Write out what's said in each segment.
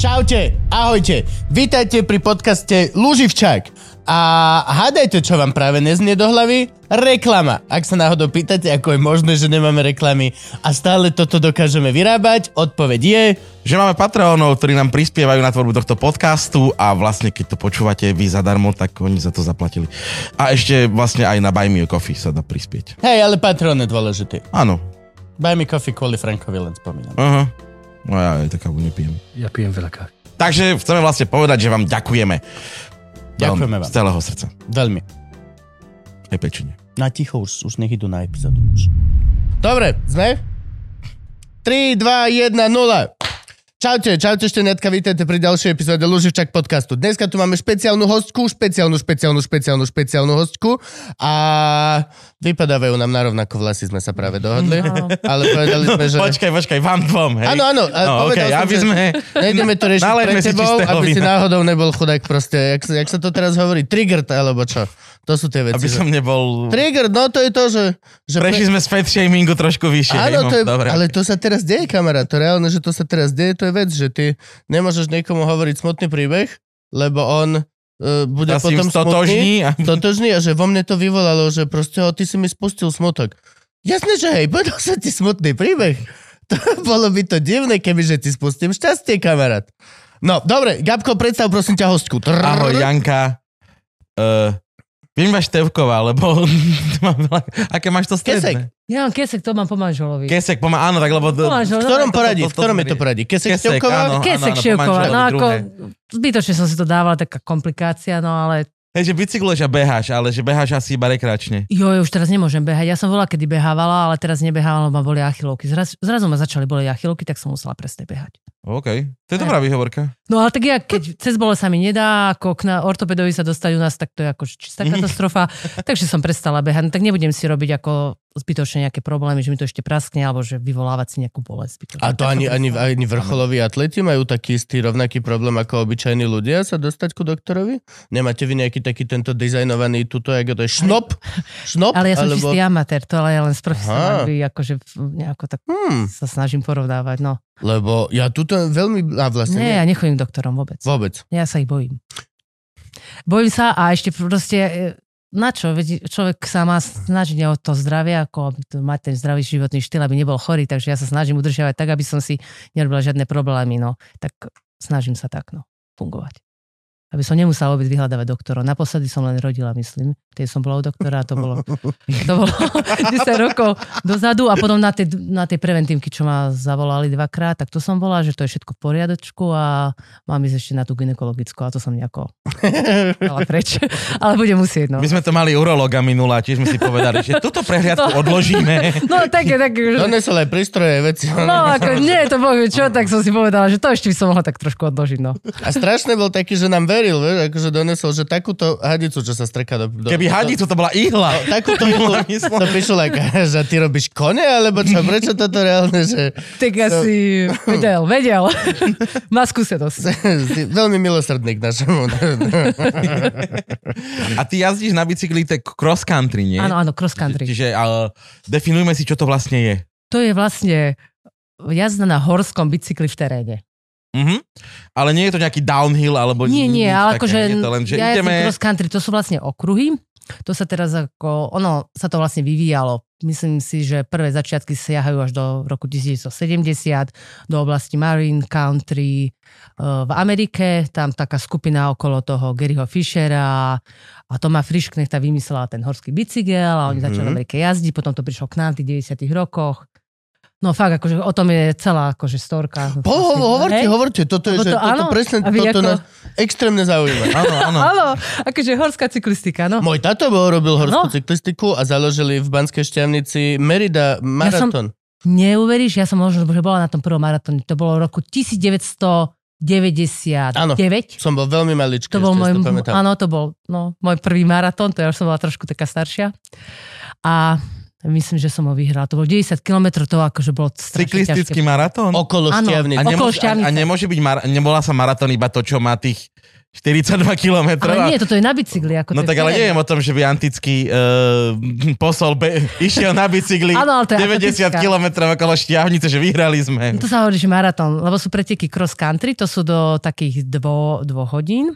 Čaute, ahojte, vítajte pri podcaste Luživčák. A hádajte, čo vám práve neznie do hlavy? Reklama. Ak sa náhodou pýtate, ako je možné, že nemáme reklamy a stále toto dokážeme vyrábať, odpoveď je... Že máme Patreonov, ktorí nám prispievajú na tvorbu tohto podcastu a vlastne keď to počúvate vy zadarmo, tak oni za to zaplatili. A ešte vlastne aj na Buy Me Coffee sa dá prispieť. Hej, ale Patreon je dôležitý. Áno. Buy me coffee kvôli Frankovi len spomínam. Aha. No ja aj taká nepijem. Ja pijem veľa kávy. Takže chceme vlastne povedať, že vám ďakujeme. Ďakujeme vám. Z celého srdca. Veľmi. Aj pečenie. Na ticho, už, už nech idú na epizódu. Už. Dobre, sme? 3, 2, 1, 0. Čaute, čaute šteniatka, vítajte pri ďalšej epizóde Luživčak podcastu. Dneska tu máme špeciálnu hostku, špeciálnu, špeciálnu, špeciálnu, špeciálnu hostku a vypadávajú nám na rovnako vlasy, sme sa práve dohodli. Ale povedali sme, že... Počkaj, počkaj, vám dvom, hej. Áno, áno, No, okay, som, aby sme... Nejdeme to riešiť pre si tebou, čistého aby si vína. náhodou nebol chudák proste, jak, sa- jak sa to teraz hovorí, triggered alebo čo. To sú tie veci. Aby som nebol... Trigger, no to je to, že... že Prešli sme z fat shamingu trošku vyššie. Áno, no, to je, dobre. ale to sa teraz deje, kamarát. To reálne, že to sa teraz deje, to je vec, že ty nemôžeš niekomu hovoriť smutný príbeh, lebo on uh, bude Ja si potom im stotožní smutný. a... Totožný a že vo mne to vyvolalo, že proste, o, ty si mi spustil smutok. Jasné, že hej, povedal som ti smutný príbeh. To bolo by to divné, keby že ti spustím šťastie, kamarát. No, dobre, Gabko, predstav prosím ťa hostku. Trrr. Ahoj, Janka. Uh, viem máš Tevková, lebo veľa... Aké máš to Kesek. stredné? Ja mám kesek, to mám po manželovi. Kesek, pomá, áno, tak lebo... Po V ktorom to- to- poradí? V ktorom to- je to poradí? Kesek, Kesek, Števková? áno. Kesek manželovi No ako, zbytočne som si to dávala, taká komplikácia, no ale Hej, že bicykluješ a beháš, ale že beháš asi iba rekreačne. jo, už teraz nemôžem behať. Ja som bola, kedy behávala, ale teraz nebehávala, lebo ma boli achilovky. Zraz, zrazu ma začali boli achilovky, tak som musela prestať behať. OK, to je dobrá výhovorka. No ale tak ja, keď cez bole sa mi nedá, ako k na ortopedovi sa dostať u nás, tak to je ako čistá katastrofa. takže som prestala behať. No, tak nebudem si robiť ako zbytočne nejaké problémy, že mi to ešte praskne, alebo že vyvolávať si nejakú bolesť. zbytočne. A to Tak ani, ani, ani vrcholoví atleti majú taký istý rovnaký problém ako obyčajní ľudia sa dostať ku doktorovi? Nemáte vy nejaký taký tento dizajnovaný tuto, ako to je šnop? Šnop? Ale ja som alebo... čistý amatér, to ale ja len z Aha. profesionálny, akože nejako tak Hmm, sa snažím porovnávať, no. Lebo ja tuto veľmi... A vlastne Nie, nie. ja nechodím k doktorom vôbec. Vôbec. Ja sa ich bojím. Bojím sa a ešte proste, e, na čo? Veď človek sa má snažiť o to zdravie, ako mať ten zdravý životný štýl, aby nebol chorý, takže ja sa snažím udržiavať tak, aby som si nerobila žiadne problémy, no. Tak snažím sa tak, no, fungovať. Aby som nemusela vôbec vyhľadávať doktorov. Naposledy som len rodila, myslím. Keď som bola u doktora, to bolo, to bolo 10 rokov dozadu a potom na tej, na tej preventívky, čo ma zavolali dvakrát, tak to som bola, že to je všetko v poriadočku a mám ísť ešte na tú gynekologickú a to som nejako dala preč. Ale budem musieť, no. My sme to mali urologa minula, tiež sme si povedali, že túto prehliadku odložíme. No také, také, že... Donesol aj prístroje, veci. No, ako nie, to vie čo, tak som si povedala, že to ešte by som mohla tak trošku odložiť, no. A strašne bol taký, že nám veril, vieš, akože donesol, že takúto hadicu, čo sa streká do... do Keby hadicu, to bola ihla. Takúto ihlu, to píšu like, že ty robíš kone, alebo čo, prečo toto reálne, že Tak asi vedel, vedel. Má skúsenosť. si veľmi milosrdný k našemu. A ty jazdíš na bicykli, to je cross country, nie? Áno, áno, cross country. Čiže ale, definujme si, čo to vlastne je. To je vlastne jazda na horskom bicykli v teréne. Mhm. Ale nie je to nejaký downhill, alebo Nie, nie, ale také, akože je to len, že ja ideme... cross country, to sú vlastne okruhy. To sa teraz ako, ono sa to vlastne vyvíjalo. Myslím si, že prvé začiatky siahajú až do roku 1970 do oblasti Marine Country eh, v Amerike. Tam taká skupina okolo toho Garyho Fishera a Toma Frischknechta vymyslela ten horský bicykel a oni začali v. Amerike jazdiť. Potom to prišlo k nám v tých 90 rokoch. No fakt, akože o tom je celá akože storka. Po, hovorte, Hej? hovorte, toto je, Lebo že to toto áno, presne, toto ako- nás extrémne zaujíma. Áno, áno. Áno, akože horská cyklistika, no. Môj tato bol robil horskú No. cyklistiku a založili v Banskej Šťavnici Merida Marathon. Neuveríš, ja som možno, že bola na tom prvom maratóne. To bolo v roku 1999. Áno. Som bol veľmi maličký, To bol môj, to pamätám. áno, to bol no, môj prvý maratón, to ja už som bola trošku taká staršia. A myslím, že som ho vyhral. To bol 90 km, to akože bolo strašne Cyklistický ťažké. maratón? Okolo. Šťavnice. A, Okolo nemôže, a, a Šťavnice. nemôže byť, mar- nebola sa maratón iba to, čo má tých 42 kilometrov. Ale nie, toto je na bicykli. Ako No tak ale neviem o tom, že by antický uh, posol be- išiel na bicykli Áno, ale to je 90 atletická. kilometrov okolo štiavnice, že vyhrali sme. To sa hovorí, že maratón, lebo sú preteky cross country, to sú do takých dvo, dvoch hodín.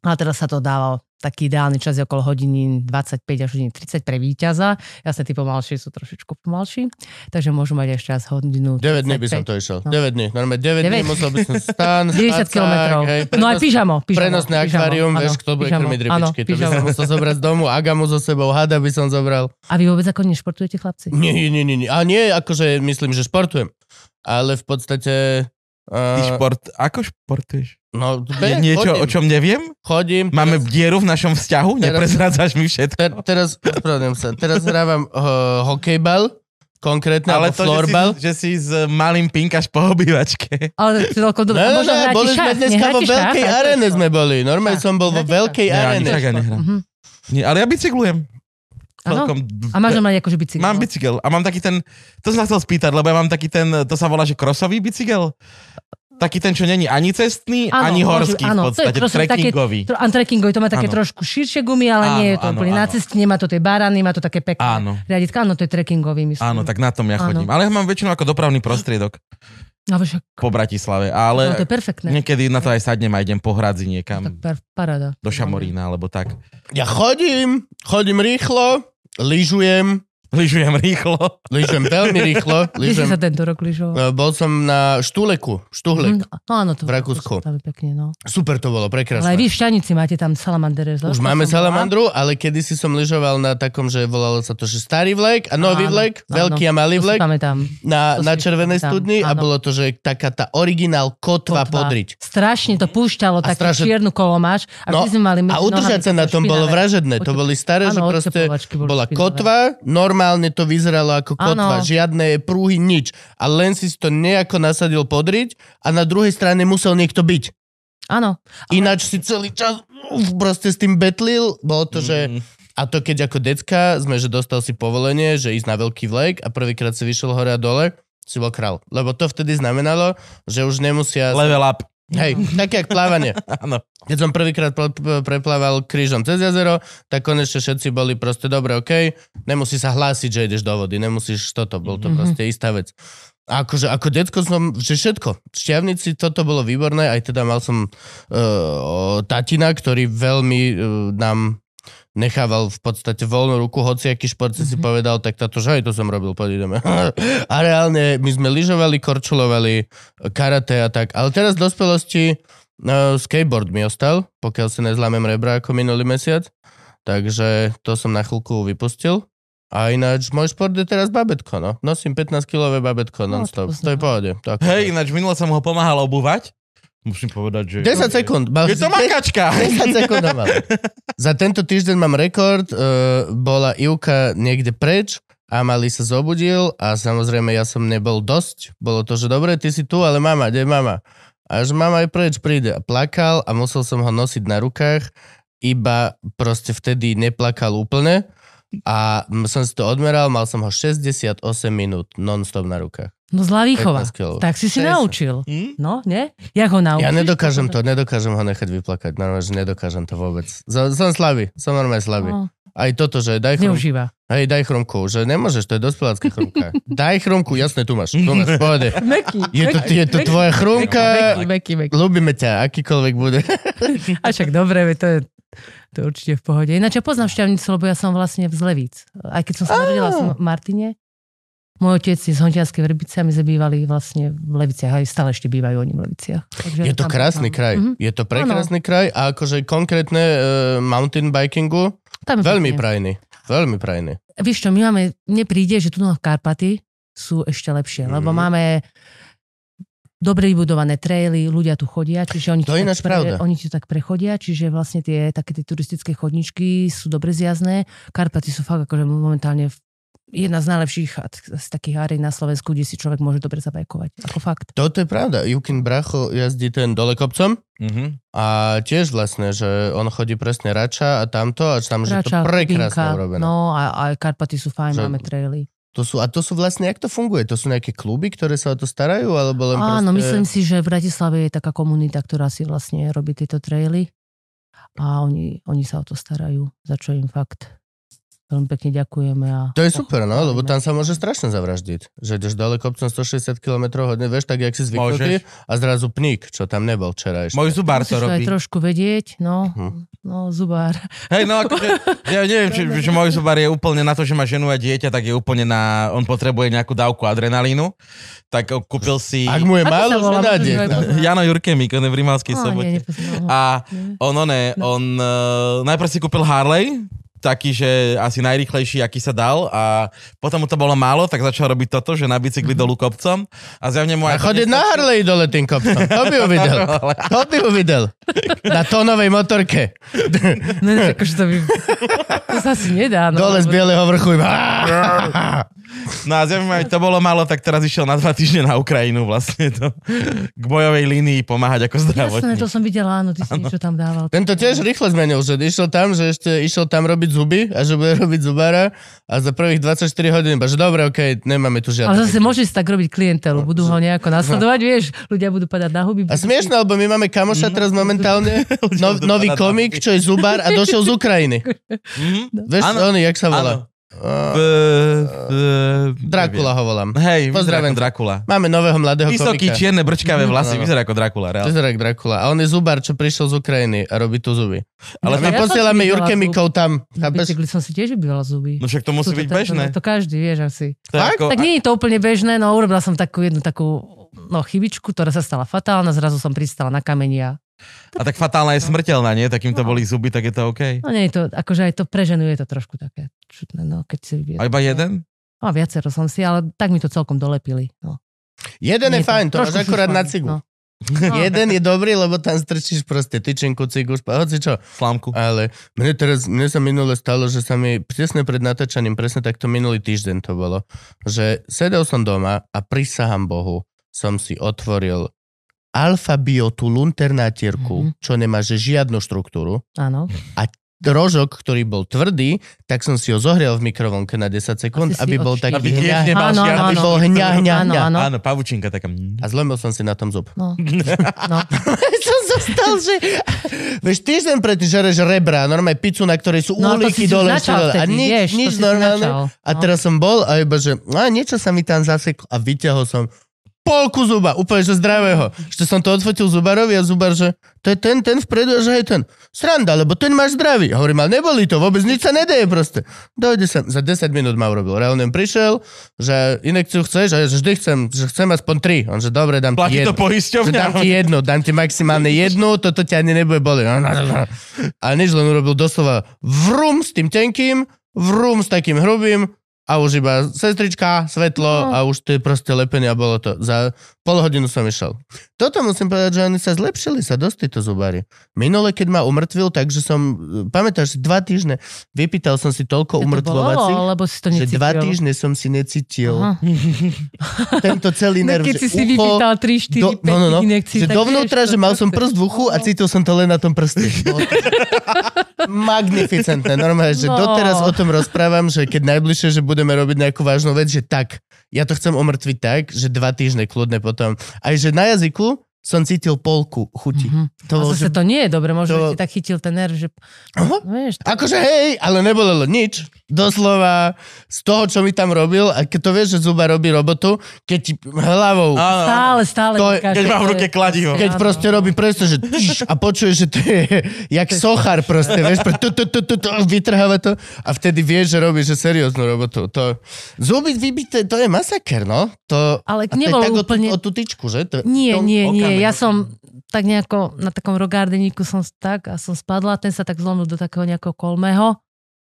A teraz sa to dávalo taký ideálny čas je okolo hodiny 25 až hodiny 30 pre víťaza. Jasne, tí pomalší sú trošičku pomalší, takže môžu mať ešte raz hodinu 9 dní by som 35. to išiel. No. 9 dní. Normálne 9 dní 9. musel by som stán, 90 spacák, kilometrov. hej, No aj pyžamo. pyžamo Prenosné pyžamo, akvárium, áno, vieš, kto bude pyžamo, krmiť áno, rybičky. To by som musel zobrať z domu. Agamu so sebou, hada by som zobral. A vy vôbec ako nešportujete, chlapci? Nie, nie, nie, nie. A nie, akože myslím, že športujem. Ale v podstate... Ty Uh, šport, ako športuješ? No, Je be, niečo, chodím, o čom neviem? chodím. Máme teraz- dieru v našom vzťahu? Teraz- Neprezrádzaš mi všetko? Ter, teraz, ospravedlňujem sa, teraz hrávam uh, hokejbal, konkrétne, Ale alebo to, floorball. že si, že si s malým pinkaš po obývačke. Ale celkom dobre. Ne, hráte boli sme dneska vo veľkej to je arene to. sme boli. Normálne som bol vo veľkej arene. ja nehrám. Mhm. Nie, ale ja bicyklujem. Celkom... A máš normálne akože bicykel? Mám bicykel a mám taký ten, to som sa chcel spýtať, lebo ja mám taký ten, to sa volá, že krosový bicykel? Taký ten, čo není ani cestný, Áno, ani horský v áno, to je podstate, proste také- trekkingový. Tro- trekkingový, to má také Áno. trošku širšie gumy, ale nie je Áno, to áno, úplne na áno. ceste, nemá to tie barany, má to také pekné Áno. riaditka. Áno, to je trekkingový, myslím. Áno, tak na tom ja Áno. chodím. Ale ja mám väčšinou ako dopravný prostriedok No, však, po Bratislave. no, Ale to je perfektné. niekedy na to aj sadnem a idem po hradzi Tak niekam per, paráda. do Šamorína, alebo tak. Ja chodím, chodím rýchlo, lyžujem, Lyžujem rýchlo. lyžujem veľmi rýchlo. Kde si sa tento rok lyžoval? Uh, bol som na Štuleku, Štuhlek. Mhm, No áno, to, v Rakúsku. Pekne, no. Super to bolo, Ale aj prekrásne. vy v Šťanici máte tam salamandere. Už máme salamandru, ale kedysi som lyžoval na takom, že volalo sa to, že starý vlek a nový Áno, vlek, áno. veľký a malý vlek pamätám. na, to na červenej studni a bolo to, že taká tá originál kotva, Kotva. podriť. Strašne to púšťalo, A takú strašne- čiernu kolomáš. A, No, sme mali A udržať sa na tom bolo vražedné. To boli staré, že proste bola kotva, normálne to vyzeralo ako kotva, Áno. žiadne prúhy, nič. A len si to nejako nasadil podriť a na druhej strane musel niekto byť. Áno. Ináč si celý čas uf, proste s tým betlil. Bolo to, že... Mm. A to keď ako decka sme, že dostal si povolenie, že ísť na veľký vlek a prvýkrát si vyšiel hore a dole, si bol král. Lebo to vtedy znamenalo, že už nemusia... Level up. Hej, tak jak plávanie. Áno. Keď som prvýkrát pre- pre- preplával krížom cez jazero, tak konečne všetci boli proste dobre, OK, nemusí sa hlásiť, že ideš do vody, nemusíš toto, bol to Mhm. proste istá vec. A akože ako detko som, že všetko. V Šťavnici toto bolo výborné, aj teda mal som uh, tatina, ktorý veľmi uh, nám nechával v podstate voľnú ruku, hociaký šport si si Mhm. povedal, tak táto, že aj to som robil, poď ideme. a reálne my sme lyžovali, korčulovali, karate a tak. Ale teraz v dospelosti uh, skateboard mi ostal, pokiaľ si nezlámem rebra ako minulý mesiac. Takže to som na chvíľku vypustil. A ináč, môj šport je teraz babetko, no. Nosím 15-kilové babetko No, non-stop. to to je pohode. Hej, ináč minule som ho pomáhal obúvať. Musím povedať, že... 10 sekúnd. Mal- Je to makačka. 10 sekúnd. Za tento týždeň mám rekord. Uh, bola Ivka niekde preč a malý sa zobudil a samozrejme ja som nebol dosť. Bolo to, že dobre, ty si tu, ale mama, kde je mama? A že mama aj preč príde. A plakal a musel som ho nosiť na rukách. Iba proste vtedy neplakal úplne. A som si to odmeral, mal som ho 68 minút non-stop na rukách. No zlá výchova. 15 kilov. Tak si si 60. naučil. Hm? No, nie? Jak ho naučíš? Ja nedokážem to, nedokážem ho nechať vyplakať. Normálne, že nedokážem to vôbec. Som, slabý, som normálne slabý. No, Aj toto, že daj chrumku. neužíva. Hej, daj chrumku, že nemôžeš, to je dospelácká chrumka. daj chrumku, jasne, tu máš, tu máš, pohode. Meky. Je to, je to tvoja chrumka, Meky, meky, meky. ľúbime ťa, akýkoľvek bude. A však dobre, to je, to je určite v pohode. Ináč ja poznám šťavnicu, lebo ja som vlastne z Levíc. Aj keď som sa narodila v Martine, môj otec je z Hontianskej Vrbice a my sme bývali vlastne v Leviciach, aj stále ešte bývajú oni v Leviciach. Takže Je to tam krásny poznám. kraj, Mhm. je to prekrásny kraj a akože konkrétne uh, mountain bikingu, Tam veľmi pekne. prajný, veľmi prajný. Vieš čo, my máme, mne príde, že tu na Karpaty sú ešte lepšie, lebo Mhm. máme dobre vybudované traily, ľudia tu chodia, čiže oni To tu je tak pravda. oni tu tak prechodia, čiže vlastne tie také tie turistické chodničky sú dobre zjazné. Karpaty sú fakt akože momentálne v- jedna z najlepších a z takých árej na Slovensku, kde si človek môže dobre zabajkovať. Ako fakt. Toto je pravda, Jukin Bracho jazdí ten dole kopcom Mhm. a tiež vlastne, že on chodí presne Rača a tamto a tam, že to prekrásne Kubinka, urobené. No a aj Karpaty sú fajn, Že- máme traily. To sú, a to sú vlastne, jak to funguje? To sú nejaké kluby, ktoré sa o to starajú? Alebo len Áno, proste... myslím si, že v Bratislave je taká komunita, ktorá si vlastne robí tieto traily a oni, oni sa o to starajú, za čo im fakt veľmi pekne ďakujeme. A To je super, no, lebo tam sa môže strašne zavraždiť. Že ideš dole kopcom 160 km hodne, vieš, tak jak si zvyknutý a zrazu pník, čo tam nebol včera ešte. Môj zubár to to aj robí. trošku vedieť, no, Hm. no zubár. Hej, no akože, ja neviem, či, že môj zubár je úplne na to, že má ženu a dieťa, tak je úplne na, on potrebuje nejakú dávku adrenalínu, tak kúpil si Ak mu je málo, poznať. Jano Jurkemík, on je v Rimavskej sobote. A on, one, on uh, najprv si kúpil Harley, taký, že asi najrychlejší, aký sa dal a potom mu to bolo málo, tak začal robiť toto, že na bicykli dolu kopcom a zjavne mu A aj... to chodiť na. Harley dole tým kopcom. To by ho videl. To by ho videl. Na tónovej motorke. No, no, akože to by... To sa asi nedá. No, Dole z bieleho vrchu iba. No a zjavne mu aj to bolo málo, tak teraz išiel na dva týždne na Ukrajinu vlastne to, k bojovej línii pomáhať ako Jasné, zdravotník. to som videla, áno, ty si niečo tam dával. Tento tiež rýchle zmenil, že išiel tam, že ešte išiel tam robiť zuby a že bude robiť zubára a za prvých 24 hodín, iba, že dobre, okej, nemáme tu žiadne. Ale zase môže si tak robiť klientelu, budú ho nejako nasledovať, vieš, ľudia budú padať na huby. A smiešne, lebo my máme kamoša teraz momentálne, no, nový komik, čo je zubár a došiel z Ukrajiny. Mhm. Vieš, Áno. on, jak sa volá? Áno. B, b, Drakula ho volám. Hej, Pozdravím. ako Drakula. Máme nového mladého Vysoký, komika. čierne, brčkavé vlasy, Áno. vyzerá ako Drakula, reálne. Vyzerá ako Drakula. A on je zubár, čo prišiel z Ukrajiny a robí tu zuby. Ale my Ja posielame Jurke. Mikov tam. Na bicykli som si tiež vybila zuby. No však to musí Sú byť to- bežné. To, to každý, vieš, asi. Ako, Tak nie je to úplne bežné, no urobila som takú jednu takú no, chybičku, ktorá sa stala fatálna, zrazu som pristala na kamenia. a tak fatálna je smrteľná, nie? Takým to No. boli zuby, tak je to OK. No nie je to, akože aj to pre ženu je to trošku také čudné, no keď si vybie. A iba jeden? No viacero som si, ale tak mi to celkom dolepili. No. Jeden je Nie fajn, to máš šušľaný, na cigu. No. Jeden je dobrý, lebo tam strčíš proste tyčinku, cigu, špa- hoci čo. Slámku. Ale mne teraz, mne sa minule stalo, že sa mi presne pred natáčaním, presne takto minulý týždeň to bolo, že sedel som doma a prisahám Bohu, som si otvoril Alfa Bio tú lunternátierku, Mhm. čo nemá že žiadnu štruktúru. Áno. Rožok, ktorý bol tvrdý, tak som si ho zohrial v mikrovlnke na 10 sekúnd, Asi si aby bol taký Aby hňa, Áno, aby áno. bol hňa, hňa, Áno, hňa. áno. Áno, pavučinka taká. A zlomil som si na tom zub. No. no. som zostal, že... Vieš, týždeň predtým žereš rebra, normálne pizzu, na ktorej sú No, uhlíky dole. všetko. a vtedy, nič, vieš, to nič normálne. A no. teraz som bol a iba, že a niečo sa mi tam zaseklo a vyťahol som polku zuba, úplne že zdravého. Ešte som to odfotil zubarovi a zubar, že to je ten, ten vpredu a že aj ten. Sranda, lebo ten máš zdravý. A hovorím, ale neboli to, vôbec nič sa nedeje proste. Dojde sa, za 10 minút ma urobil. Reálne prišiel, že inekciu chceš, a ja, že vždy chcem, že chcem aspoň 3. On že dobre, dám ti Platí jednu. to Že poisťovňa. dám ti jednu, dám ti maximálne jednu, toto ťa ani nebude boli. A než len urobil doslova vrum s tým tenkým, vrum s takým hrubým a už iba sestrička, svetlo No. a už to je proste lepené a bolo to. Za pol hodinu som išiel. Toto musím povedať, že oni sa zlepšili, sa dosť títo zubári. Minule, keď ma umrtvil, takže som, pamätáš, si, dva týždne, vypýtal som si toľko to umrtvovacích, bolo, lebo si to že necítil. dva týždne som si necítil Aha. tento celý No, nerv, keď že si si ucho, vypýtal 3, 4, do, 5 no, no, no, inekcií. že dovnútra, že mal som prst v uchu a No. cítil som to len na tom prste. To Magnificentné, normálne, že No. doteraz o tom rozprávam, že keď najbližšie, že budeme robiť nejakú vážnu vec, že tak, ja to chcem omrtviť tak, že dva týždne kľudne potom. Aj že na jazyku som cítil polku chuti. Mhm. To A zase že... to nie je dobre, možno, to- ti tak chytil ten nerv, že... Aha. Vieš, to... Akože hej, ale nebolelo nič. Doslova z toho, čo mi tam robil, a keď to vieš, že zuba robí robotu, keď ti hlavou Áno. Stále, stále. To je- vykáže, keď má v ruke kladivo. Keď Áno. proste robí presne, že tš, a počuje, že to je jak sochár proste, vieš, pre tu, tu, tu, tu, tu, vytrháva to a vtedy vieš, že robí, že serióznu robotu. To, zuby vybité, to je masaker, no. To, Ale a to je nebol tak o, tú, úplne- o tú tyčku, že? To, Nie, to, nie, nie. Ja som tak nejako na takom rogardeníku som tak a som spadla, ten sa tak zlomil do takého nejakého kolmého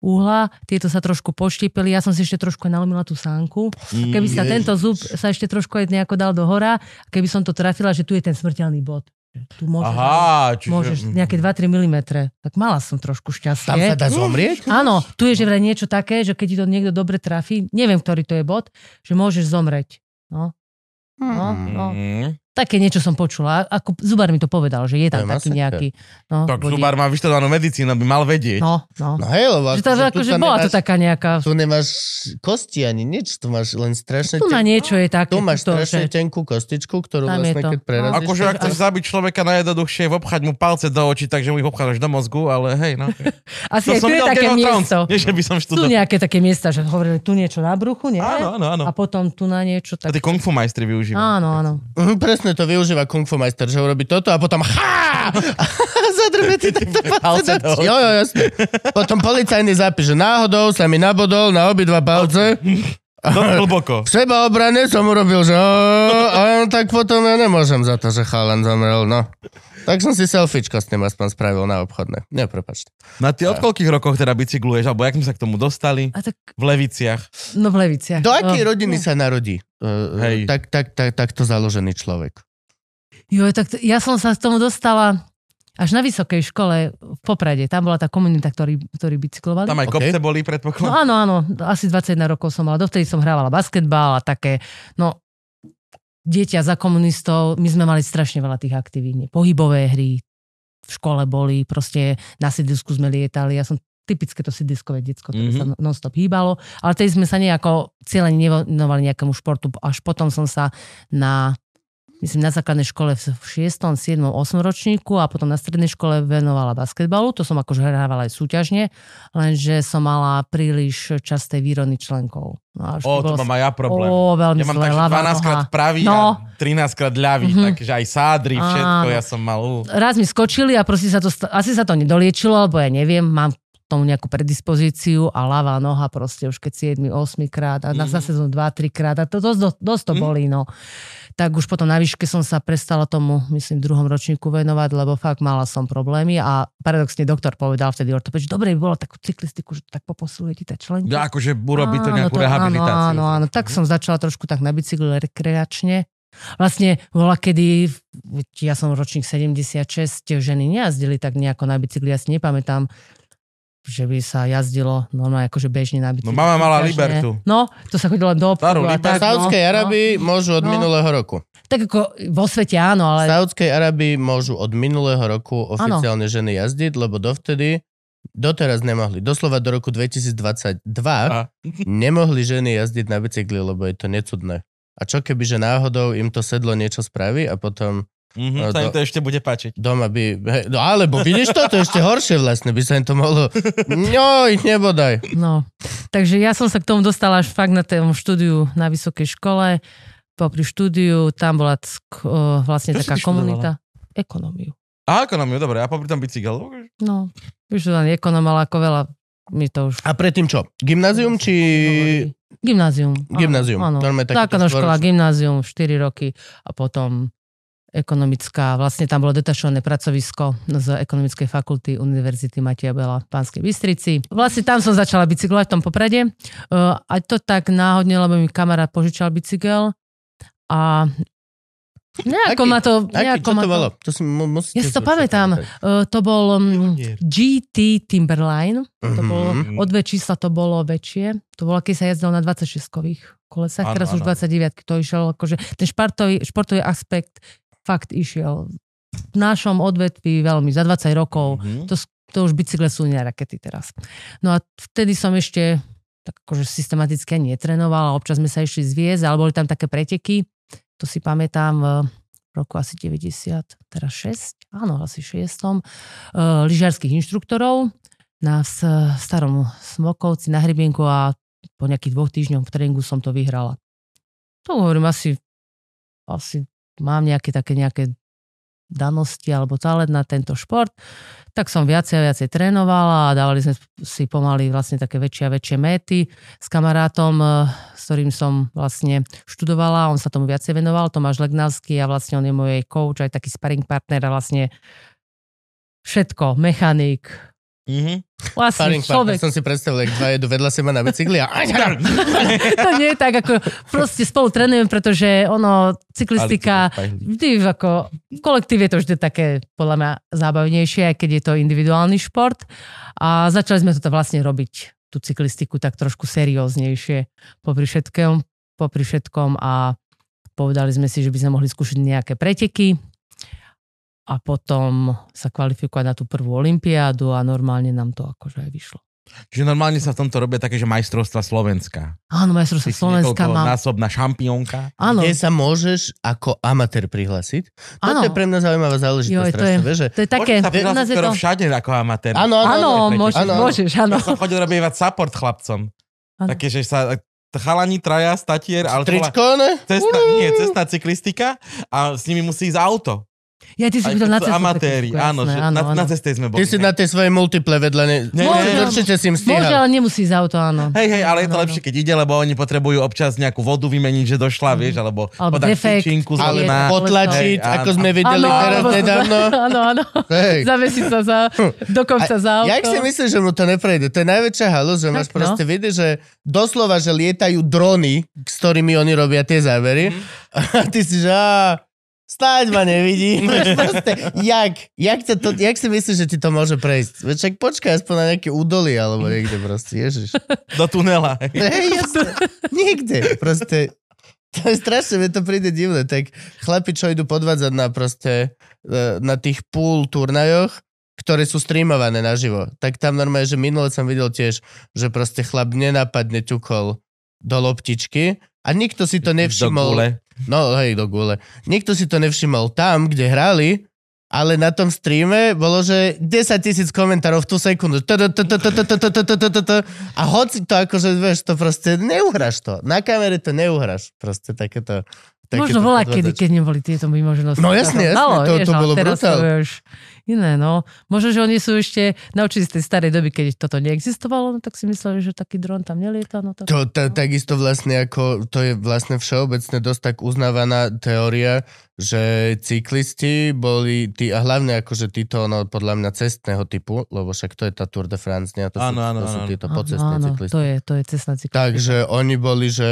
uhla, tieto sa trošku poštípili, ja som si ešte trošku nalomila tú sánku. Keby sa tento zub sa ešte trošku nejako dal do hora, keby som to trafila, že tu je ten smrteľný bod. Tu môžeš, Aha, čiže... môžeš nejaké 2-3 mm. Tak mala som trošku tam sa šťastie. dá zomrieť? Áno, tu je že vraj niečo také, že keď ti to niekto dobre trafí, neviem, ktorý to je bod, že môžeš zomreť. No, no, no. Také niečo som počula. Ako zubár mi to povedal, že je To je tam taký masaker. nejaký... No, Tak vodík. zubár má vyštudovanú medicínu, by mal vedieť. No, no. No hej, lebo Že, to, akože tu akože bola to nemáš- taká nejaká... Tu nemáš kosti ani nič, tu máš len strašne... Tu na ten- niečo je také. Tu máš to, strašne že- tenkú kostičku, ktorú Tam vlastne to. keď prerazíš... Akože ak tak- chceš zabiť človeka najjednoduchšie, je obchať mu palce do očí, takže mu ich obchádzaš do mozgu, ale hej, no. Asi aj tu je také miesto. Nie, že by som Tu študoval. nejaké také miesta, že hovorili tu niečo na bruchu, nie? Áno, áno, áno. A potom tu na niečo A tak... tí kung fu majstri využívajú. Áno, áno. Mhm, presne to využíva Kung Fu Meister, že urobí toto a potom ha! Zadrbe ti takto palce do Jo, jo, jasne. Potom policajný že náhodou sa mi nabodol na obidva palce. Do hlboko. V seba obrane som urobil, že a tak potom ja nemôžem za to, že chalan zomrel, no. Tak som si selfiečko s tým aspoň spravil na obchodné. Nie, prepačte. Na ty od koľkých rokov teda bicykluješ, alebo jak sme sa k tomu dostali? A tak, V Leviciach. no v Leviciach. Do akej No, rodiny no. sa narodí uh, Hej. tak, tak, tak, takto založený človek? Jo, tak to, ja som sa k tomu dostala až na vysokej škole v Poprade. Tam bola tá komunita, ktorí, ktorí bicyklovali. Tam aj OK. kopce boli, No predpokladám. áno, áno, asi 21 rokov som mala. Dovtedy som hrávala basketbal a také, no, dieťa za komunistov, my sme mali strašne veľa tých aktivít. Pohybové hry, v škole boli, proste na sídlisku sme lietali. Ja som typické to sídliskové detsko, ktoré Mhm. sa non-stop hýbalo, ale tedy sme sa nejako cieľene nevenovali nejakému športu. Až potom som sa na myslím na základnej škole v 6., 7., 8. ročníku a potom na strednej škole venovala basketbalu. To som akože hrávala aj súťažne, lenže som mala príliš časté výrony členkov. No, O, tu bolo- mám aj ja problém. Ó, veľmi Ja mám zle, tak, že ľavá 12 krát pravý No. a 13 krát ľavý, Mhm. takže aj sádry, všetko, Áno. ja som mal. Uh. Raz mi skočili a proste sa to, asi sa to nedoliečilo, alebo ja neviem, mám tomu nejakú predispozíciu a ľavá noha proste už keď 7, 8 krát a na Mhm. zase som 2, 3 krát a to dosť, dosť, dosť to Mhm. bolí, no. Tak už potom na výške som sa prestala tomu, myslím, druhom ročníku venovať, lebo fakt mala som problémy a paradoxne doktor povedal vtedy ortoped, že dobre by bolo takú cyklistiku, že to tak poposiluje ti tie členky. Ja akože urobí to Áno, nejakú rehabilitáciu. Áno, áno, tak som začala trošku tak na bicykli rekreačne. Vlastne bola kedy, ja som ročník 76, ženy nejazdili tak nejako na bicykli, ja si nepamätám, že by sa jazdilo normálne akože bežne na bicykli. No mama mala. Libertu. No, to sa chodilo len do obchodu a tak, V Saudskej no, Arabii môžu od No. minulého roku. No, tak ako vo svete áno, V ale Saudskej Arabii môžu od minulého roku oficiálne ženy jazdiť, lebo dovtedy doteraz nemohli. Doslova do roku 2022 A. nemohli ženy jazdiť na bicykli, lebo je to necudné. A čo keby, že náhodou im to sedlo niečo spraví a potom Mhm, No, sa im to ešte bude páčiť. doma by... Hej, no alebo vidíš to? To ešte horšie vlastne. By sa im to mohlo... Ňoj, nebodaj. No, takže ja som sa k tomu dostala až fakt na tom štúdiu na vysokej škole. Popri štúdiu tam bola o, vlastne Čo taká študovala? komunita. Ekonómiu. A ekonómiu, dobre, a popri tom bicykel. No, vyštudovaný ekonóm, ale ako veľa mi to už... A predtým čo? Gymnázium či... Gymnázium. áno, Gymnázium. Áno. Normálne takéto Základná škola, gymnázium, 4 roky a potom ekonomická, vlastne tam bolo detašované pracovisko z ekonomickej fakulty Univerzity Matia Bela v Pánskej Bystrici. Vlastne tam som začala bicyklovať v tom poprade. Uh, a to tak náhodne, lebo mi kamarát požičal bicykel a nejako Aký? ma to... Aký? Nejako Čo ma to bolo? To si mu- musíte Ja si to pamätám. Uh, to bol um, Pionier. GT Timberline. To Mhm. bolo, o dve čísla to bolo väčšie. To bolo, keď sa jazdilo na 26-kových kolesách, teraz už áno. 29 to išiel, akože ten športový, športový aspekt fakt išiel v našom odvetví veľmi, za 20 rokov. Mhm. To, to už bicykle sú nie rakety teraz. No a vtedy som ešte tak akože systematicky ani netrenovala, občas sme sa išli zviezť, ale boli tam také preteky, to si pamätám v roku asi 90, teraz 6, áno, asi 6, uh, lyžiarských inštruktorov na s- starom Smokovci na Hrybienku a po nejakých dvoch týždňoch v tréningu som to vyhrala. To hovorím asi, asi mám nejaké také nejaké danosti alebo talent na tento šport, tak som viacej a viacej trénovala a dávali sme si pomaly vlastne také väčšie a väčšie méty. S kamarátom, eh, s ktorým som vlastne študovala, on sa tomu viacej venoval, Tomáš Legnavský a vlastne on je môj coach, aj taký sparring partner a vlastne všetko, mechanik, Mhm. vlastne Sparring partner, človek. som si predstavil, jak dva jedu vedľa seba na bicykli a... to nie je tak, ako proste spolu trénujeme, pretože ono, cyklistika, vždy ako v kolektíve je to vždy také podľa mňa zábavnejšie, aj keď je to individuálny šport. A začali sme to vlastne robiť, tú cyklistiku tak trošku serióznejšie popri všetkom, popri všetkom a povedali sme si, že by sme mohli skúšať nejaké preteky a potom sa kvalifikovať na tú prvú olympiádu a normálne nám to akože aj vyšlo. Čiže normálne sa v tomto robia také, že majstrovstva Slovenska. Áno, si Slovenska má... násobná šampiónka. Áno, Kde sa môžeš ako amatér prihlásiť. Áno. je pre mňa zaujímavá záležitosť. Joj, to je- že... to je také... Môžeš sa prihlásiť skoro to... všade ako amatér. Áno, áno, Áno, môžeš, Áno. môžeš, áno. Ja som chodil robievať support chlapcom. Áno. Také, že sa chalani traja, statier, ale to Tričko, ne? cestná, nie, cestná cyklistika a s nimi musí ísť auto. Ja, ty si keď na sú cestu amatéri, áno, že áno, na, áno. na ceste sme boli. Ty si na tej svojej multiple vedľa, ne? Nie, Môže, nie, Určite si im Môže, stíhal. ale nemusí ísť auto, áno. Hej, hej, ale je to Áno, lepšie, keď ide, lebo oni potrebujú občas nejakú vodu vymeniť, že došla, vieš, alebo, Alebo podať tyčinku z okna. potlačiť, Hej, ako sme videli Áno, teraz nedávno. Áno, áno. Hej. Zavesiť sa za, dokonca za auto. Jak si myslíš, že mu to neprejde? To je najväčšia halus, že máš no. proste vidieť, že doslova, že lietajú drony, s ktorými oni robia tie zábery. A ty si, že snáď ma nevidí. Proste, jak? Jak, to, to, jak si myslíš, že ti to môže prejsť? Však počkaj aspoň na nejaké údoly alebo niekde proste, ježiš. Do tunela. hej. Jasne. Niekde. Proste, to je strašne, mi to príde divné. Tak chlapi, čo idú podvádzať na proste, e, na tých pool turnajoch, ktoré sú streamované naživo. Tak tam normálne, že minule som videl tiež, že proste chlap nenápadne ťukol do loptičky a nikto si to nevšimol. No hej, do gule. Nikto si to nevšimol tam, kde hrali, ale na tom streame bolo, že 10 tisíc komentárov v tú sekundu. A hoci to akože, vieš, to proste neuhraš to. Na kamere to neuhraš. Proste takéto... takéto Možno bola kedy, keď neboli tieto možnosti. No jasne, jasne, to- to bolo teraz iné, no. Možno, že oni sú ešte naučili z tej starej doby, keď toto neexistovalo, no tak si mysleli, že taký dron tam nelieta. No tak... To, to, takisto vlastne ako, to je vlastne všeobecne dosť tak uznávaná teória, že cyklisti boli tí, a hlavne akože títo, no podľa mňa cestného typu, lebo však to je tá Tour de France, nie? A to sú, Áno, áno, to sú áno. títo Áno, pocestné áno, cyklisti. to je, to je cestná cyklistika. Takže oni boli, že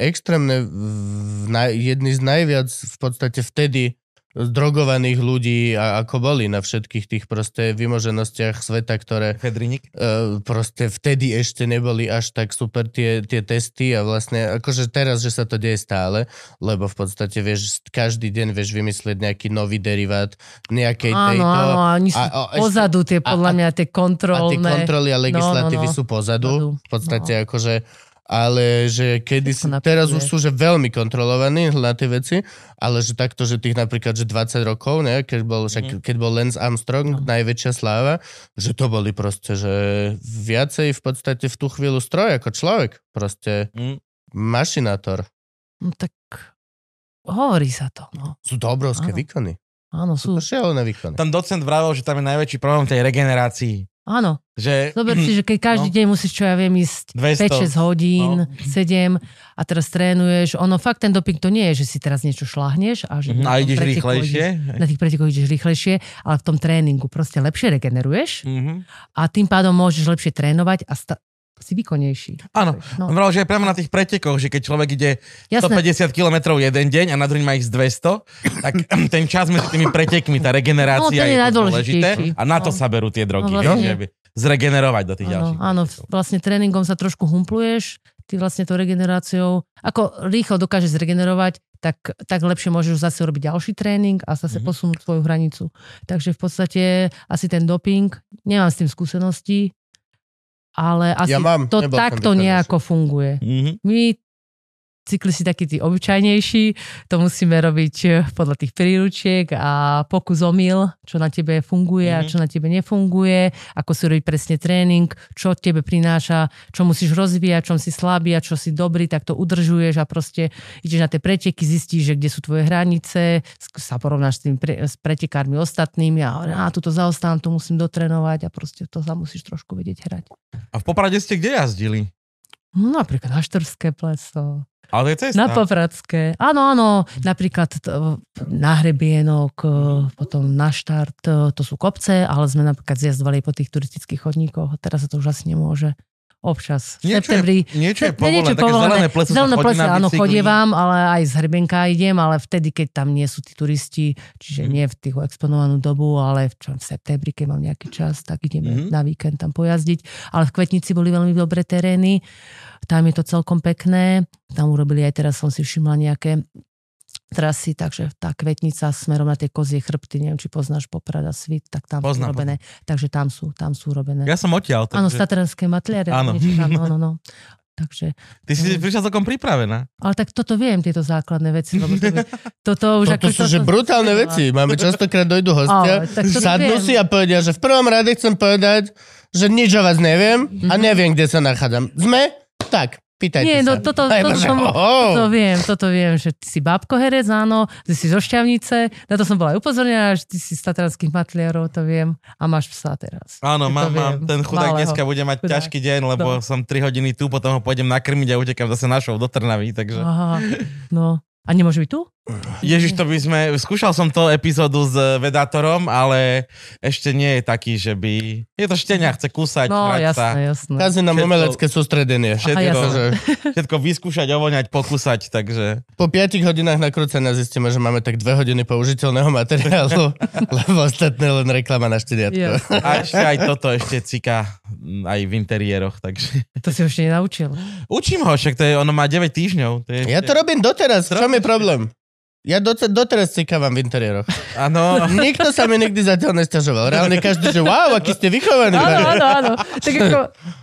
extrémne, v, na, jedni z najviac v podstate vtedy zdrogovaných ľudí, a ako boli na všetkých tých proste vymoženostiach sveta, ktoré Fedrinik. e, proste vtedy ešte neboli až tak super tie, tie testy a vlastne akože teraz, že sa to deje stále, lebo v podstate vieš, každý deň vieš vymyslieť nejaký nový derivát nejakej Áno, tejto... áno, a oni sú a- a pozadu tie, podľa a- mňa, a tie tie kontrolné. kontroly a legislatívy no, no. sú pozadu. Pozadu, V podstate akože ale že kedy si, teraz už sú že veľmi kontrolovaní na tie veci, ale že takto, že tých napríklad, že 20 rokov, ne, keď bol, však, keď bol Lance Armstrong, No. najväčšia sláva, že to boli proste, že viacej v podstate v tú chvíľu stroj ako človek. Proste Mm. mašinátor. No tak hovorí sa to, no. Sú to obrovské Áno. výkony. Áno, Sú sú. to šialené výkony. Tam docent vravel, že tam je najväčší problém tej regenerácii. Áno, Že, zober si, že keď každý No. deň musíš, čo ja viem, ísť 200. 5-6 hodín, No. 7 a teraz trénuješ. Ono fakt ten doping to nie je, že si teraz niečo šláhneš a že Mhm, na a ideš rýchlejšie. ideš- Na tých pretekoch ideš rýchlejšie, ale v tom tréningu proste lepšie regeneruješ Mhm. a tým pádom môžeš lepšie trénovať a sta- si výkonnejší. Áno, No, on vravel, že aj priamo na tých pretekoch, že keď človek ide jasné. 150 km jeden deň a na druhý má ich z 200, tak ten čas medzi tými pretekmi, tá regenerácia No, je je dôležité a na to No. sa berú tie drogy, No, vlastne. že zregenerovať do tých Áno, ďalších. áno, pretekov. vlastne tréningom sa trošku humpluješ, ty vlastne to regeneráciou, ako rýchlo dokážeš zregenerovať, tak, tak lepšie môžeš zase robiť ďalší tréning a zase Mhm. posunúť svoju hranicu. Takže v podstate asi ten doping, nemám s tým skúsenosti, ale asi Ja mám, to takto nejako funguje. Mhm. My cyklisti takí tí obyčajnejší, to musíme robiť eh, podľa tých príručiek a pokus omyl, čo na tebe funguje a Mhm. čo na tebe nefunguje, ako si robiť presne tréning, čo tebe prináša, čo musíš rozvíjať, čom si slabý a čo si dobrý, tak to udržuješ a proste ideš na tie preteky, zistíš, že kde sú tvoje hranice, sa porovnáš s tými pre, s pretekármi ostatnými a a tuto zaostávam, to musím dotrénovať a proste to sa musíš trošku vedieť hrať. A v Poprade ste kde jazdili? No, napríklad na Štorské pleso. Ale to je cesta. Na Popradské. Áno, áno. Napríklad na Hrebienok, e, potom na štart, e, to sú kopce, ale sme napríklad zjazdovali po tých turistických chodníkoch. Teraz sa to už asi nemôže. Občas. V Niečo je, septembri. niečo je Ne- nie, povolené, niečo povolené. zelené pleso Zelené sa chodí áno, chodievam, ale aj z Hrbenka idem, ale vtedy, keď tam nie sú tí turisti, čiže Mhm. nie v tých exponovanú dobu, ale v, čo, v septembri, keď mám nejaký čas, tak ideme Mhm. na víkend tam pojazdiť. Ale v Kvetnici boli veľmi dobré terény, tam je to celkom pekné. Tam urobili aj teraz, som si všimla nejaké trasy, takže tá kvetnica smerom na tie kozie chrbty, neviem, či poznáš Poprad a Svit, tak tam Poznám, sú robené. Takže tam sú, tam sú robené. Ja som odtiaľ. Áno, takže... statranské matliare. Áno. niečo tam, No. Takže, Ty si prišla celkom pripravená. ale tak toto viem, tieto základné veci. Lebo to, toto už Toto ako sú to- že to- brutálne veci. Máme častokrát dojdu hostia, Ale, tak toto sadnú viem. si a povedia, že v prvom rade chcem povedať, že nič o vás neviem a Mhm. neviem, kde sa nachádzam. Sme? Tak, pýtajte Nie, sa. no toto, A iba, toto, že, som, oh. toto viem, toto viem, že ty si bábko herec, áno, ty si zo Šťavnice, na to som bola aj upozornená, že ty si z tatranských matliarov, to viem, a máš psa teraz. Áno, mám, mám. Ten chudák Malého. dneska bude mať Chudák. ťažký deň, lebo No. som 3 hodiny tu, potom ho pôjdem nakrmiť a utekám zase našou do Trnavy, takže... Aha, no. A nemôže byť tu? Ježiš, to by sme... Skúšal som to epizódu s vedátorom, ale ešte nie je taký, že by... Je to štenia, chce kúsať, No, hrať sa. jasné, jasné. Kazí nám umelecké sústredenie. Všetko, jasné. Takže všetko vyskúšať, ovoňať, pokúsať, takže... po 5 hodinách nakrúcenia zistíme, že máme tak 2 hodiny použiteľného materiálu, lebo ostatné len reklama na šteniatko. Yes. A ešte aj toto ešte cika aj v interiéroch, takže... To si ešte nenaučil. Učím ho, však to je, ono má 9 týždňov. To je Ja to robím doteraz, v čom je problém? Ja dote, doteraz cikávam v interiéroch. Áno, Nikto sa mi nikdy zatiaľ nestiažoval. Reálne každý, že wow, aký ste vychovaní. Áno, áno, áno. Tak ako,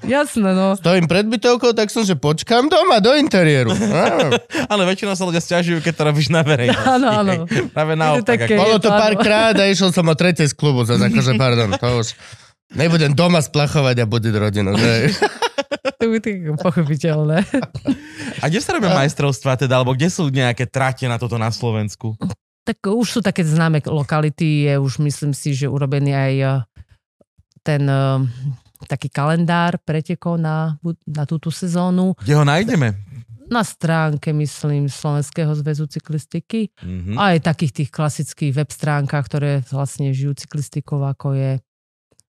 jasné, no. Stojím pred bytovkou, tak som, že počkám doma do interiéru. Á, ale väčšinou sa ľudia stiažujú, keď to robíš na verejnosti. Áno, áno. Práve naopak. také- Bolo to áno. párkrát a išiel som o tretej z klubu, zase akože, pardon, to už... Nebudem doma splachovať a budiť rodinu. Že? To by tak pochopiteľné. A kde sa robia majstrovstvá teda, alebo kde sú nejaké trate na toto na Slovensku? Tak už sú také známe lokality, je už myslím si, že urobený aj eh, ten eh, taký kalendár pretekov na, na túto sezónu. Kde ho nájdeme? Na stránke, myslím, Slovenského zväzu cyklistiky. Mhm. A aj takých tých klasických web stránkach, ktoré vlastne žijú cyklistikou, ako je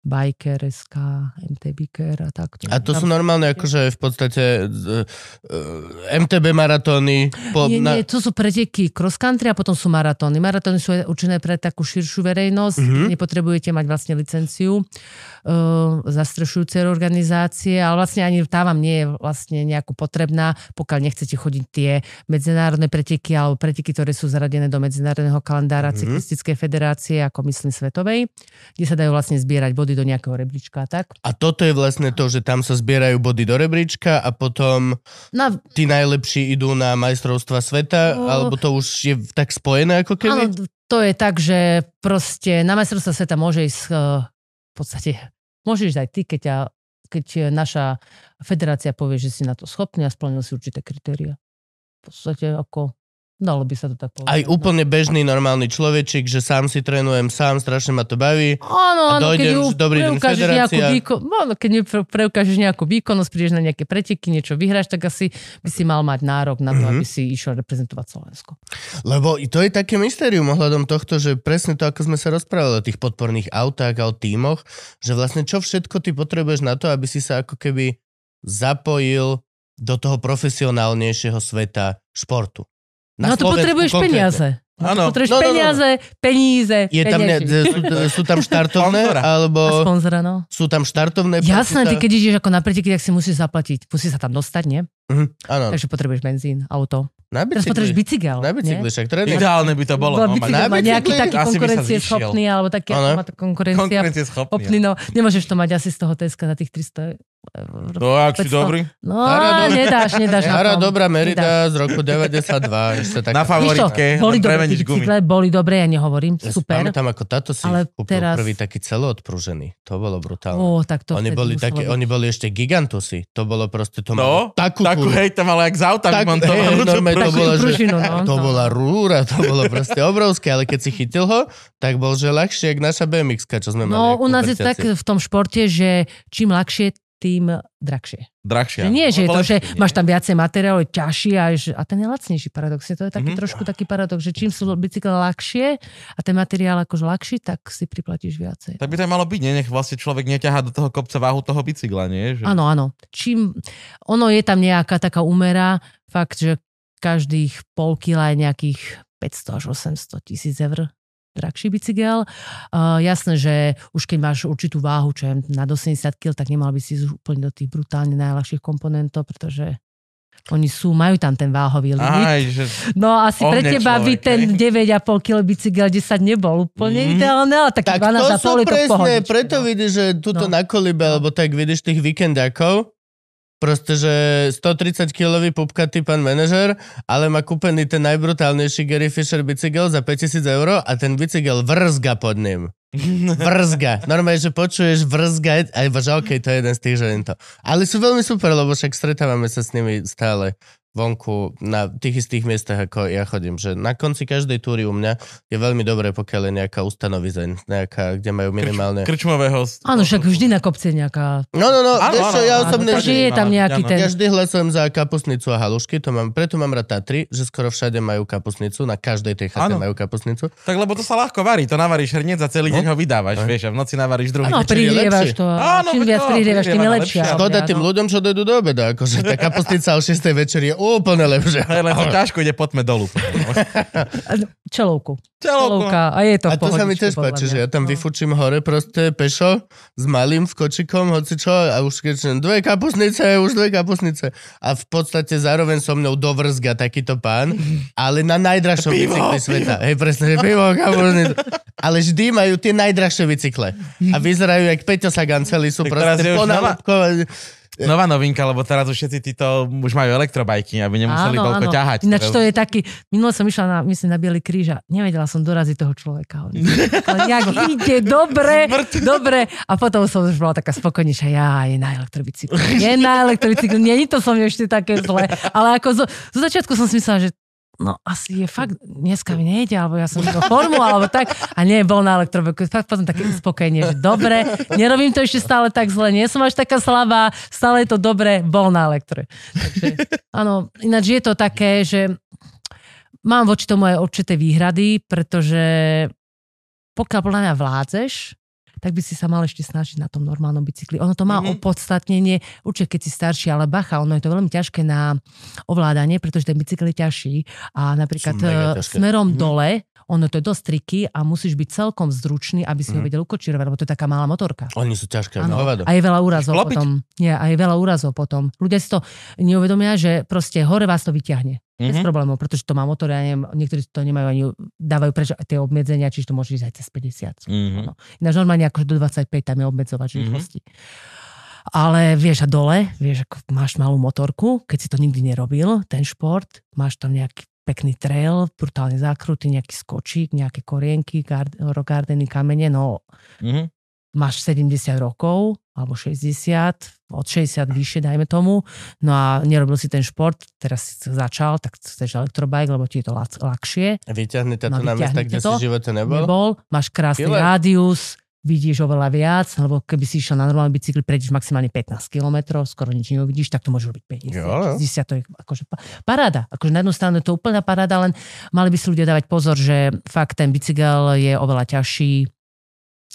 Biker, SK, MTBker a takto. A to sú normálne akože v podstate uh, uh, MTB maratóny. Po, Nie, na, nie, to sú preteky cross country a potom sú maratóny. Maratóny sú určené pre takú širšiu verejnosť. Mhm. Nepotrebujete mať vlastne licenciu uh, zastrešujúcej organizácie, ale vlastne ani tá vám nie je vlastne nejako potrebná, pokiaľ nechcete chodiť tie medzinárodné preteky alebo preteky, ktoré sú zaradené do medzinárodného kalendára Mhm. cyklistickej federácie, ako myslím svetovej, kde sa dajú vlastne zbierať body do nejakého rebríčka a tak. a toto je vlastne to, že tam sa zbierajú body do rebríčka a potom Na, tí najlepší idú na majstrovstva sveta, No. alebo to už je tak spojené ako keby? Áno, to je tak, že proste na majstrovstvá sveta môže ísť eh, v podstate, môžeš aj ty, keď, ťa, keď naša federácia povie, že si na to schopný a splnil si určité kritéria. V podstate ako, dalo by sa to tak povedať. Aj úplne bežný normálny človečik, že sám si trénujem, sám, strašne ma to baví. Áno, áno, keď ju dobrý deň, federácia. výkon, no, keď ju pre- preukážeš nejakú výkonnosť, prídeš na nejaké preteky, niečo vyhráš, tak asi by si mal mať nárok na to, Mhm. aby si išiel reprezentovať Slovensko. Lebo i to je také mystérium ohľadom tohto, že presne to, ako sme sa rozprávali o tých podporných autách a o tímoch, že vlastne čo všetko ty potrebuješ na to, aby si sa ako keby zapojil do toho profesionálnejšieho sveta športu. No to Slovensku potrebuješ konkrétne. peniaze. Áno. Potrebuješ No, no, no, peniaze, peníze, Je tam ne, sú, sú tam štartovné, Sponzora. A alebo sponzora, no. sú tam štartovné? Jasné, ty keď ideš ako na preteky, tak si musíš zaplatiť. Musíš sa tam dostať, nie? Mhm, áno, Takže potrebuješ benzín, auto. na Teraz potrebuješ bicykli. bicykel. Na bicykli, však trénujem. Ideálne by to bolo. Bola no, bicykel, Na má nejaký bicykli? taký Asi by sa konkurencie zvyšiel. schopný, alebo taký, ako má to konkurencia Konkurencie schopný. schopný, no. Nemôžeš to mať asi z toho Teska za tých 300 eur. No, ak si 500. dobrý. No, dobrá- nedáš, nedáš na tom. dobrá Nedáš. Merida z roku 92. Ešte tak... Na favoritke, boli gumy. bicykle, boli dobré, ja nehovorím, Ja si super. pamätám, ako táto si Ale kúpil teraz- prvý taký celoodprúžený. To bolo brutálne. Ó, tak to oni, boli také, oni boli ešte gigantusy. To bolo proste to No, takú, Takú, hej, tam ale jak z auta Tak, vymontovanú. hej, normálne to bola, že- pružinu, no, to no. bola rúra, to bolo proste obrovské, ale keď si chytil ho, tak bol, že ľahšie, jak naša BMX, čo sme mali. No, u nás je tak v tom športe, že čím ľahšie, tým drahšie. Drahšia. Že nie, že je No, to, že nie? máš tam viacej materiálu, je ťažší a, že, a ten je lacnejší paradoxne. To je taký Mhm. trošku taký paradox, že čím sú bicykle ľahšie a ten materiál akože ľahší, tak si priplatíš viacej. Tak by to malo byť, nie? Nech vlastne človek neťahá do toho kopca váhu toho bicykla, nie? Že... Áno, áno. Čím, ono je tam nejaká taká úmera, fakt, že každých pol kila je nejakých 500 až 800 tisíc eur drahší bicykel. Uh, jasné, že už keď máš určitú váhu, čo je nad 80 kg, tak nemal by si ísť úplne do tých brutálne najľahších komponentov, pretože Oni sú, majú tam ten váhový limit. Aj, že... No asi pre teba by ten hej. 9,5 kg bicykel 10 nebol úplne Mhm. ideálne, ale taký Tak 12 to sú to presne, pohodičke, preto no. vidíš, že tuto No. na kolibe, alebo tak vidíš tých víkendákov, proste, že 130 kilový pupkatý pán manažer, ale má kúpený ten najbrutálnejší Gary Fisher bicykel za 5000 eur a ten bicykel vrzga pod ním. Vrzga. Normálne, že počuješ vrzgať a iba, že okej, to je jeden z tých, že to. Ale sú veľmi super, lebo však stretávame sa s nimi stále vonku na tých istých miestach, ako ja chodím. Že na konci každej túry u mňa je veľmi dobré, pokiaľ je nejaká ustanovizeň, nejaká, kde majú minimálne... Krčmového... Áno, však vždy na kopce nejaká... No, no, no, Áno, vieš čo, áno, ja osobne... takže že- je tam nejaký áno. ten... Ja vždy hlasujem za kapusnicu a halušky, to mám, preto mám rád Tatry, že skoro všade majú kapusnicu, na každej tej chate Áno. majú kapusnicu. Tak lebo to sa ľahko varí, to navaríš hrniec a celý deň ho vydávaš, vieš, a v noci navaríš druhý. Áno, prihrievaš lepšie. to. a Áno, čím viac prihrievaš, tým je lepšia. Škoda tým ľuďom, čo dojdú do obeda, akože tá kapusnica o 6. večer je úplne len to ťažko ide potme dolu. Čelovku. Čelovka. A je to A to sa mi tiež páči, že ja tam No. vyfučím hore proste pešo s malým skočikom, hoci čo, a už keď som, dve kapusnice, už dve kapusnice. A v podstate zároveň so mnou dovrzga takýto pán, ale na najdražšom Pivo, bicykli sveta. Hej, presne, že pivo, kapusnice. Ale vždy majú tie najdražšie bicykle. A vyzerajú, jak Peťo Sagan, celí sú Tak proste ponálepkovaní. Nová novinka, lebo teraz už všetci títo už majú elektrobajky, aby nemuseli toľko ťahať. Ináč to je taký, minule som išla na, myslím, na Bielý kríž a nevedela som doraziť toho človeka. Ale jak ide, dobre, dobre. A potom som už bola taká spokojnejšia, ja, je na elektrobicyklu. Je na elektrobicyklu, nie to som ešte také zle. Ale ako zo, zo začiatku som si myslela, že no asi je fakt, dneska mi nejde, alebo ja som do formu, alebo tak. A nie, bol na elektrobicyklu. Fakt potom také uspokojenie, že dobre, nerobím to ešte stále tak zle, nie som až taká slabá, stále je to dobre, bol na elektro. Takže, áno, ináč je to také, že mám voči tomu aj určité výhrady, pretože pokiaľ podľa mňa vládzeš, tak by si sa mal ešte snažiť na tom normálnom bicykli. Ono to má Mhm. mm-hmm. opodstatnenie, určite keď si starší, ale bacha, ono je to veľmi ťažké na ovládanie, pretože ten bicykel je ťažší a napríklad ťažké. smerom Mhm. dole, ono to je dosť triky a musíš byť celkom zručný, aby si ho Mhm. vedel ukočírovať, lebo to je taká malá motorka. Oni sú ťažké, Áno. hovado. A je veľa úrazov Klopiť? potom. Nie, a je veľa úrazov potom. Ľudia si to neuvedomia, že proste hore vás to vyťahne. Bez Mhm. problémov, pretože to má motor, ja neviem, niektorí to nemajú ani, dávajú preč tie obmedzenia, čiže to môže ísť aj cez 50. Mhm. No. Ináč normálne ako do 25 tam je obmedzovač Mhm. rýchlosti. Ale vieš, a dole, vieš, ako máš malú motorku, keď si to nikdy nerobil, ten šport, máš tam nejaký pekný trail, brutálne zákruty, nejaký skočík, nejaké korienky, gard, rogardeny, kamene, no Mhm. máš 70 rokov, alebo 60, od 60 vyššie, dajme tomu, no a nerobil si ten šport, teraz si začal, tak chceš elektrobike, lebo ti je to ľahšie. Vyťahne ťa to No, na miesta, kde si v živote nebol? Nebol, máš krásny Killer. rádius, vidíš oveľa viac, lebo keby si išiel na normálny bicykli, prejdeš maximálne 15 km, skoro nič neuvidíš, tak to môže robiť 50, Jo, jo. 60, to je akože pa- paráda. Akože na jednu stranu je to úplná paráda, len mali by si ľudia dávať pozor, že fakt ten bicykel je oveľa ťažší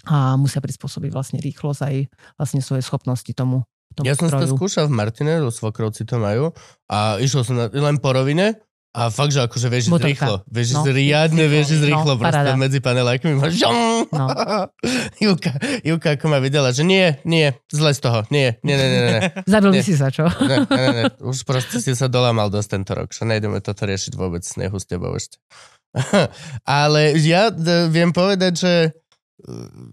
a musia prispôsobiť vlastne rýchlosť aj vlastne svoje schopnosti tomu, tomu Ja som si to stroju. skúšal v Martine, lebo svokrovci to majú a išiel som na, len po rovine a fakt, že akože vieš ísť rýchlo. Vieš No. riadne, vieš ísť No, rýchlo proste paráda. medzi panelákmi. máš žom. No. Júka, Júka ako ma videla, že nie, nie, zle z toho, nie, nie, nie, nie, nie. Zabil by si sa, čo? Ne, ne, ne. Už proste si sa dolámal dosť tento rok, že nejdeme toto riešiť vôbec s nehu s tebou ešte. Ale ja d- viem povedať, že e,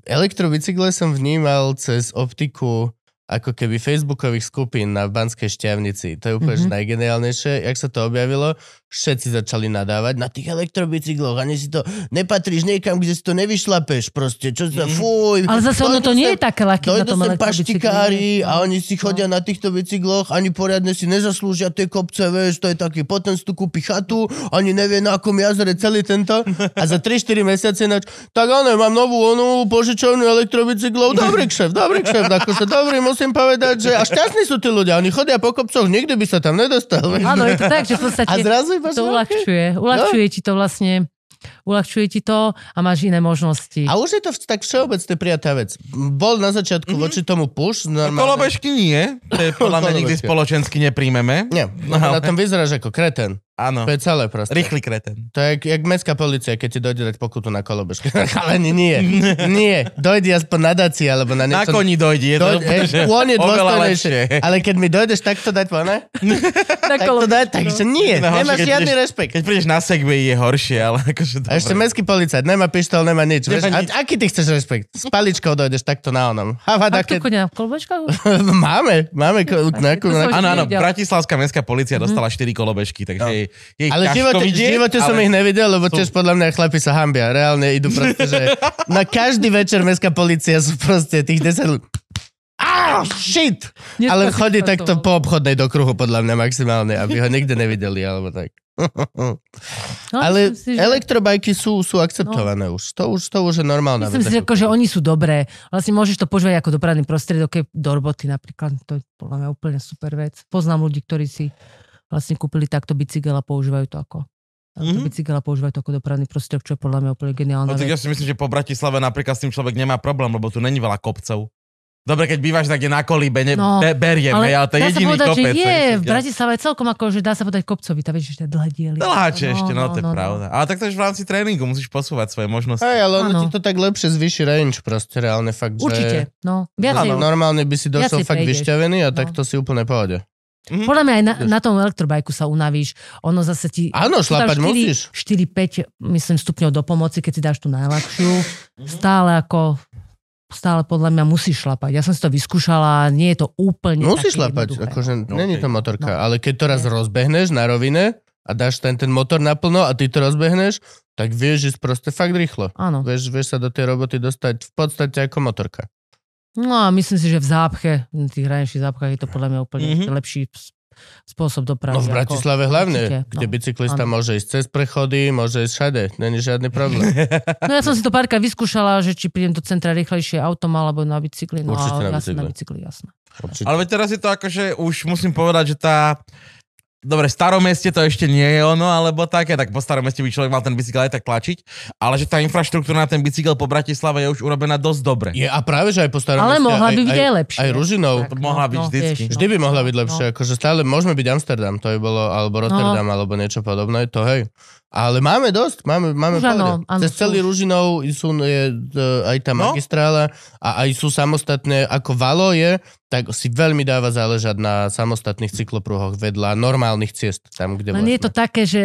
elektrobicykle som vnímal cez optiku ako keby facebookových skupín na Banskej šťavnici. To je úplne mm-hmm. Mhm. najgeniálnejšie. Jak sa to objavilo, všetci začali nadávať na tých elektrobicykloch. Ani si to nepatríš niekam, kde si to nevyšlapeš. Proste, čo sa, Mhm. fuj. Ale zase ono to nie je také ľahké na tom paštikári a No. oni si chodia na týchto bicykloch, ani poriadne si nezaslúžia tie kopce, vieš, to je taký, potom si tu kúpi chatu, ani nevie na akom jazere celý tento a za 3-4 mesiace nač, tak áno, mám novú onu požičovnú elektrobicyklov, dobrý kšeft, dobrý kšeft, akože dobrý, musím povedať, že a šťastní sú tí ľudia, oni chodia po kopcoch, nikdy by sa tam nedostal. Áno, je to tak, že v podstate A zrazu iba to okej. uľahčuje. Uľahčuje ti to vlastne uľahčuje ti to a máš iné možnosti. A už je to v- tak všeobecne prijatá vec. Bol na začiatku mm-hmm. voči tomu push. Normálne. Kolobežky nie, to je podľa mňa nikdy spoločensky nepríjmeme. Nie, no, na tom vyzeráš ako kreten. Áno, To je celé proste. rýchly kreten. To je jak, jak mestská policia, keď ti dojde dať pokutu na kolobežke. Ale nie, nie, nie. Dojde aspoň na daci, alebo na Na niečo. koni dojde, je to Doj- úplne, ej, že je dôstojnejšie. Ale keď mi dojdeš takto dať po ne? Na Tak to dať, takže nie. No, Nemáš žiadny rešpekt. Keď prídeš na Segway je horšie, ale akože A ešte mestský policajt, nemá pištol, nemá nič. Nemá Vieš, a, aký ty chceš rešpekt? S paličkou dojdeš takto na onom. Hava, A také... v kolbečkách? máme, máme ko, nejakú- Áno, áno. Bratislavská mestská policia dostala 4 kolobežky, takže ich Ale v živote, v vidieť, živote som ich nevidel, lebo sú- tiež podľa mňa chlapi sa hambia. Reálne idú proste, že na každý večer mestská policia sú proste tých 10 Á, shit! Dneska Ale chodí to- takto po obchodnej do kruhu, podľa mňa maximálne, aby ho nikde nevideli, alebo tak. No, Ale si, že- elektrobajky sú, sú akceptované už. To už. To už je normálna Myslím si, ako, že oni sú dobré. Vlastne môžeš to používať ako dopravný prostriedok do roboty napríklad. To je podľa mňa úplne super vec. Poznám ľudí, ktorí si vlastne kúpili takto bicykel a používajú to ako mm-hmm. Mhm. bicykel a používajú to ako dopravný prostriedok, čo je podľa mňa úplne geniálna No tak ja si myslím, že po Bratislave napríklad s tým človek nemá problém, lebo tu není veľa kopcov. Dobre, keď bývaš niekde na kolíbe, ne, No, be, beriem, ale, ale to je jediný povedať, kopec. že je, v Bratislave celkom ako, že dá sa povedať kopcovi, tá vieš, že to je dlhé diely. Dlháče ešte, no, to je pravda. Ale tak to je v rámci tréningu, musíš posúvať svoje možnosti. Hej, ale ono ti to tak lepšie zvýši range proste reálne fakt, Určite, že... no. Viacej, Áno, normálne by si došiel fakt prejdeš. vyšťavený a No. takto si úplne pohode. Podľa mňa aj na, na tom elektrobajku sa unavíš. Ono zase ti... Áno, šlapať musíš. 4-5, myslím, stupňov do pomoci, keď si dáš tú najľahšiu. Stále ako stále podľa mňa musíš šlapať. Ja som si to vyskúšala, nie je to úplne Musíš také šlapať, jednoduché. akože No, není to motorka, No. ale keď to raz rozbehneš na rovine a dáš ten, ten motor naplno a ty to rozbehneš, tak vieš ísť proste fakt rýchlo. Áno. Vieš, vieš sa do tej roboty dostať v podstate ako motorka. No a myslím si, že v zápche, v tých hraničných zápchách je to podľa mňa úplne Mhm. mm-hmm. lepší spôsob dopravy. No v ako- Bratislave hlavne, Určite, kde no. bicyklista Áno. môže ísť cez prechody, môže ísť všade, není žiadny problém. No ja som si to párkrát vyskúšala, že či prídem do centra rýchlejšie autom alebo na bicykli. No Určite na jasne, na bicykli. bicykli, jasné. Určite. Ale teraz je to akože, už musím povedať, že tá... Dobre, v starom meste to ešte nie je ono, alebo také, tak po starom meste by človek mal ten bicykel aj tak tlačiť, ale že tá infraštruktúra na ten bicykel po Bratislave je už urobená dosť dobre. Je, a práve, že aj po starom Ale meste, mohla aj, by byť aj, aj lepšie. Aj Ružinov. Tak, mohla byť vždycky. Vždy by mohla byť no, lepšie, akože stále môžeme byť Amsterdam, to by bolo, alebo Rotterdam, alebo niečo podobné, to hej. Ale máme dosť, máme, máme Už áno, Cez celý už. Ružinov sú, je e, aj tá No. magistrála a aj sú samostatné, ako Valo je, tak si veľmi dáva záležať na samostatných cyklopruhoch vedľa normálnych ciest, tam, kde Len je to vlastne. také, že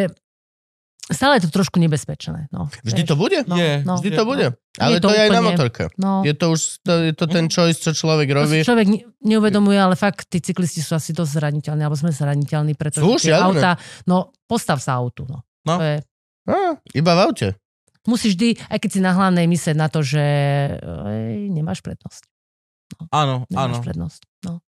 stále je to trošku nebezpečné. No, Vždy vieš. to bude? No, Je. no. Vždy to bude. Ale Je to, to je aj na motorke. No, Je to už to, je to ten choice, čo človek to robí. si človek ne- neuvedomuje, ale fakt tí cyklisti sú asi dosť zraniteľní, alebo sme zraniteľní, pretože Sú, tie auta, no postav sa autu. No. No. To je, Á, iba v aute. musíš vždy, aj keď si na hlavnej myslieť na to, že ej, nemáš prednosť. Áno, Nemáš áno. prednosť. No.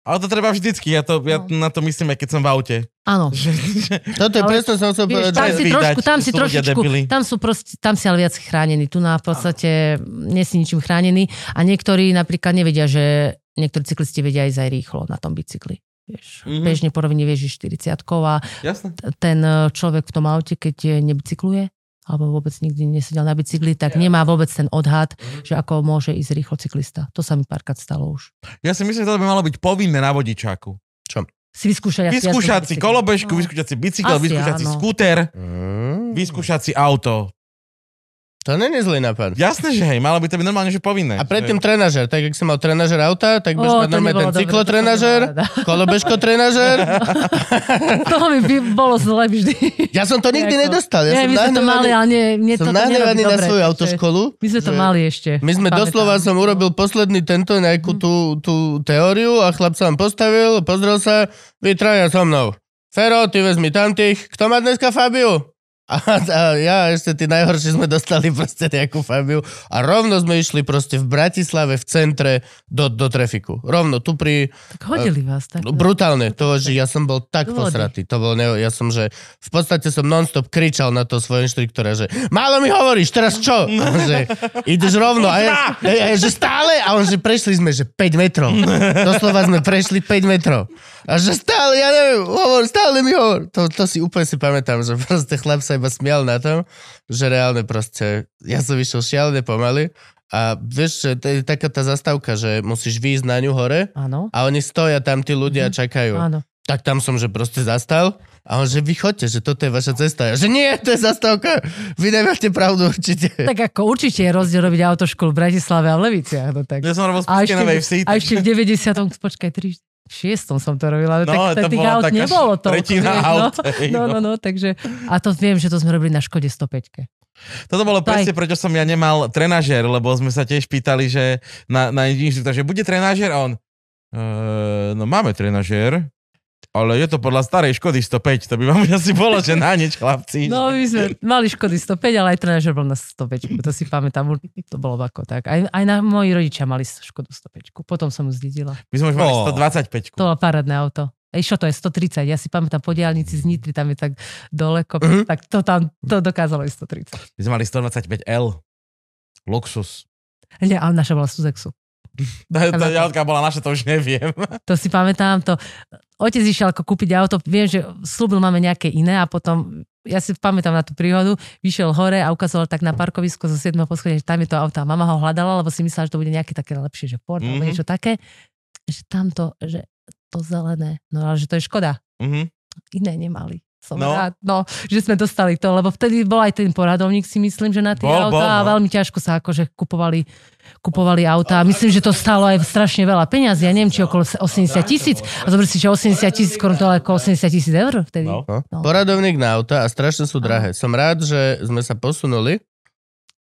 Ale to treba vždycky, ja, to, ja No. na to myslím, aj keď som v aute. Áno. Že, že, Toto je Ale presne som chcel povedať. tam si trošku, tam si trošičku, tam sú proste, tam si ale viac chránení. Tu na v podstate nie si ničím chránený a niektorí napríklad nevedia, že niektorí cyklisti vedia ísť aj rýchlo na tom bicykli. Vieš, Mhm. mm-hmm. bežne po rovine vieš 40 a jasné. t- ten e, človek v tom aute, keď nebicykluje, alebo vôbec nikdy nesedel na bicykli, tak nemá vôbec ten odhad, Mhm. že ako môže ísť rýchlo cyklista. To sa mi párkrát stalo už. Ja si myslím, že to by malo byť povinné na vodičáku. Si vyskúšať. Vyskúšať si kolobežku, No. vyskúšať si bicykel, Asi vyskúšať si áno. skúter, Mm, vyskúšať si auto. To není zlý nápad. Jasné, že hej, malo by to byť normálne, že povinné. A predtým trenažer, tak jak som mal trenažer auta, tak budeš mať to normálne ten to nebola kolobežko trenažer. rada. Toho mi by bolo zle vždy. Ja som to nikdy nedostal. Ja nie, som my sme to mali, ale nie, nie som to nerobí nahnevaný na dobre, svoju autoškolu. My sme to že- mali ešte. My sme pamätám. doslova, som urobil posledný tento nejakú Mhm. tú, tú teóriu a chlap sa vám postavil, pozrel sa, vy traja so mnou. Fero, ty vezmi tamtých. Kto má dneska Fabiu? A, a ja ešte tí najhorší sme dostali proste nejakú Fabiu a rovno sme išli proste v Bratislave v centre do, do trafiku. Rovno tu pri... Tak hodili vás. Tak. No, brutálne, to, že ja som bol tak Dôvody. posratý. To bol, ne, ja som, že v podstate som nonstop kričal na to svojho inštruktora, že málo mi hovoríš, teraz čo? A on, že ideš rovno. A ja, a ja, že stále? A on, že prešli sme, že 5 metrov. Doslova sme prešli 5 metrov. A že stále, ja neviem, hovor, stále mi hovor. To, to si úplne si pamätám, že proste chlap sa iba smial na tom, že reálne proste, ja som vyšiel šialené pomaly a vieš, že to je taká tá zastávka, že musíš výjsť na ňu hore Áno, a oni stoja tam, tí ľudia a čakajú. áno. Tak tam som, že proste zastal a on, že vy chodte, že toto je vaša cesta. Ja, že nie, to je zastávka. Vy nemáte pravdu určite. Tak ako určite je rozdiel robiť autoškolu v Bratislave a v Leviciach. No tak. Ja som robil A spustke ešte, Novej Vsi. a ešte v 90. počkaj, 3, 6. som to robila, no, No, tak, tak to tých aut nebolo to. tretina aut, hej, No, no, no, takže, a to viem, že to sme robili na Škode 105. Toto bolo Taj. presne, prečo som ja nemal trenažér, lebo sme sa tiež pýtali, že na, na inštruktor, že bude trenažér a on, e, no máme trenažér, ale je to podľa starej Škody 105, to by vám už asi bolo, že na nič, chlapci. No, my sme mali Škody 105, ale aj trenažer bol na 105, to si pamätám, to bolo ako tak. Aj, aj na moji rodičia mali Škodu 105, potom som ju zdedila. My sme už mali Ó. 125. To bolo parádne auto. Čo to je 130, ja si pamätám po diálnici z Nitry, tam je tak dole, kop, Mhm. tak to tam, to dokázalo ísť 130. My sme mali 125L. Luxus. Nie, ale naša bola Suzexu. Tá, tá bola naša, to už neviem. To si pamätám, to otec išiel ako kúpiť auto, viem, že slúbil máme nejaké iné a potom ja si pamätám na tú príhodu, vyšiel hore a ukazoval tak na parkovisko zo 7. poschodia, že tam je to auto a mama ho hľadala, lebo si myslela, že to bude nejaké také lepšie, že Ford, alebo Mhm. niečo také, že tamto, že to zelené, no ale že to je škoda, Mhm. iné nemali. Som No. rád, no, že sme dostali to, lebo vtedy bol aj ten poradovník, si myslím, že na tie Bol, bol, autá a veľmi ťažko sa akože kupovali, kupovali autá. Myslím, že to stálo aj strašne veľa peňazí, ja neviem, či okolo 80 tisíc. A zober si, že 80 tisíc korun to je ako 80 tisíc eur vtedy. No. No. No. Poradovník na auta a strašne sú drahé. Som rád, že sme sa posunuli.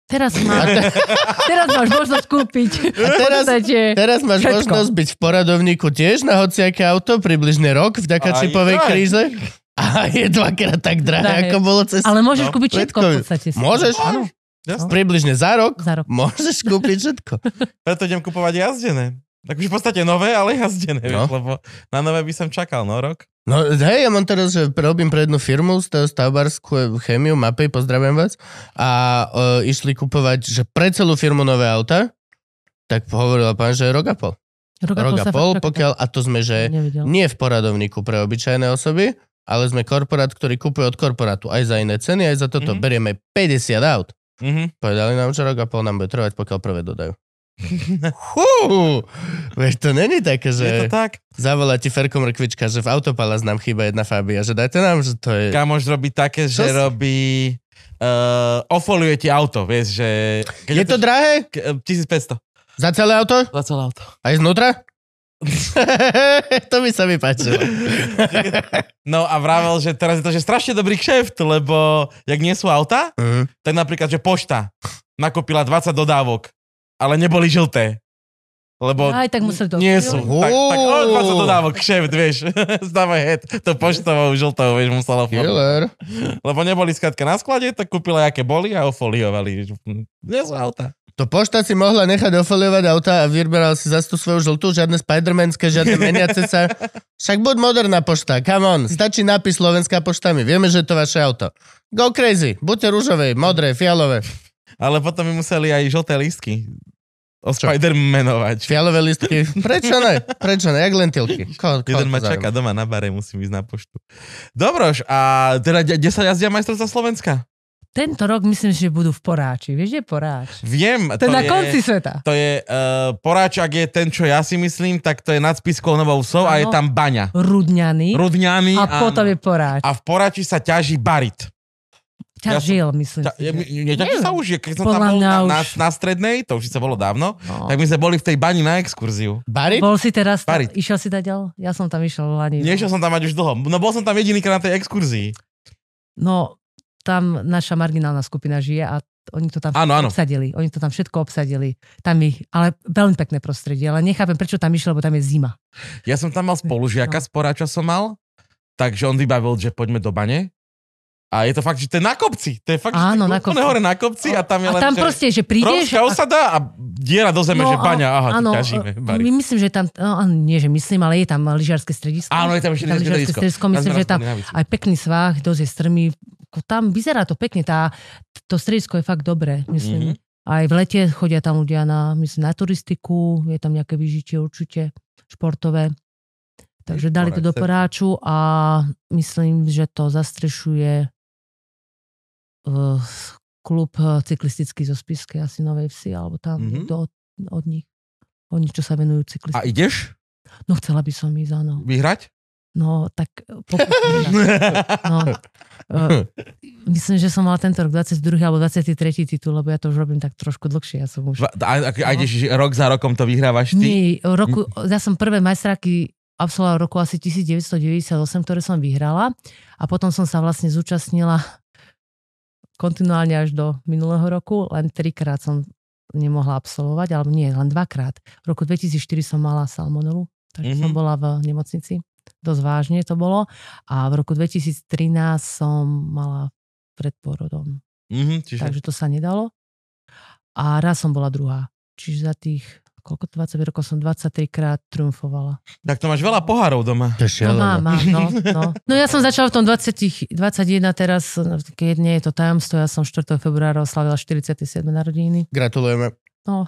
Teraz, má, teraz máš možnosť kúpiť. A teraz, teraz máš všetko. možnosť byť v poradovníku tiež na hociaké auto, približne rok vďaka čipovej kríze. A je dvakrát tak drahé, Drahé. ako bolo cez... Ale môžeš No, kúpiť všetko v podstate. Môžeš? Áno, Jasné. Približne za rok za rok. môžeš kúpiť všetko. Preto idem kupovať jazdené. Tak už v podstate nové, ale jazdené, No. vieš, lebo na nové by som čakal, no rok. No hej, ja mám teraz, že robím pre jednu firmu, stav- stavbarskú chemiu, mapy, pozdravujem vás, a e, išli kupovať, že pre celú firmu nové auta, tak hovorila pán, že rok a pol. Rok a pol, pokiaľ, a to sme, že nevidel. nie v poradovníku pre obyčajné osoby, ale sme korporát, ktorý kupuje od korporátu aj za iné ceny, aj za toto. Mhm. Berieme 50 aut. Mhm. Povedali nám, že rok a pol nám bude trvať, pokiaľ prvé dodajú. Hú, veď to není také, Je to že tak? zavolá ti Ferko Mrkvička, že v Autopalas nám chýba jedna Fabia, že dajte nám, že to je... Kamoš robí také, že Čo si- robí... Uh, ofoliuje ti auto, vieš, že... keď Je to drahé? K- eh, 1500 Za celé auto? za celé auto. Aj znútra? to by sa mi páčilo. No a vravel, že teraz je to že strašne dobrý kšeft, lebo jak nie sú auta, Mhm. tak napríklad, že pošta nakúpila 20 dodávok, ale neboli žlté. Lebo Aj tak museli to nie sú. Tak, tak o, 20 dodávok, kšeft, vieš. Zdávaj head, to poštovou žltou, vieš, musela fotiť. Killer. Lebo neboli skrátka na sklade, tak kúpila, aké boli a ofoliovali. Nie sú auta. To pošta si mohla nechať ofoliovať auta a vyberal si zase tú svoju žltú, žiadne spidermanské, žiadne meniace sa. Však buď moderná pošta, come on, stačí nápis Slovenská pošta, my vieme, že je to vaše auto. Go crazy, buďte rúžové, modré, fialové. Ale potom mi museli aj žlté lístky? Spider-manovať. Fialové listky. Prečo ne? Prečo ne? Jak lentilky. Ko, ko, Jeden ma čaká doma na bare, musím ísť na poštu. Dobroš, a teda de- kde sa jazdia majstrovstvá Slovenska? Tento rok myslím, že budú v Poráči. Vieš, kde je Poráč? Viem, To je na konci sveta. To je, uh, Poráčak je ten, čo ja si myslím, tak to je nad Spiskou Novou Vsou a je Áno. tam baňa. Rudňany. Rudňany. a potom je Poráč. A v Poráči sa ťaží barit. ja som- Ťažil, myslím Ťa, že- neťaží Neviem. sa už, keď som Podľa tam bol na, na, už- na, strednej, to už sa bolo dávno, No. tak my sme boli v tej bani na exkurziu. Barit? Bol si teraz, ta, Parit. išiel si ďal? Ja som tam išiel ani. Nešiel som tam mať už dlho. No bol som tam jedinýkrát na tej exkurzii. No, tam naša marginálna skupina žije a oni to tam Áno, áno. obsadili. Oni to tam všetko obsadili. Tam ich, ale veľmi pekné prostredie. Ale nechápem, prečo tam išiel, lebo tam je zima. Ja som tam mal spolužiaka No. z Poráča som mal, takže on vybavil, že poďme do bane. A je to fakt, že to je na kopci. To je fakt, Áno, že na kopci. hore na kopci a tam je A len, tam že proste, že prídeš... romská osada a diera do zeme, že baňa, aha, áno, tu ťažíme. my Bari. myslím, že tam, no, nie, že myslím, ale je tam lyžiarske stredisko. Áno, je tam ešte lyžiarske stredisko. stredisko. Myslím, že tam aj pekný svah, dosť je strmý. Ko- Tam vyzerá to pekne, tá, to stredisko je fakt dobré, myslím. Mhm. Aj v lete chodia tam ľudia na, myslím, na turistiku, je tam nejaké vyžitie určite, športové. Takže dali to do Poráč, poráču a myslím, že to zastrešuje uh, klub cyklistický zo Spisky, asi Novej Vsi, alebo tam Mhm. mm-hmm. od, od nich. Oni, čo sa venujú A cyklistiky. ideš No chcela by som ísť, áno. vyhrať? No, tak sa. No, uh, myslím, že som mala tento rok 22. alebo 23. titul, lebo ja to už robím tak trošku dlhšie. Ja som už... A, a, a ideš že rok za rokom to vyhrávaš ty? Nie, roku, ja som prvé majstráky absolvovala roku asi 1998, ktoré som vyhrala a potom som sa vlastne zúčastnila kontinuálne až do minulého roku, len trikrát som nemohla absolvovať, alebo nie, len dvakrát. V roku 2004 som mala salmonelu, takže mm-hmm. som Mhm. bola v nemocnici. Dosť vážne to bolo. A v roku 2013 som mala pred porodom. Mhm, čiže... Takže to sa nedalo. A raz som bola druhá. Čiže za tých, koľko to 20 rokov som 23 krát triumfovala. Tak to máš veľa pohárov doma. To je No mám, mám, no, no. no ja som začala v tom 20, 21 teraz, keď nie je to tajomstvo, ja som 4. februára oslavila 47. narodeniny. Gratulujeme. No,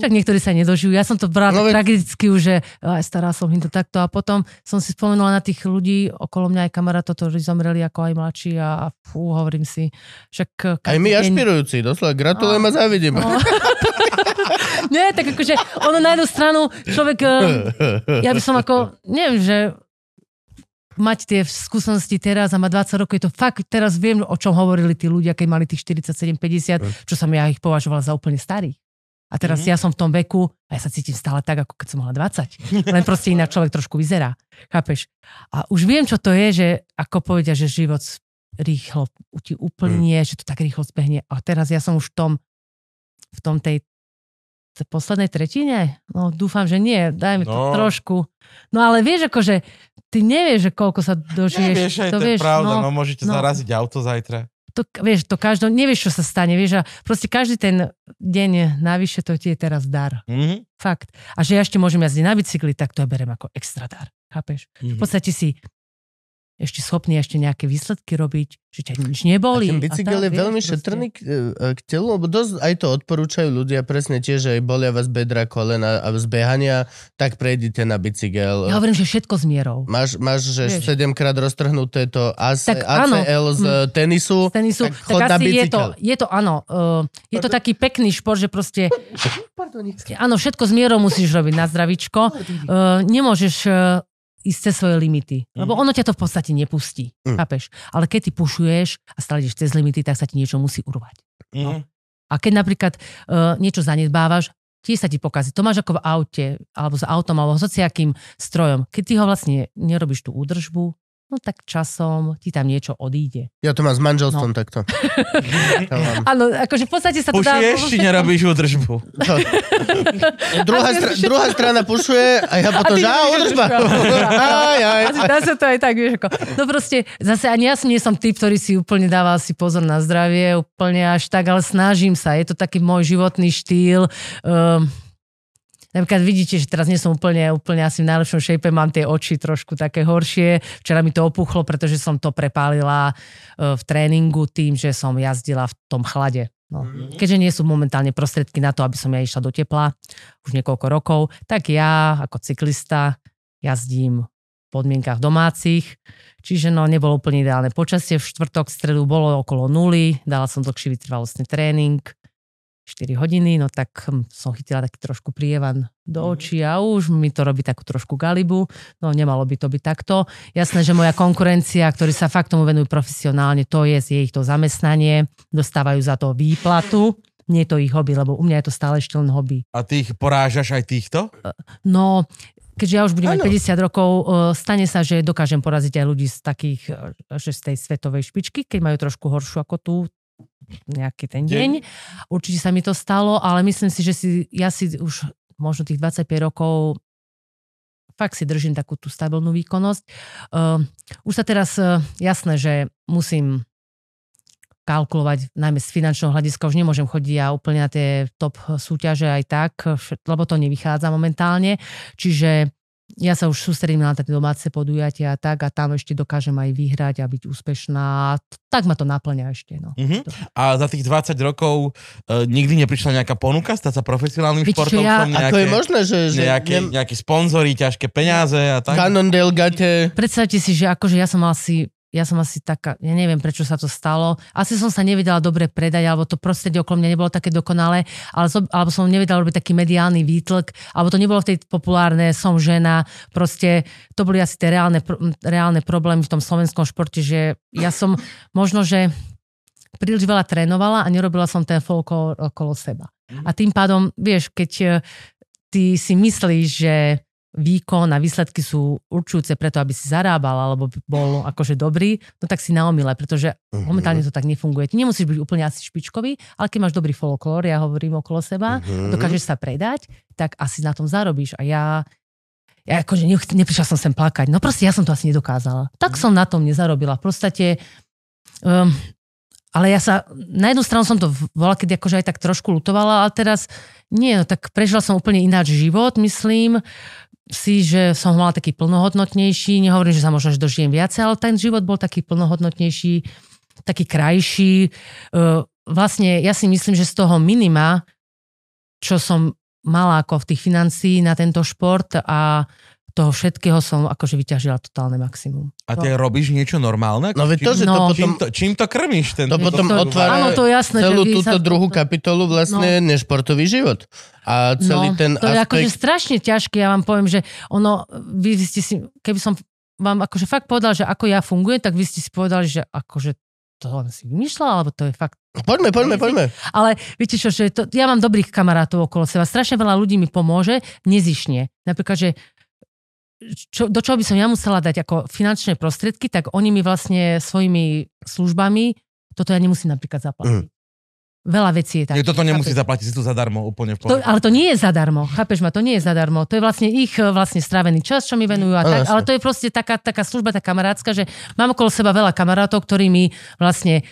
však niektorí sa nedožijú. Ja som to brala No tragicky už, že aj stará som im to takto. A potom som si spomenula na tých ľudí okolo mňa, aj kamarátov, ktorí zomreli ako aj mladší a, a fú, hovorím si, však... Aj my ašpirujúci, doslova gratulujem a závidím. No. Nie, tak akože ono na jednu stranu človek, eh, ja by som ako, neviem, že mať tie skúsenosti teraz a mať 20 rokov, je to fakt, teraz viem, o čom hovorili tí ľudia, keď mali tých 47-50, čo som ja ich považovala za úplne starých. A teraz Mhm. ja som v tom veku a ja sa cítim stále tak, ako keď som mala 20. Len proste inak človek trošku vyzerá. Chápeš? A už viem, čo to je, že ako povedia, že život rýchlo ti úplne, že to tak rýchlo zbehne. A teraz ja som už v tom, v tom tej poslednej tretine? No dúfam, že nie. Daj mi to No. trošku. No ale vieš, akože ty nevieš, že koľko sa dožiješ. Nevieš, aj to, je pravda, no, no, môžete no. zaraziť auto zajtra. To, vieš, to každom, nevieš, čo sa stane, vieš, a proste každý ten deň navyše to ti je teraz dar. Mhm. Fakt. A že ja ešte môžem jazdiť na bicykli, tak to ja berem ako extra dar. Chápeš? V Mhm. podstate si ešte schopný ešte nejaké výsledky robiť, že ťa nič A neboli. ten bicykel tak, je vieš, veľmi proste. šetrný k, e, k telu, lebo dosť aj to odporúčajú ľudia presne tiež, že aj bolia vás bedra, kolena a z behania, tak prejdite na bicykel. Ja hovorím, že všetko s mierou. Máš, máš že Vieš. 7 krát roztrhnuté to AC, Tak áno. ACL z Mm. tenisu, z tenisu, tak tak, chod na asi je to, je to áno, uh, je to taký pekný šport, že proste, áno, všetko s mierou musíš robiť na zdravičko, uh, nemôžeš uh, ísť cez svoje limity, lebo ono ťa to v podstate nepustí, Mm. chápeš? Ale keď ty pušuješ a stále ideš cez limity, tak sa ti niečo musí urvať. Mhm. A keď napríklad uh, niečo zanedbávaš, tiež sa ti pokazí. To máš ako v aute, alebo s autom, alebo s hociakým strojom. Keď ty ho vlastne nerobíš tú údržbu, no tak časom ti tam niečo odíde. Ja to mám s manželstvom No. takto. Áno, akože v podstate sa to dá... Pušuješ, či nerobíš údržbu? To. druhá, stra- druhá strana pušuje a ja potom, že á, údržbu. Aj, aj. Asi dá sa to aj tak, vieš, ako. No proste, zase ani ja som- nie som typ, ktorý si úplne dával si pozor na zdravie, úplne až tak, ale snažím sa. Je to taký môj životný štýl. Um, Napríklad vidíte, že teraz nie som úplne, úplne asi v najlepšom shape, mám tie oči trošku také horšie. Včera mi to opuchlo, pretože som to prepálila uh, v tréningu tým, že som jazdila v tom chlade. No. Keďže nie sú momentálne prostriedky na to, aby som ja išla do tepla už niekoľko rokov, tak ja ako cyklista jazdím v podmienkach domácich, čiže no nebolo úplne ideálne počasie. V štvrtok, v stredu bolo okolo nuly, dala som dlhší vytrvalostný tréning, 4 hodiny, no tak hm, som chytila taký trošku prievan do Mhm. očí a už mi to robí takú trošku galibu. No nemalo by to byť takto. Jasné, že moja konkurencia, ktorí sa fakt tomu venujú profesionálne, to je, je ich to zamestnanie, dostávajú za to výplatu. Nie je to ich hobby, lebo u mňa je to stále ešte len hobby. A ty ich porážaš aj týchto? No, keďže ja už budem Áno. mať 50 rokov, eh, stane sa, že dokážem poraziť aj ľudí z takých, eh, že z tej svetovej špičky, keď majú trošku horšiu ako tú nejaký ten deň. Určite sa mi to stalo, ale myslím si, že si, ja si už možno tých 25 rokov fakt si držím takú tú stabilnú výkonnosť. Uh, už sa teraz, uh, jasné, že musím kalkulovať, najmä z finančného hľadiska, už nemôžem chodiť ja úplne na tie top súťaže aj tak, lebo to nevychádza momentálne. Čiže ja sa už sústredím na také domáce podujatia a tak a tam ešte dokážem aj vyhrať a byť úspešná. Tak ma to naplňa ešte. No. Mhm. A za tých 20 rokov uh, nikdy neprišla nejaká ponuka stať sa profesionálnym Viete čo, športovcom? ja- Ako je možné, že, že nejaké, nem- nejaké sponzory, ťažké peniaze a tak? Cannondale gate, Predstavte si, že akože ja som mal si ja som asi taká, ja neviem, prečo sa to stalo. Asi som sa nevedela dobre predať, alebo to prostredie okolo mňa nebolo také dokonalé, ale som, alebo som nevedela robiť taký mediálny výtlk, alebo to nebolo v tej populárne, som žena, proste to boli asi tie reálne, reálne problémy v tom slovenskom športe, že ja som možno, že príliš veľa trénovala a nerobila som ten folklór okolo seba. A tým pádom, vieš, keď eh, ty si myslíš, že výkon a výsledky sú určujúce preto, aby si zarábal alebo bol akože dobrý, no tak si naomile, pretože Mhm. momentálne to tak nefunguje. Ty nemusíš byť úplne asi špičkový, ale keď máš dobrý folklór, ja hovorím okolo seba, Mhm. dokážeš sa predať, tak asi na tom zarobíš. A ja, ja akože neprišla som sem plakať. No proste ja som to asi nedokázala. Tak som na tom nezarobila. V podstate, um, ale ja sa, na jednu stranu som to bola, keď akože aj tak trošku lutovala, ale teraz nie, no tak prežila som úplne ináč život, myslím si, že som mala taký plnohodnotnejší, nehovorím, že sa možno že dožijem viacej, ale ten život bol taký plnohodnotnejší, taký krajší. Vlastne ja si myslím, že z toho minima, čo som mala ako v tých financií na tento šport a toho všetkého som akože vyťažila totálne maximum. A ty robíš niečo normálne? No veď to, že to No. potom... Čím to, čím to krmíš? Ten, To potom To- otvára Áno, to je jasné. celú túto sa- druhú kapitolu vlastne nešportový život. A celý no, ten to je akože aspekt... strašne ťažké, ja vám poviem, že ono, vy, vy ste si, keby som vám akože fakt povedal, že ako ja fungujem, tak vy ste si povedali, že akože to len si vymýšľala, alebo to je fakt Poďme, poďme, poďme. Ale viete čo, že to, ja mám dobrých kamarátov okolo seba. Strašne veľa ľudí mi pomôže nezišne. Napríklad, že čo, do čoho by som ja musela dať ako finančné prostriedky, tak oni mi vlastne svojimi službami, toto ja nemusím napríklad zaplatiť. Mm. Veľa vecí je tak. Toto nemusí zaplatiť, si tu zadarmo úplne v To, ale to nie je zadarmo, chápeš ma, to nie je zadarmo. To je vlastne ich e, vlastne strávený čas, čo mi venujú a No, tak, ale to je proste taká, taká služba, taká kamarátska, že mám okolo seba veľa kamarátov, ktorí mi vlastne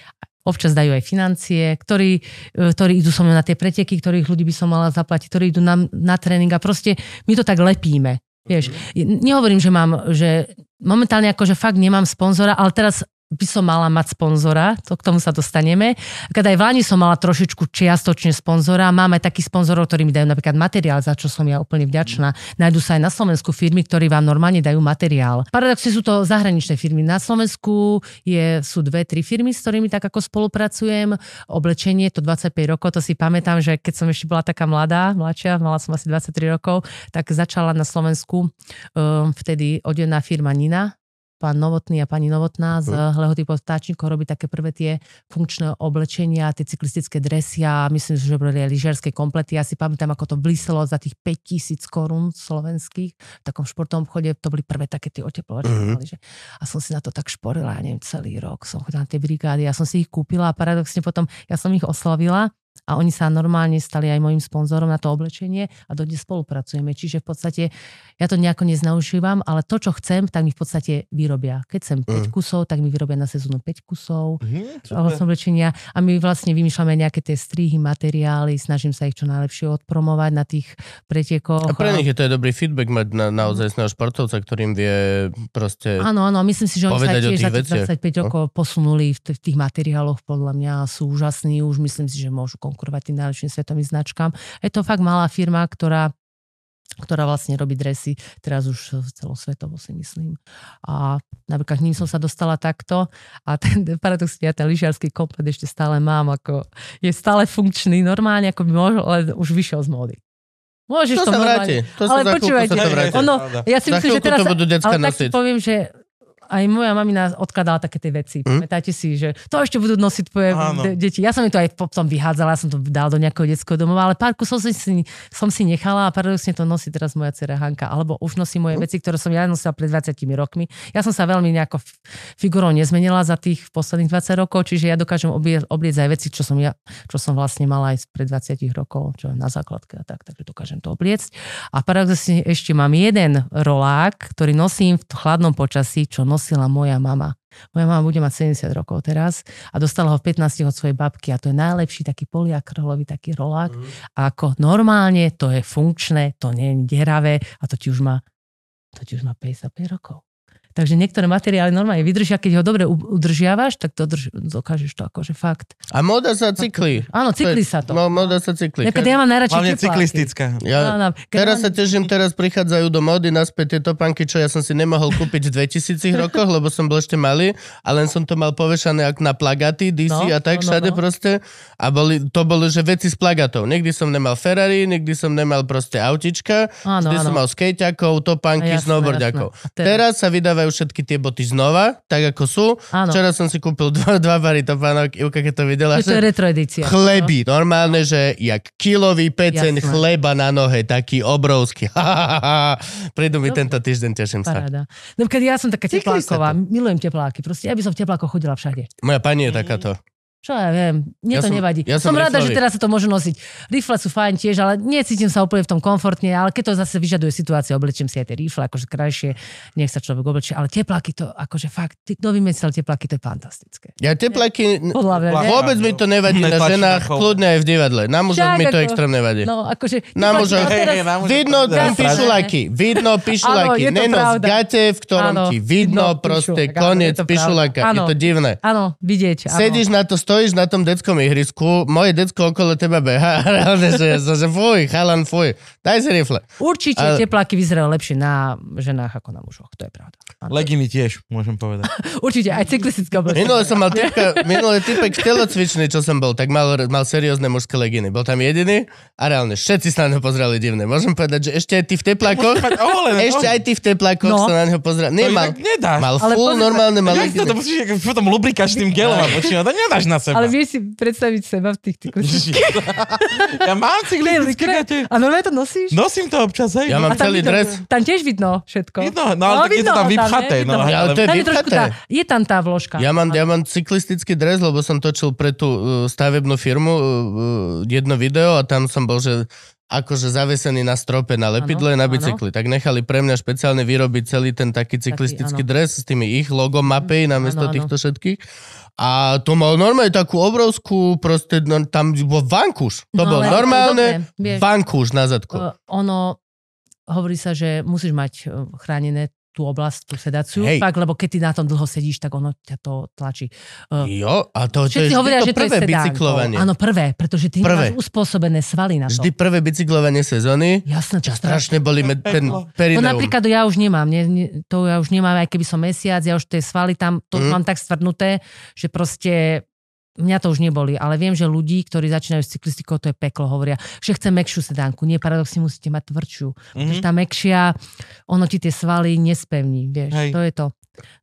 občas dajú aj financie, ktorí, e, ktorí idú so mnou na tie preteky, ktorých ľudí by som mala zaplatiť, ktorí idú na, na tréning a proste my to tak lepíme. Vieš, nehovorím, že mám, že momentálne akože fakt nemám sponzora, ale teraz by som mala mať sponzora, to k tomu sa dostaneme. Keď aj v Lani som mala trošičku čiastočne sponzora, máme takých sponzorov, ktorí mi dajú napríklad materiál, za čo som ja úplne vďačná. Nájdu sa aj na Slovensku firmy, ktorí vám normálne dajú materiál. Paradoxne sú to zahraničné firmy. Na Slovensku je, sú dve, tri firmy, s ktorými tak ako spolupracujem. Oblečenie, to 25 rokov, to si pamätám, že keď som ešte bola taká mladá, mladšia, mala som asi 23 rokov, tak začala na Slovensku um, vtedy odená firma Nina, pán Novotný a pani Novotná z Lehoty pod vtáčnikou robí také prvé tie funkčné oblečenia, tie cyklistické dresy a myslím, že boli aj lyžiarske komplety. Ja si pamätám, ako to blíselo za tých 5000 korún slovenských v takom športovom obchode. To boli prvé také tie oteplovačky. Mm-hmm. Že... A som si na to tak šporila, ja neviem, celý rok. Som chodila na tie brigády, ja som si ich kúpila a paradoxne potom ja som ich oslavila a oni sa normálne stali aj môjim sponzorom na to oblečenie a dodnes spolupracujeme. Čiže v podstate ja to nejako neznaužívam, ale to, čo chcem, tak mi v podstate vyrobia. Keď chcem 5 Mm. kusov, tak mi vyrobia na sezónu 5 kusov som oblečenia a my vlastne vymýšľame nejaké tie strihy, materiály, snažím sa ich čo najlepšie odpromovať na tých pretekoch. A pre nich je to aj dobrý feedback mať na, naozaj športovca, ktorým vie proste... Áno, áno, myslím si, že oni sa tiež za tých veciach. 25 rokov posunuli v, t- v tých materiáloch, podľa mňa sú úžasní, už myslím si, že môžu konkurovať tým najlepším svetovým značkám. Je to fakt malá firma, ktorá ktorá vlastne robí dresy, teraz už celosvetovo si myslím. A napríklad k ním som sa dostala takto a ten paradoxne ja ten lyžiarsky komplet ešte stále mám, ako je stále funkčný, normálne ako by mohol, ale už vyšiel z módy. Môžeš To to sa vráti. To Ale počúvajte, ono, ja si myslím, že teraz... ale tak nosiť. ti poviem, že aj moja mamina odkladala také tie veci. Hm? Pamätáte si, že to ešte budú nosiť tvoje de- deti. Ja som mi to aj potom vyhádzala, ja som to dal do nejakého detského domova, ale pár kusov som si, som si nechala a paradoxne to nosí teraz moja dcera Hanka. Alebo už nosí moje veci, ktoré som ja nosila pred 20 rokmi. Ja som sa veľmi nejako figurou nezmenila za tých posledných 20 rokov, čiže ja dokážem oblie, obliecť aj veci, čo som, ja, čo som vlastne mala aj pred 20 rokov, čo na základke a tak, takže dokážem to obliecť. A paradoxne ešte mám jeden rolák, ktorý nosím v chladnom počasí, čo nosila moja mama. Moja mama bude mať 70 rokov teraz a dostala ho v 15 od svojej babky a to je najlepší taký poliakrylový taký rolák. A ako normálne to je funkčné, to nie je deravé a to ti už má, to ti už má 55 rokov. Takže niektoré materiály normálne vydržia, keď ho dobre udržiavaš, tak to drž- dokážeš to akože fakt. A moda sa cyklí. Áno, cykli sa to. Mo- Moda sa cyklí. Napríklad ja mám najradšej Hlavne tepláky. cyklistická. Ja, Áno, keď teraz mám- sa teším, teraz prichádzajú do mody naspäť tie topánky, čo ja som si nemohol kúpiť v 2000 rokoch, lebo som bol ešte malý a len som to mal povešané ako na plagaty DC No, a tak no, no, všade no. proste. A boli, to boli, že veci z plagatov. Nikdy som nemal Ferrari, nikdy som nemal proste autička, Áno, vždy áno. som mal skejťakov, topánky. A teraz- Teraz sa vydávajú všetky tie boty znova, tak ako sú. Áno. Včera som si kúpil dva, dva pary topánok, Ivka, keď to videla, To je že retro edícia. chleby, normálne, že jak kilový peceň Jasné. chleba na nohe, taký obrovský. Prídu mi tento týždeň, teším sa. Paráda. Napríklad ja som taká tepláková, milujem tepláky. Proste ja by som v teplákoch chodila všade. Moja pani je takáto. Čo ja viem, Ja mne to som- nevadí. ja som som rada, že teraz sa to môže nosiť. Rifle sú fajn tiež, ale necítim sa úplne v tom komfortne, ale keď to zase vyžaduje situácia, oblečím si aj tie rifle, akože krajšie, nech sa človek oblečie, ale tepláky to, akože fakt, ty, kto vymyslel tepláky, to je fantastické. Ja tepláky, n- Podľa mňa, vôbec mi to nevadí na ženách, kľudne aj v divadle. Na mužoch mi to ako- extrémne vadí. No, akože... Na mužoch- teraz- Vidno tam vidno to nenos gate, v ktorom ti vidno proste koniec pišuláka. Je to divné. Áno, vidieť. Sedíš na to, stojíš na tom detskom ihrisku, moje decko okolo teba beha a reálne, že, že, že fuj, chalan, fuj, daj si rifle. Určite Ale- tepláky vyzerajú lepšie na ženách ako na mužoch, to je pravda. Leginy tiež, môžem povedať. Určite, aj cyklistické oblečenie. Minule som mal typka, minule typek telocvičný, čo som bol, tak mal, mal seriózne mužské leginy. Bol tam jediný a reálne všetci sa na neho pozerali divne. Môžem povedať, že ešte aj ty v teplákoch, ešte aj ty v teplákoch No. sa na neho pozerali. Nedáš. mal Ale full sa- normálne mal Jak to, leginy. musíš potom lubrikačným gelom a počínať, to nedáš na seba. Ale vieš si predstaviť seba v tých cyklistických... ja mám cyklistické gate. A normálne to nosíš? Nosím to občas, hej. Ja no. mám tam celý dres. Tam tiež vidno všetko. Vidno, no ale tak je to tam vypchaté. No, hej, Ale to je Tam je, trošku tá, je tam tá vložka. Ja mám, ja mám cyklistický dres, lebo som točil pre tú uh, stavebnú firmu uh, uh, jedno video a tam som bol, že akože zavesený na strope na lepidle Áno, na bicykli. Tak nechali pre mňa špeciálne vyrobiť celý ten taký cyklistický áno. dres s tými ich logom mapej namiesto Áno, áno. týchto všetkých. A to mal normálne takú obrovskú, proste no, tam bol vankúš. To No, bol ale- normálne dobre, vieš. vankúš na zadku. Uh, ono, hovorí sa, že musíš mať chránené tú oblasť, tú sedáciu, Hej. fakt, lebo keď ty na tom dlho sedíš, tak ono ťa to tlačí. Uh, Jo, a to, to je hovoria, to že to je prvé sedán. bicyklovanie. Áno, prvé, pretože ty Prvé. nemáš uspôsobené svaly na to. Vždy prvé bicyklovanie sezóny. Jasné, to Strašne boli me- ten To perineum. napríklad ja už nemám, ne, ne, to ja už nemám, aj keby som mesiac, ja už tie svaly tam, to mm. mám tak stvrdnuté, že proste mňa to už neboli, ale viem, že ľudí, ktorí začínajú s cyklistikou, to je peklo, hovoria, že chce mekšiu sedánku. Nie, paradoxne musíte mať tvrdšiu. Mm-hmm. Pretože tá mekšia, ono ti tie svaly nespevní, vieš, Hej. to je to.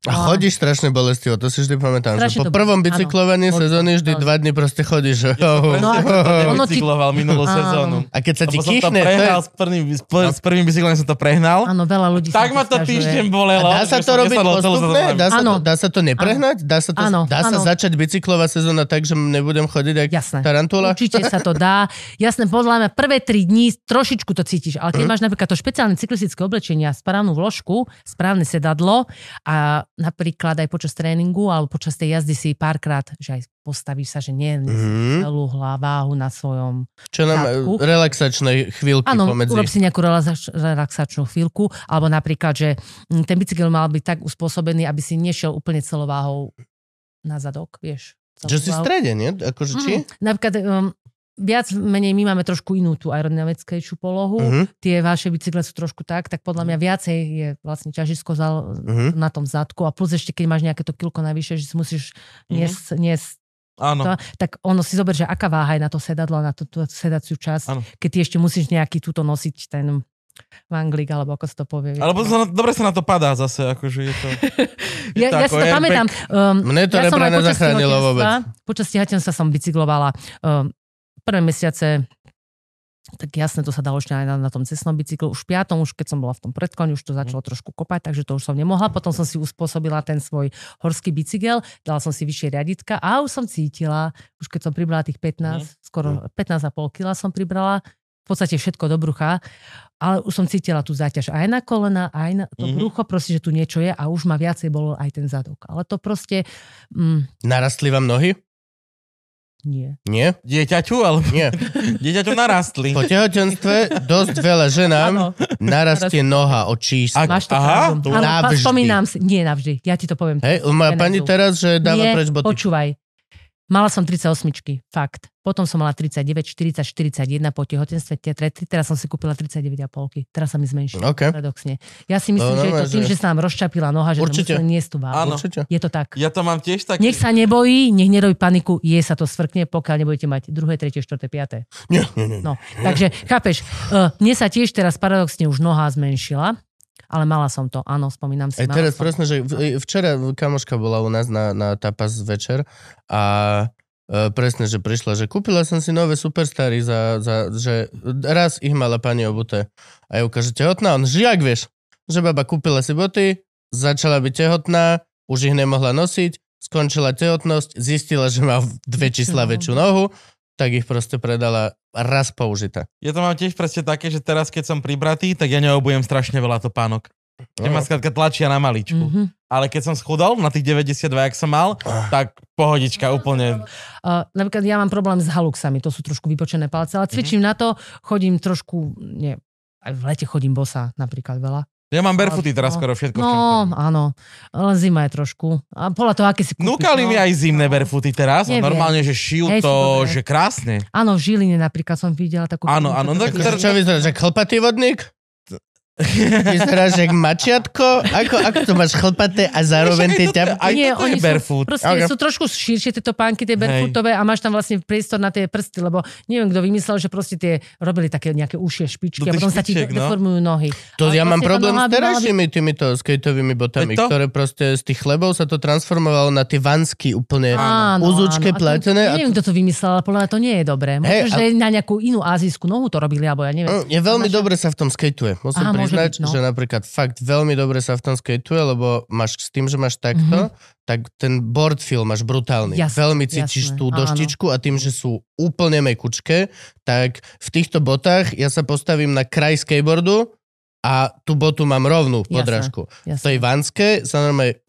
A No chodíš strašne bolestivo, to si vždy pamätám. Že Strašne po to- prvom bicyklovaní sezóny vždy dva dny proste chodíš. že- No a- ono ti- Bicykloval minulú Áno. sezónu. A keď sa ti Lebo som to kýchne, to je... s prvým, s, pr- s prvým bicyklom som to prehnal. Áno, veľa ľudí Tak ma to týždeň A bolelo. dá sa že to robiť postupne? Dá sa, to, dá sa to neprehnať? Dá sa, to, Áno, dá sa áno. začať bicyklová sezóna tak, že nebudem chodiť Jasné. tarantula? Určite sa to dá. Jasné, podľa mňa prvé tri dní trošičku to cítiš, ale Mhm. keď máš napríklad to špeciálne cyklistické oblečenie a správnu vložku, správne sedadlo a napríklad aj počas tréningu alebo počas tej jazdy si párkrát, že aj postavíš sa, že nie Mhm. celú hlaváhu na svojom... Čo nám Zadku. e, relaxačné chvíľky Áno, pomedzi. urob si nejakú relax- relaxačnú chvíľku, alebo napríklad, že mm, ten bicykel mal byť tak uspôsobený, aby si nešiel úplne celou váhou na zadok, vieš. Že si v strede, nie? Akože či? Mm, napríklad um, viac menej my máme trošku inú tú aerodynamickejšiu polohu. Mhm. Tie vaše bicykle sú trošku tak, tak podľa mňa viacej je vlastne ťažisko za, Mhm. na tom zadku a plus ešte keď máš nejaké to kilko navyše, že si musíš Mhm. niesť, niesť Áno. to, tak ono si zober, že aká váha je na to sedadlo, na tú, tú sedaciu časť, Áno. keď ty ešte musíš nejaký túto nosiť ten manglik, alebo ako sa to povie. Ale potom sa na, dobre sa na to padá zase, akože je to... je Ja, ja si to airbag. pamätám. Um, Mne to ja som aj počas vôbec. Počas tehotenstva som bicyklovala um, prvé mesiace tak jasne, to sa dalo ešte aj na, na tom cestnom bicyklu. Už v piatom, už keď som bola v tom predkloni, už to začalo trošku kopať, takže to už som nemohla. Potom som si uspôsobila ten svoj horský bicykel, dala som si vyššie riaditka a už som cítila, už keď som pribrala tých 15, skoro 15,5 kg som pribrala, v podstate všetko do brucha, ale už som cítila tú záťaž aj na kolena, aj na to Mhm. brucho, proste, že tu niečo je a už ma viacej bolo aj ten zadok. Ale to proste, mm, Narastli vám nohy? Nie. Nie? Dieťaťu, alebo Nie. dieťaťu narastli. Po tehotenstve dosť veľa ženám Áno. narastie noha od čísla. Máš to Aha, pravdu. Áno, spomínam si. Nie navždy. Ja ti to poviem. Hej, má pani teraz, že dáva Nie, preč boty. počúvaj. Mala som 38, fakt. Potom som mala 39, 40, 41 po tehotenstve, tie tretí, teraz som si kúpila 39,5. Teraz sa mi zmenšila. OK. Paradoxne. Ja si myslím, No, že je to tým, že- sa nám rozčapila noha, že Určite. to tú váhu. Áno. Určite. Je to tak. Ja to mám tiež tak. Nech sa nebojí, nech nerobí paniku, je sa to svrkne, pokiaľ nebudete mať druhé, tretie, štvrté, piaté. Nie, nie, nie. No, takže chápeš, uh, mne sa tiež teraz paradoxne už noha zmenšila, ale mala som to, áno, spomínam si. Mala teraz som. presne, že v- včera kamoška bola u nás na, na tapas večer a e, presne, že prišla, že kúpila som si nové superstary za, za, že raz ich mala pani obuté. A ja ukáže tehotná, on, že jak vieš, že baba kúpila si boty, začala byť tehotná, už ich nemohla nosiť, skončila tehotnosť, zistila, že má dve čísla väčšiu nohu, tak ich proste predala raz použité. Ja to mám tiež presne také, že teraz, keď som pribratý, tak ja neobujem strašne veľa topánok. Že ma skrátka tlačia na maličku. Mhm. Ale keď som schudol na tých 92, jak som mal, tak pohodička úplne. Uh, napríklad ja mám problém s haluxami, to sú trošku vypočené palce, ale cvičím na to, chodím trošku, nie, aj v lete chodím bosa napríklad veľa. Ja mám barefooty teraz No, skoro všetko. No, áno, len zima je trošku. A podľa toho, aké si kúpiš. Núkali no. mi aj zimné barefooty teraz a normálne, že šijú Hej, to, že krásne. Áno, v Žiline napríklad som videla takú... Áno, áno, no tak čo vyzerá, že chlpatý vodník? Vyzeráš jak mačiatko? Ako, ako to máš chlpaté a zároveň tie ťapky? Aj Nie, oni sú-. Proste Ok. sú trošku širšie tieto pánky, tie barefootové a máš tam vlastne priestor na tie prsty, lebo neviem, kto vymyslel, že proste tie robili také nejaké ušie špičky Do a potom sa ti no. deformujú nohy. To Ale ja mám problém s terajšími týmito skateovými botami, to? ktoré proste z tých chlebov sa to transformovalo na tie vansky úplne Áno, úzučké, áno. A to- platené. A Neviem, kto to vymyslel, ale podľa mňa to nie je dobré. Možno, že na nejakú inú azijskú nohu to robili, alebo ja neviem. Mm, Je veľmi dobre sa v tom skateuje. Musím môže priznať, byť, no. že napríklad fakt veľmi dobre sa v tom skateuje, lebo máš s tým, že máš takto, tak ten board feel máš brutálny. Jasné, veľmi cítiš jasné, tú áno. doštičku a tým, že sú úplne mekučké, tak v týchto botách ja sa postavím na kraj skateboardu a tú botu mám rovnú Jasné, podrážku. V Jasné. tej vanske sa normálne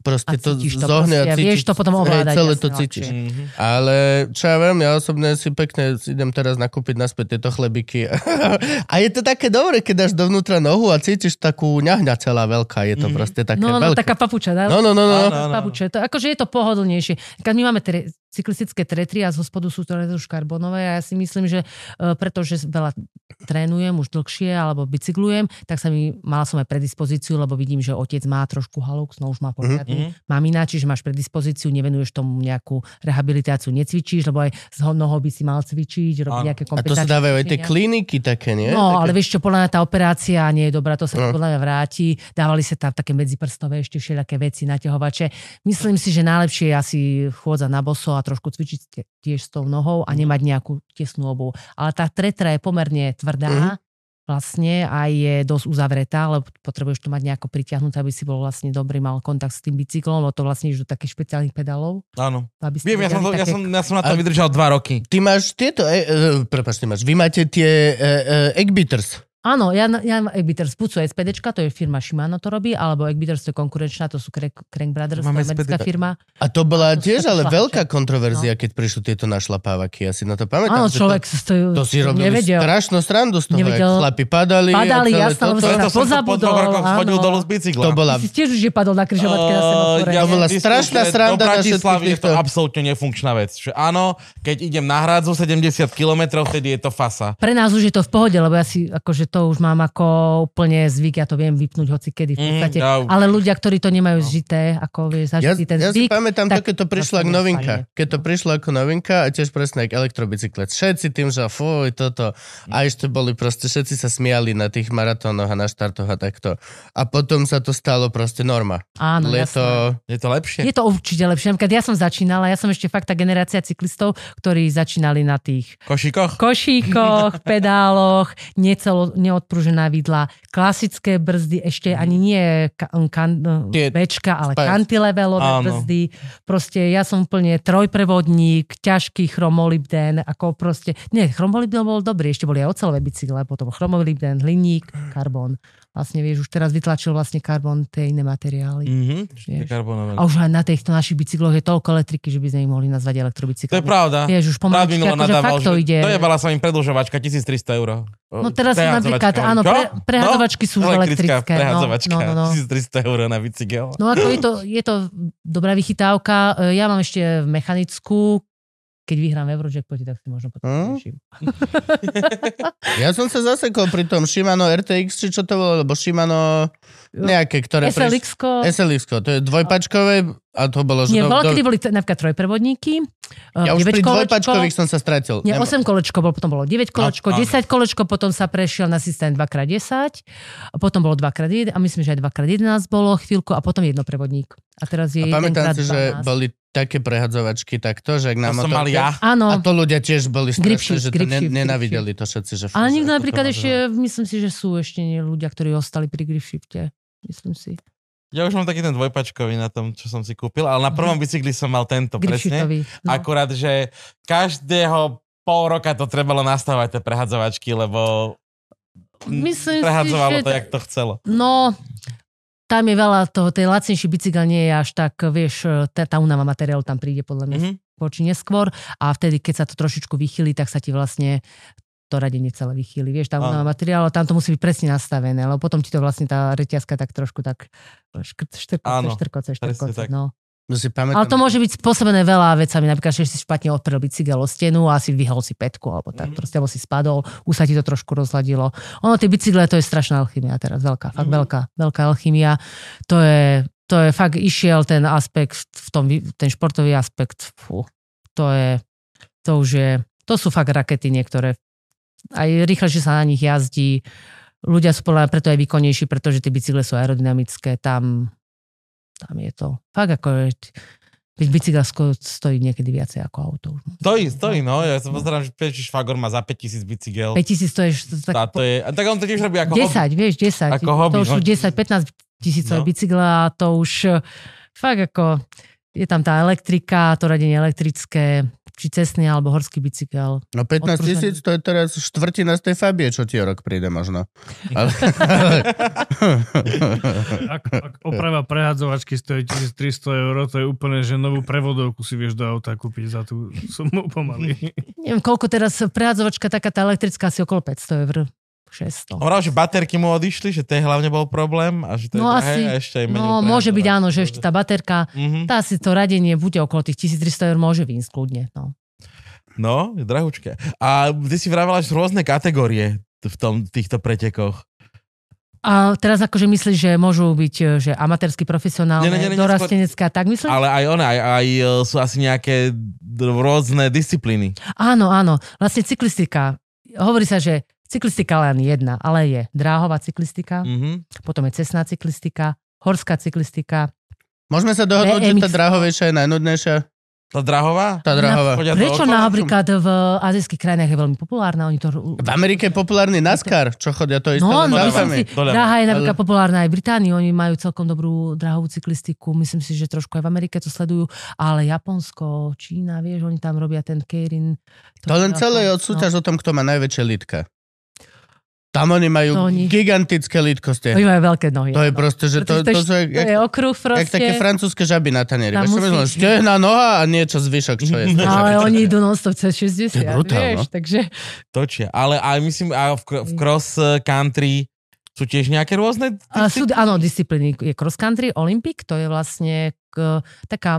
proste A to to zohne a proste, cítiš. vieš to potom hej, ovládať, celé jasné, to lepšie. cítiš. Mhm. Ale čo ja viem, ja osobne si pekne idem teraz nakúpiť naspäť tieto chlebiky. a je to také dobre, keď dáš dovnútra nohu a cítiš takú ňahňa celá veľká. Je to Mhm. proste také No, no, veľké. taká papuča, dá? No, no, no, no. Áno, no. Papuče. To, akože je to pohodlnejšie. Keď my máme tre, cyklistické tretry a zo spodu sú to už karbonové a ja si myslím, že uh, pretože veľa trénujem už dlhšie alebo bicyklujem, tak sa mi, mala som aj predispozíciu, lebo vidím, že otec má trošku halux, no už má poriadny. Mhm. Mamina, čiže máš predispozíciu, nevenuješ tomu nejakú rehabilitáciu, necvičíš, lebo aj z ho- nohou by si mal cvičiť, robiť nejaké A to sa dávajú aj tie kliniky také, nie? No, také... ale vieš čo, podľa mňa tá operácia nie je dobrá, to sa No. podľa mňa vráti. Dávali sa tam také medziprstové ešte všelijaké veci, naťahovače. Myslím si, že najlepšie je asi chôdza na boso a trošku cvičiť tie- tiež s tou nohou a nemať nejakú tesnú obu. Ale tá tretra je pomerne tvrdá, Mhm. Vlastne a je dosť uzavretá, lebo potrebuješ to mať nejako pritiahnuté, aby si bol vlastne dobrý, mal kontakt s tým bicyklom, lebo to vlastne ideš do takých špeciálnych pedálov. Áno. Aby ste Viem, ja som, to, vedeli ja, také- som, ja som na to A- vydržal dva roky. Ty máš tieto, e, e, prepáč, ty máš, vy máte tie e, e, Eggbeaters. Áno, ja, ja mám Egbitters, buď sú SPDčka, to je firma Shimano to robí, alebo Egbitters to je konkurenčná, to sú Crank, Crank Brothers, to Máme je americká SPD. firma. A to bola to sú tiež ale šľahače. veľká kontroverzia, keď prišli tieto našlapávaky. Ja si na to pamätám. Áno, človek to, to, to si robili nevedel. strašnú srandu z toho, Nevedel. jak chlapi padali. Padali, a sa- Preto som to po pozabudol, chodil dolu z bicykla. To bola Ty si tiež už je padol na kryžovatke na Uh, semafore. ja To bola strašná že sranda na všetkých je to absolútne nefunkčná vec. Áno, keď idem na hrádzu 70 km, vtedy je to fasa. Pre nás už je to v pohode, lebo ja si akože to už mám ako úplne zvyk, ja to viem vypnúť hoci kedy v Mm, podstate. ja- Ale ľudia, ktorí to nemajú zžité, ako vieš, Ja, ten ja si zvyk, pamätám to, tak keď to prišlo to ako novinka. Keď to prišlo ako novinka a tiež presne ako elektrobicyklet. Všetci tým, že fuj, toto. A ešte boli proste, všetci sa smiali na tých maratónoch a na štartoch a takto. A potom sa to stalo proste norma. áno, Leto. Je to lepšie? Je to určite lepšie. Napríklad ja som začínala, ja som ešte fakt tá generácia cyklistov, ktorí začínali na tých Košíkoch? košíkoch, pedáloch, necelo, neodpružená vidla, klasické brzdy, ešte ani nie ka, kan, Tie bečka, ale spájač. kantilevelové Áno. brzdy. Proste ja som úplne trojprevodník, ťažký chromolybden, ako proste, nie, chromolybden bol dobrý, ešte boli aj ocelové bicykle, potom chromolybden, hliník, karbón. Vlastne vieš, už teraz vytlačil vlastne karbón tie iné materiály. Mhm, Vieš. karbonové. A už aj na týchto našich bicykloch je toľko elektriky, že by sme ich mohli nazvať To elektrobicyklami. je pravda. Vieš, už pomaličky, akože fakt to ide. dojebala sa im predlžovačka 1300 eur. No teraz napríklad, áno, pre, prehádzovačky sú už elektrické. No, prehádzovačka, no, no, no. 1300 eur na bicykel. No ako je to, je to dobrá vychytávka. E, Ja mám ešte mechanickú, keď vyhrám v Eurojackpote, tak si možno potom Hm? riešim. Ja som sa zasekol pri tom Shimano RTX, či čo to bolo, lebo Shimano nejaké, ktoré... SLX-ko, SLX, to je dvojpačkové a to bolo, že... nie, do- do- kedy boli napríklad trojprevodníky, ja už pri 9 kolečko, dvojpačkových som sa stratil. nie, Nem- 8 kolečko, bol, potom bolo 9 kolečko, áno. 10 kolečko, potom sa prešiel na systém 2x10, a potom bolo 2x1 a myslím, že aj 2x11 bolo chvíľku a potom jednoprevodník. A teraz je A pamätám si, že 1x12. boli také prehadzovačky takto, že ak na To som mal motorke- ja. Áno, A to ľudia tiež boli shift, že to ne, nenavideli to všetci. Že ale nikto že napríklad ešte, myslím si, že sú ešte nie ľudia, ktorí ostali pri grip shifte. Myslím si. Ja už mám taký ten dvojpačkový na tom, čo som si kúpil, ale na prvom bicykli som mal tento, presne. No. Akurát, že každého pol roka to trebalo nastavovať tie prehadzovačky, lebo Myslím si, prehadzovalo že to, jak to chcelo. No, tam je veľa toho, tej lacnejší bicykel nie je až tak, vieš, tá, tá únava materiálu tam príde podľa mňa Mhm. mm-hmm. skôr či neskôr a vtedy, keď sa to trošičku vychýli, tak sa ti vlastne to radenie celé vychýli. Vieš, tá Áno. únava materiálu, tam to musí byť presne nastavené, lebo potom ti to vlastne tá reťazka tak trošku tak škrt, štrkoce, štrkoce, štrkoce, tak. No. Si Ale pamätám. to môže byť spôsobené veľa vecami, napríklad, že si špatne odprel bicykel o stenu a si vyhol si petku, alebo tak, Mhm. proste, alebo si spadol, už sa ti to trošku rozladilo. Ono, tie bicykle, to je strašná alchymia teraz, veľká, fakt Mhm. veľká, veľká alchymia. To je, to je fakt, išiel ten aspekt, v tom, ten športový aspekt, fú, to je, to už je, to sú fakt rakety niektoré. Aj rýchlejšie sa na nich jazdí, ľudia sú podľa preto aj výkonnejší, pretože tie bicykle sú aerodynamické, tam, tam je to. Fakt ako, veď bicykel stojí niekedy viacej ako auto. Stojí, stojí, no. Ja sa pozerám, že Peči Švagor má za 5000 bicykel. 5000 to je tak, to je, tak on to tiež robí ako 10, hobby. vieš, 10. Ako hobby, to už no. 10-15 tisícové No. bicykle a to už fakt ako, je tam tá elektrika, to radenie elektrické, či cestný alebo horský bicykel. No 15 Odpružený. tisíc, to je teraz štvrtina z tej Fabie, čo ti o rok príde možno. Ale... Ak, ak oprava prehádzovačky stojí 1300 eur, to je úplne, že novú prevodovku si vieš do auta kúpiť za tú sumu pomaly. Neviem, koľko teraz prehádzovačka, taká tá elektrická asi okolo 500 eur. 600. Hovoril, že baterky mu odišli, že to je hlavne bol problém a že to je No drahé asi. a ešte aj menej No, môže byť áno, že ešte tá baterka, Mhm. tá si to radenie bude okolo tých 1300 eur, môže výjsť kľudne. No. No, je drahúčke. A ty si vravala, že rôzne kategórie v tom, týchto pretekoch. A teraz akože myslíš, že môžu byť, e, že amatérsky, profesionálne, Nie, nie, nie, dorastenecké, a tak myslím? Ale aj one, aj, aj e, sú asi nejaké rôzne disciplíny. Áno, áno. Vlastne cyklistika. Hovorí sa, že cyklistika len jedna, ale je dráhová cyklistika, Mhm. potom je cestná cyklistika, horská cyklistika. Môžeme sa dohodnúť, že tá BMX. drahovejšia je najnudnejšia? Tá drahová? Tá drahová. To Prečo napríklad v azijských krajinách je veľmi populárna? Oni to... V Amerike je populárny NASCAR, čo chodia to isté No, len no autami. si, Doľava. dráha je napríklad populárna aj v Británii, oni majú celkom dobrú dráhovú cyklistiku, myslím si, že trošku aj v Amerike to sledujú, ale Japonsko, Čína, vieš, oni tam robia ten Keirin. To len je celé je ako- od súťaž o tom, kto má najväčšie lítka. Tam oni majú To oni- gigantické No, lítkosti. oni majú veľké nohy. To je áno. proste, že to, Pretože to, sú jak, to jak, je okruh jak proste. také francúzske žaby na tanieri. Tam musíš- myslím? Stehná noha a niečo zvyšok, čo je. Ale oni idú non-stop cez 60, To je brutál, vieš, no. takže... Točia. Ale aj myslím, a v, v cross country sú tiež nejaké rôzne... A sú, áno, disciplíny. Je cross country, Olympic, to je vlastne k, taká,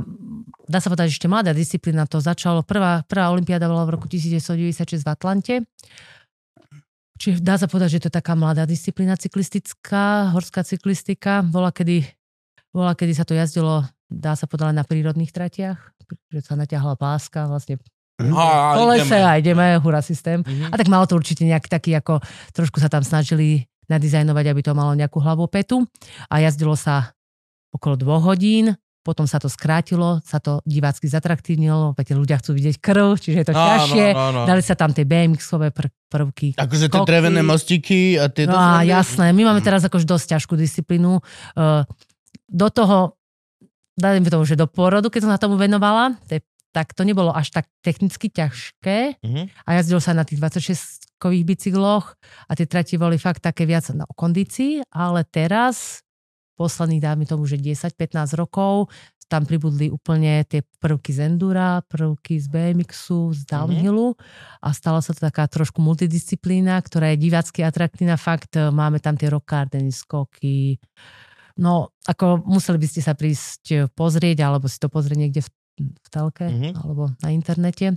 dá sa povedať, ešte mladá disciplína. To začalo, prvá, prvá olympiáda bola v roku 1996 v Atlante. Čiže dá sa povedať, že to je taká mladá disciplína cyklistická, horská cyklistika. Bola kedy, bola, kedy sa to jazdilo, dá sa povedať, na prírodných tratiach, že sa natiahla páska, vlastne Á, po lese ideme. a ideme, hurá systém. Mhm. A tak malo to určite nejaký taký, ako trošku sa tam snažili nadizajnovať, aby to malo nejakú hlavopetu. A jazdilo sa okolo dvoch hodín, potom sa to skrátilo, sa to divácky zatraktívnilo, veď ľudia chcú vidieť krv, čiže je to ťažšie. no, no. Dali sa tam tie BMX-ové pr- prvky. Akože tie drevené mostíky a tie... No a jasné, my máme teraz akož dosť ťažkú disciplínu. Uh, do toho, dajme tomu, že do pôrodu, keď som sa tomu venovala, tak to nebolo až tak technicky ťažké Mhm. a jazdilo sa na tých 26 športovkových bicykloch a tie trati boli fakt také viac na kondícii, ale teraz posledných, dáme tomu, že 10-15 rokov, tam pribudli úplne tie prvky z endura, prvky z BMXu, z downhillu a stala sa to taká trošku multidisciplína, ktorá je divácky atraktívna. Fakt, e, máme tam tie rock gardeny, skoky. No, ako museli by ste sa prísť e, pozrieť, alebo si to pozrieť niekde v telke Mhm. alebo na internete,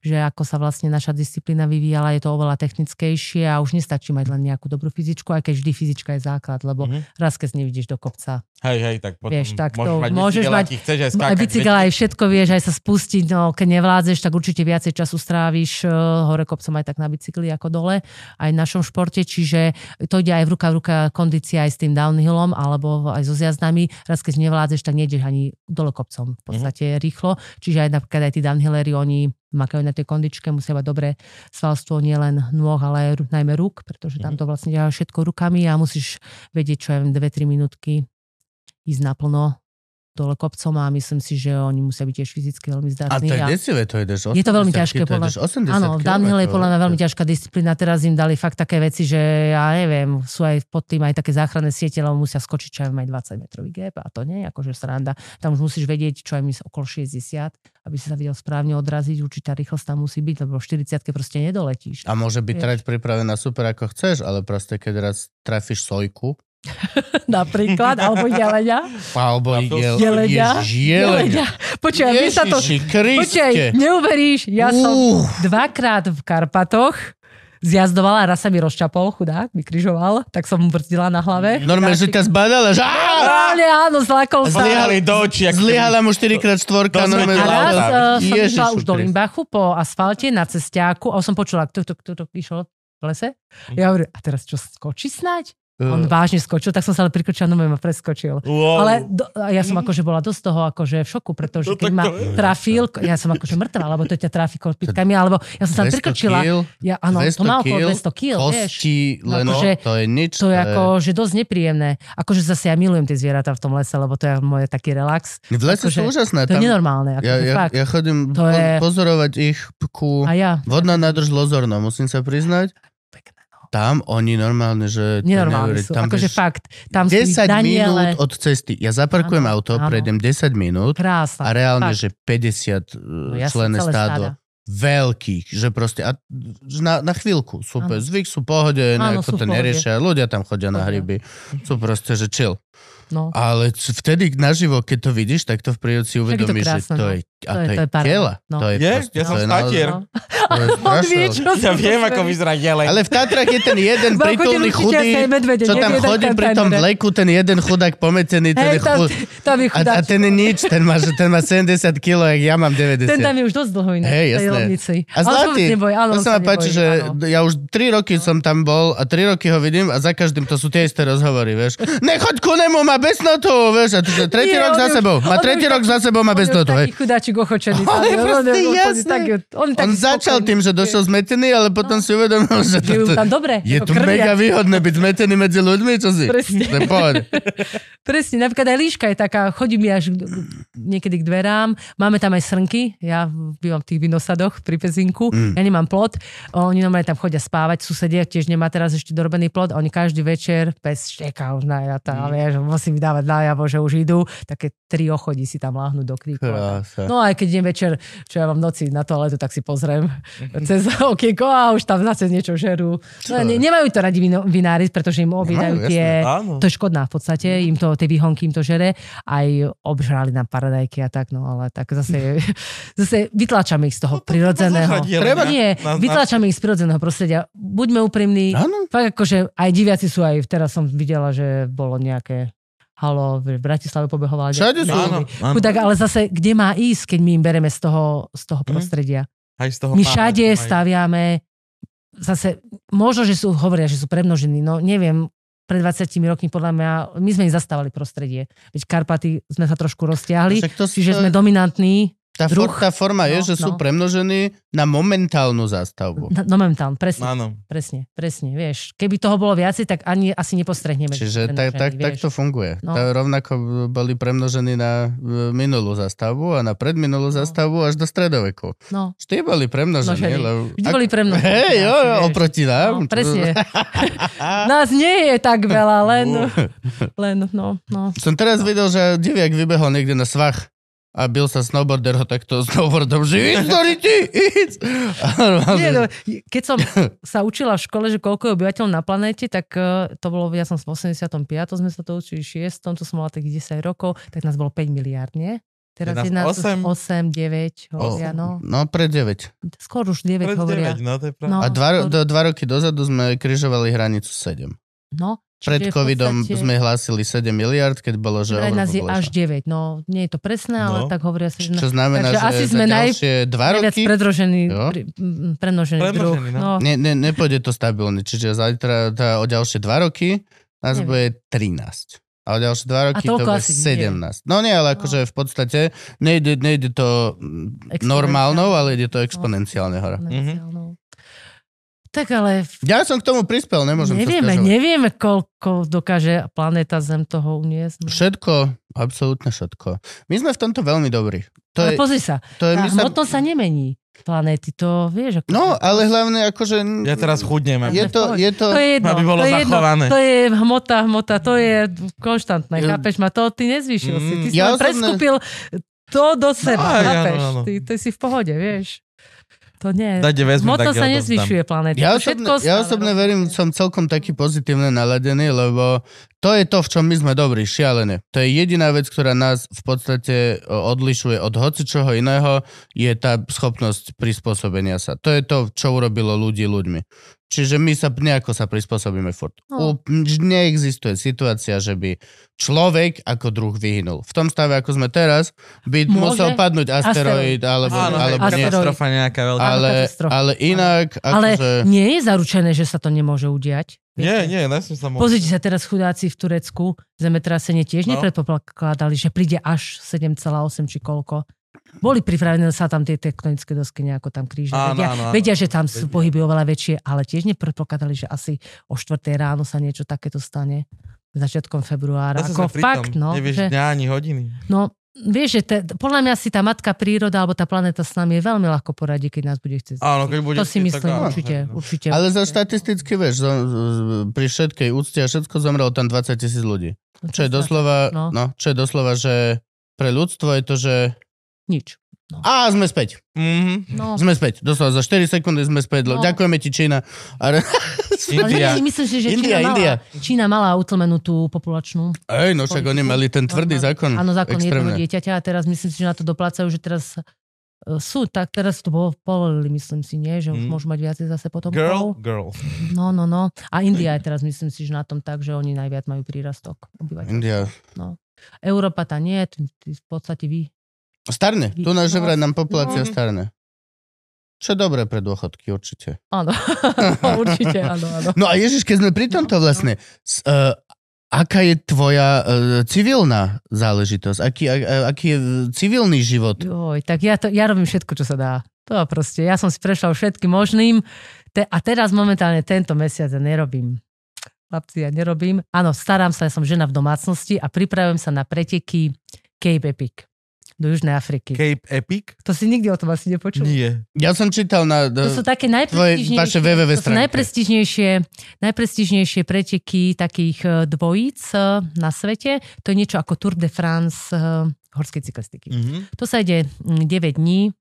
že ako sa vlastne naša disciplína vyvíjala, je to oveľa technickejšie a už nestačí mať len nejakú dobrú fyzičku, aj keď vždy fyzička je základ, lebo Mhm. raz keď nevidíš do kopca, Hej, hej, tak potom Vieš, tak môžeš to mať môžeš mať- chceš, aj skákať. bicykel, aj všetko vieš, aj sa spustiť, no keď nevládzeš, tak určite viacej času stráviš uh, hore kopcom aj tak na bicykli ako dole, aj v našom športe, čiže to ide aj v ruka v ruka kondícia aj s tým downhillom, alebo aj so zjazdami. Raz keď nevládzeš, tak nejdeš ani dole kopcom v podstate rýchlo, čiže aj napríklad aj tí downhillery, oni makajú na tej kondičke, musia mať dobré svalstvo nielen nôh, ale aj najmä rúk, pretože tam to vlastne ďalá všetko rukami a musíš vedieť, čo je 2-3 minútky ísť naplno dole kopcom a myslím si, že oni musia byť tiež fyzicky veľmi A zdatní. to je a- desivé, to ideš 80 Je to veľmi ťažké, to podľa- ideš 80 Áno, v downhill je podľa mňa veľmi ťažká disciplína. Teraz im dali fakt také veci, že ja neviem, sú aj pod tým aj také záchranné siete, lebo musia skočiť čo aj aj 20 metrový gap a to nie je akože sranda. Tam už musíš vedieť, čo aj my okolo 60, aby si sa vedel správne odraziť. Určitá rýchlosť tam musí byť, lebo v 40 proste nedoletíš. A môže byť trať pripravená super ako chceš, ale proste keď raz trafíš sojku, Napríklad, alebo jelenia. alebo jel, jelenia. Počkaj, my sa to... Kriste. neuveríš, ja som dvakrát v Karpatoch zjazdovala, raz sa mi rozčapol, chudák, mi križoval, tak som mu brzdila na hlave. Normálne, že ťa zbadala, že! Normálne, áno, zlakol sa. Zliehali do očí. Zlyhala mu 4x4, To sme- normálne. A raz uh, som išla už do. Limbachu po asfalte na cestiaku a už som počula, kto to, kto to išiel v lese. Ja hovorím, a teraz čo, skočí snať? On Uh, vážne skočil, tak som sa ale prikročila, no ma preskočil. Wow. Ale do, ja som akože bola dosť toho akože v šoku, pretože No keď ma je. trafil, ja som akože mŕtva, alebo to ťa trafi kopítkami, alebo ja som sa 200 prikročila. kil, Ja, áno, to 200 má okolo kil, 200 kg, vieš. kosti, No, len akože to je nič. To je ako, že dosť nepríjemné. Akože zase ja milujem tie zvieratá v tom lese, lebo to je môj taký relax. V lese sú akože- úžasné. To je nenormálne. Ja, Akože ja, fakt. ja chodím To po- je- pozorovať ich ku... Ja. Vodná nádrž Lozorno, musím sa priznať. Tam oni normálne, že... Nenormálne sú. tam Akože fakt. Tam sú 10 Daniele. minút od cesty. Ja zaparkujem Áno, auto, prejdem 10 minút Krásne. a reálne, fakt. že 50 No, no, jasne, člené stádo. stáda. Veľkých, že proste a, na, na chvíľku, super, Áno. zvyk sú pohode, nejako sú to neriešia, ľudia tam chodia na hryby, sú proste, že chill. No. Ale vtedy naživo, keď to vidíš, tak to v prírode si uvedomíš, že to no. je, a To to, je- to je paráda. tela. No. To je, Je? proste, Ja som statier. No. On vie, strašné. čo Ja viem, ako vyzerá jeleň. Ale v Tatrach je ten jeden určite chudý, medvede, čo tam chodí pri tom vleku, ten jeden chudák pometený, ten je tam, tam je A, a chudáčik. ten je nič, ten má, ten má 70 kg, jak ja mám 90. Ten tam je už dosť dlho inak. Hej, jasné. A zlatý, neboj, áno, to sa ma páči, že ja už 3 roky som tam bol a 3 roky ho vidím a za každým to sú tie isté rozhovory, vieš. Nechoď ku nemu, má besnotu, vieš. A tretí rok za sebou, má tretí rok za sebou, má besnotu, hej. Chudáčik ochočený. On je proste jasné. On, je On taký začal tým, že došiel zmetený, ale potom si uvedomil, že ju to, tam dobre. je tu krvia. mega výhodné byť zmetený medzi ľuďmi, čo si? Presne. To. Presne, napríklad aj líška je taká, chodí mi až niekedy k dverám, máme tam aj srnky, ja bývam v tých vinosadoch pri Pezinku, Mm. ja nemám plot, oni normálne tam chodia spávať, susedia tiež nemá teraz ešte dorobený plot, oni každý večer, pes šteka už najatá, Mm. vieš, musí mi dávať najavo, že už idú, také tri ochodí si tam láhnu do kríku. Krása. No aj keď idem večer, čo ja mám v noci na toaletu, tak si pozriem cez okienko a už tam zase niečo žerú. No, ne, nemajú to radi vino, vinári, pretože im Nemajú, tie... Áno. To je škodná v podstate, im to, tie výhonky im to žere. Aj obžrali nám paradajky a tak, no ale tak zase, zase vytlačame ich z toho prirodzeného. Zahrať jelenia Treba- Nie, na- na- vytlačame ich z prirodzeného prostredia. Buďme úprimní. Áno. Fakt akože aj diviaci sú aj, teraz som videla, že bolo nejaké halo, v Bratislave pobehovala. Všade sú. Áno, áno. Chudák, ale zase, kde má ísť, keď my im bereme z toho, z toho Mhm. prostredia? Aj z toho My všade majú. staviame, zase, možno, že sú, hovoria, že sú premnožení, no neviem, pred 20 rokmi podľa mňa, my sme im zastávali prostredie. Veď Karpaty sme sa trošku roztiahli, Však to, čiže to, sme dominantní. Tá, druh. for, tá forma je, No, že sú no. premnožení na momentálnu zástavbu. Na- No momentálne, presne, Áno. presne, presne, vieš. Keby toho bolo viacej, tak ani asi nepostrehneme. Čiže tak, tak, tak to funguje. No. No. rovnako boli premnožení na e, minulú zástavbu a na predminulú zástavbu až do stredoveku. No, Vždy boli premnožení. No, vždy boli premnožení. Hej, jo, jo, oproti nám. no presne. Nás nie je tak veľa, len, len, no, no. Som teraz videl, že diviak vybehol niekde na svach a bil sa snowboarder ho takto snowboardom, že Dori, ty, Nie, no, keď som sa učila v škole, že koľko je obyvateľov na planéte, tak eh, to bolo, ja som v 85. sme sa to učili, 6. to som mala takých 10 rokov, tak nás bolo 5 miliard, nie? Teraz Je nás nás 8, osem. 9 hovoria, no. No, pre 9. Skôr už 9 Pred hovoria. 9, no to je pravda. No. A dva, skôr- dva roky dozadu sme križovali hranicu 7. No, čiže v covidom podstate- sme hlásili 7 miliard, keď bolo, že Vraj nás je až 9. No, nie je to presné, ale No. tak hovoria sa, že Čo znamená, Takže že asi sme naj- dva najviac roky predrožený, pri, premnožený druh. No. No, ne, ne, nepôjde to stabilne. Čiže zajtra, tá, o ďalšie dva roky nás Neviem. bude 13. A o ďalšie dva roky to bude asi nie. 17. No nie, ale akože v podstate nejde, nejde to normálnou, ale ide to exponenciálne hore. exponenciálnou. Tak ale Ja som k tomu prispel, nemôžem nevieme, sa nevieme, koľko dokáže planéta Zem toho uniesť. Všetko, absolútne všetko. My sme v tomto veľmi dobrí. To ale je, pozri sa, to je, tá sa, hmotnosť sa nemení planéty, to vieš. Ako no, ale hlavne akože... Ja teraz chudnem. Je to, je to, to je jedno, Aby bolo to je jedno, zachované. to je hmota, hmota, to je konštantné, Ja- chápeš ma, to ty nezvýšil si, ty Mm, si ja len osobne- preskúpil to do seba, áno, chápeš, áno. ty, ty si v pohode, vieš. To nie. Dajte vezmem, tak Hmotnosť sa nezvyšuje planéty. Ja osobne, ja osobne verím, som celkom taký pozitívne naladený, lebo to je to, v čom my sme dobrí, šialené. To je jediná vec, ktorá nás v podstate o, odlišuje od hocičoho iného, je tá schopnosť prispôsobenia sa. To je to, čo urobilo ľudí ľuďmi. Čiže my sa nejako sa prispôsobíme furt. No. Neexistuje situácia, že by človek ako druh vyhynul. V tom stave, ako sme teraz, by Môže. musel padnúť asteroid, Asteroid. alebo, Áno, alebo. Asteroid. katastrofa nejaká veľká. Ale, ale inak, Ale akože... nie je zaručené, že sa to nemôže udiať. Nie, nie, nesmie sa môcť. Pozrite sa teraz chudáci v Turecku, zemetrasenie tiež No. nepredpokladali, že príde až 7,8 či koľko. Boli pripravené sa tam tie tektonické dosky nejako tam kríže. Áno, Vedia, áno, áno. vedia, že tam sú pohyby oveľa väčšie, ale tiež nepredpokladali, že asi o 4 ráno sa niečo takéto stane začiatkom februára. Ako fakt, no. Nevieš že, dňa ani hodiny. no vieš, že te, podľa mňa si tá matka príroda alebo tá planéta s nami je veľmi ľahko poradí, keď nás bude chcieť. Áno, keď bude to si myslím tak áno, určite, no. určite. Ale za štatisticky, vieš, zo, z- pri všetkej úcte a všetko zomrelo tam 20 tisíc ľudí. Čo je doslova, No. no. čo je doslova, že pre ľudstvo je to, že Nič. A sme späť, Mhm. No. sme späť, doslova za 4 sekundy sme späť, No. no. ďakujeme ti Čína. Re- India. nie, myslím si, že India, Čína, India. Mala, Čína mala utlmenú tú populačnú. Ej, no však oni mali ten tvrdý zákon. Áno, zákon jedného dieťaťa a teraz myslím si, že na to doplácajú, že teraz e, sú, tak teraz to bolo povolili, myslím si, nie? Že už Mm. môžu mať viacej zase potom. Girl, girl. No, no, no. A India je teraz, myslím si, že na tom tak, že oni najviac majú prírastok obyvateľov. India. Európa tá nie, v podstate vy. Starne, tu na že vraj nám populácia No. starne. Čo je dobré pre dôchodky, určite. Áno, určite, áno, áno. No a Ježiš, keď sme pri tomto vlastne, uh, aká je tvoja uh, civilná záležitosť? Aký, a, a, aký je civilný život? Joj, tak ja, to, ja robím všetko, čo sa dá. To proste, ja som si prešla všetkým možným te, a teraz momentálne tento mesiac ja nerobím. Chlapci, ja nerobím. Áno, starám sa, ja som žena v domácnosti a pripravujem sa na preteky Cape Epic do Južnej Afriky. Cape Epic? To si nikdy o tom asi nepočul. Nie. Ja som čítal na... To sú také Tvoje- vaše www to sú stránke. najprestížnejšie, najprestížnejšie preteky takých eh, dvojíc eh, na svete. To je niečo ako Tour de France eh, horskej cyklistiky. Mhm. To sa ide mm, 9 dní.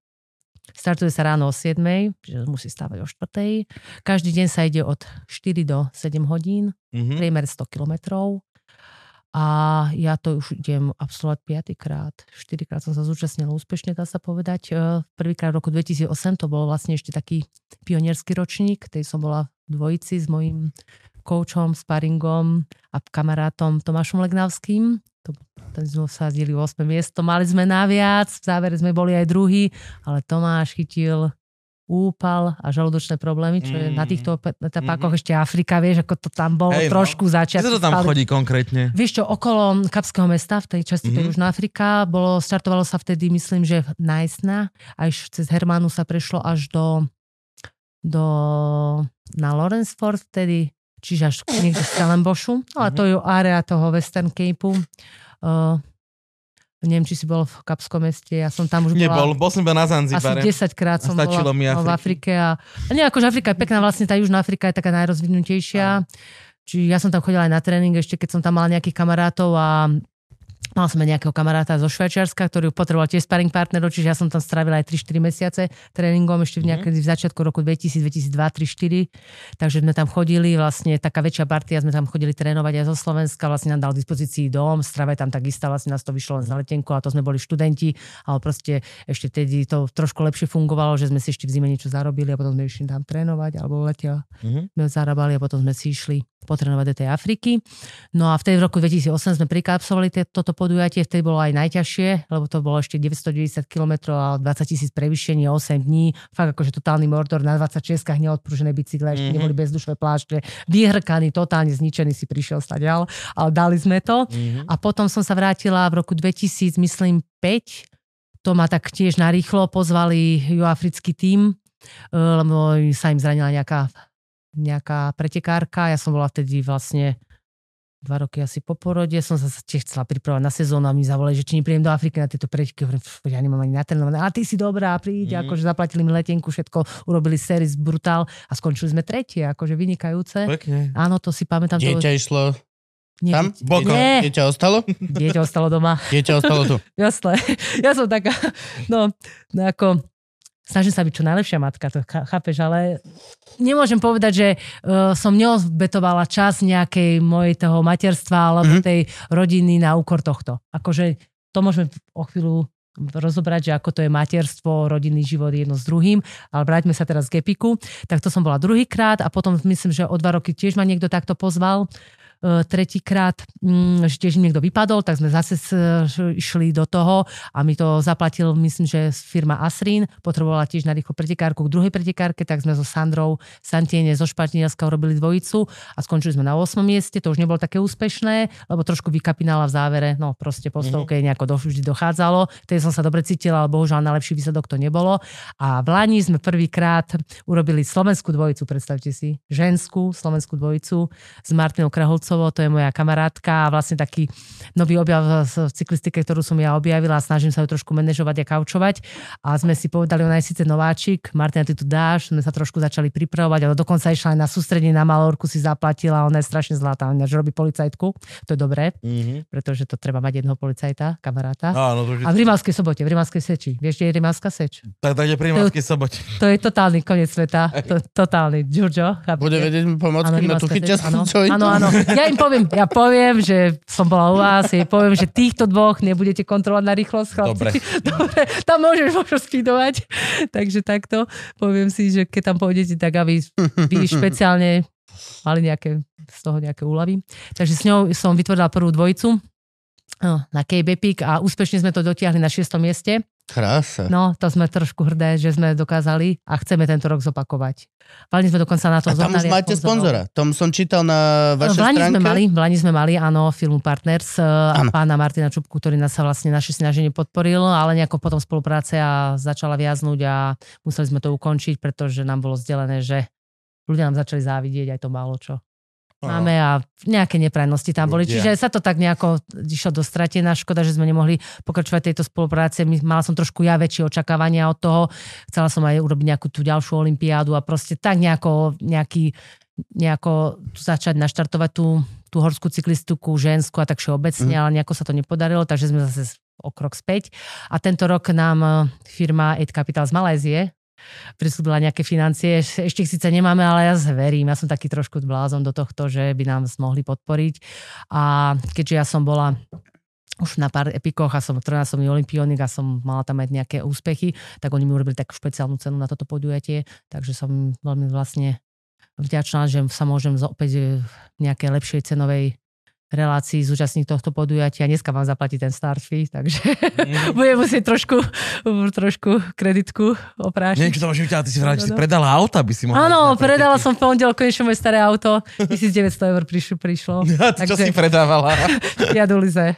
Startuje sa ráno o 7, čiže musí stávať o 4. Každý deň sa ide od 4 do 7 hodín, Mhm. priemer 100 kilometrov. A ja to už idem absolvovať piatýkrát. Štyrikrát som sa zúčastnila úspešne, dá sa povedať. E, Prvýkrát v roku 2008 to bol vlastne ešte taký pionierský ročník, tej som bola v dvojici s mojim koučom, sparingom a kamarátom Tomášom Legnavským. To, ten sme vsadili 8 miesto, mali sme naviac, v závere sme boli aj druhý, ale Tomáš chytil úpal a žalúdočné problémy, čo je na Mm. týchto etapákoch ešte Afrika, vieš, ako to tam bolo Hej, no. trošku začiatku. Kde to tam spali- chodí konkrétne? Vieš čo, okolo Kapského mesta, v tej časti, to je Mhm. Južná Afrika, bolo, startovalo sa vtedy, myslím, že Najsna, až cez Hermánu sa prešlo až do, do na Lawrenceford vtedy, čiže až niekde z Stellenboschu, ale to je area toho Western Capeu. Uh, neviem, či si bol v Kapskom meste, ja som tam už bola... Nebol, bol som iba na Asi Zanzibare. 10 krát som bola mi v Afrike. A, a nie, akože Afrika je pekná, vlastne tá Južná Afrika je taká najrozvinutejšia. Čiže ja som tam chodila aj na tréning, ešte keď som tam mala nejakých kamarátov a Mal som aj nejakého kamaráta zo Švajčiarska, ktorý potreboval tiež sparring partnerov, čiže ja som tam strávila aj 3-4 mesiace tréningom ešte v nejakej v začiatku roku 2000, 2002, 3 4 Takže sme tam chodili, vlastne taká väčšia partia, sme tam chodili trénovať aj zo Slovenska, vlastne nám dal k dispozícii dom, strava tam tak istá, vlastne nás to vyšlo len za letenku a to sme boli študenti, ale proste ešte tedy to trošku lepšie fungovalo, že sme si ešte v zime niečo zarobili a potom sme išli tam trénovať alebo v lete Mhm. sme zarábali a potom sme si išli potrénovať do tej Afriky. No a v tej v roku 2008 sme prikapsovali te- toto podujatie, vtedy bolo aj najťažšie, lebo to bolo ešte 990 km a 20 tisíc prevýšení, 8 dní, fakt akože totálny mordor na 26 neodpružené bicykle, ešte Mhm. neboli bezdušné plášte, vyhrkaný, totálne zničený si prišiel stadial, ale dali sme to. Mhm. A potom som sa vrátila v roku 2000, myslím 5, to ma tak tiež narýchlo pozvali juafrický tím, eh, lebo sa im zranila nejaká, nejaká pretekárka. Ja som bola vtedy vlastne dva roky asi po porode, som sa tiež chcela pripravať na sezónu a mi zavolali, že či neprídem do Afriky na tieto preteky. Hovorím, "Pf, Ja nemám ani natrénované. A ty si dobrá, príď. Mhm. Akože zaplatili mi letenku, všetko, urobili series brutál a skončili sme tretie, akože vynikajúce. Pekne. Áno, to si pamätám. to- Dieťa išlo nie, tam? Bokom. Nie, Dieťa ostalo? dieťa ostalo doma. Dieťa ostalo tu. Jasné. Ja som taká, no, no ako, snažím sa byť čo najlepšia matka, to ch- chápeš, ale nemôžem povedať, že uh, som neobetovala čas nejakej mojej toho materstva alebo Mhm. tej rodiny na úkor tohto. Akože to môžeme o chvíľu rozobrať, že ako to je materstvo, rodinný život jedno s druhým, ale vráťme sa teraz k Epiku. Tak to som bola druhýkrát a potom myslím, že o dva roky tiež ma niekto takto pozval. E, tretíkrát, mm, že tiež niekto vypadol, tak sme zase š- išli do toho a mi to zaplatil, myslím, že firma Asrin, potrebovala tiež na rýchlo pretekárku k druhej pretekárke, tak sme so Sandrou Santiene zo Španielska urobili dvojicu a skončili sme na 8. mieste, to už nebolo také úspešné, lebo trošku vykapinala v závere, no proste po stovke nejako do, vždy dochádzalo, tedy som sa dobre cítila, ale bohužiaľ na lepší výsledok to nebolo. A v Lani sme prvýkrát urobili slovenskú dvojicu, predstavte si, ženskú slovenskú dvojicu s Martinou Kreholcovou, to je moja kamarátka a vlastne taký nový objav v cyklistike, ktorú som ja objavila a snažím sa ju trošku manažovať a kaučovať. A sme si povedali, ona je síce nováčik, Martina, ty tu dáš, sme sa trošku začali pripravovať, ale dokonca išla aj na sústredenie na Malorku, si zaplatila, ona je strašne zlatá, ona robí policajtku, to je dobré, Mhm. pretože to treba mať jedného policajta, kamaráta. Áno, to A v. Rimavskej sobote, v Rimavskej seči. Vieš, kde je Rimavská seč? Tak, takže pri Rimavskej sobote. To je totálny koniec sveta. To, totálny. Giorgio, chápete? Bude vedieť mi pomôcť, seč, áno. čo Áno, áno. Ja im poviem, ja poviem, že som bola u vás, ja poviem, že týchto dvoch nebudete kontrolovať na rýchlosť. Chlapci. Dobre. Dobre, tam môžeš možno speedovať. Takže takto poviem si, že keď tam pôjdete, tak aby vy špeciálne mali nejaké, z toho nejaké úlavy. Takže s ňou som vytvorila prvú dvojicu no, na Epic a úspešne sme to dotiahli na 6. mieste. Krása. No, to sme trošku hrdé, že sme dokázali a chceme tento rok zopakovať. V Lani sme dokonca na to A tam už máte sponzora. Tom som čítal na V vašej Lani stránke. sme mali, v Lani sme mali, áno, Film Partners a Áno. pána Martina Čupku, ktorý nás sa vlastne naše snaženie podporil, ale nejako potom spolupráce a začala viaznúť a museli sme to ukončiť, pretože nám bolo zdelené, že ľudia nám začali závidieť aj to málo čo máme a nejaké neprajnosti tam boli. Čiže sa to tak nejako išlo do stratená. Škoda, že sme nemohli pokračovať v tejto spolupráce. My, mala som trošku ja väčšie očakávania od toho. Chcela som aj urobiť nejakú tú ďalšiu olympiádu a proste tak nejako, nejaký, nejako začať naštartovať tú, tú horskú cyklistiku ženskú a tak všeobecne, mm. ale nejako sa to nepodarilo, takže sme zase o krok späť. A tento rok nám eh, firma Aid Capital z Malézie prislúbila nejaké financie. Ešte ich síce nemáme, ale ja verím. Ja som taký trošku blázon do tohto, že by nám mohli podporiť. A keďže ja som bola už na pár epikoch a som trojnásobný olimpionik a som mala tam aj nejaké úspechy, tak oni mi urobili takú špeciálnu cenu na toto podujatie, takže som veľmi vlastne vďačná, že sa môžem opäť v nejakej lepšej cenovej relácií zúčastník tohto podujatia. Dneska vám zaplatí ten start fee, takže Mhm. budem musieť trošku, trošku kreditku oprášiť. Čo byť, ale ty si že si No, no. predala auta, by si mohla Áno, predala som v pondelok konečne moje staré auto. 1900 eur prišlo. prišlo. A ty čo Takže- si predávala? Fiat Ulize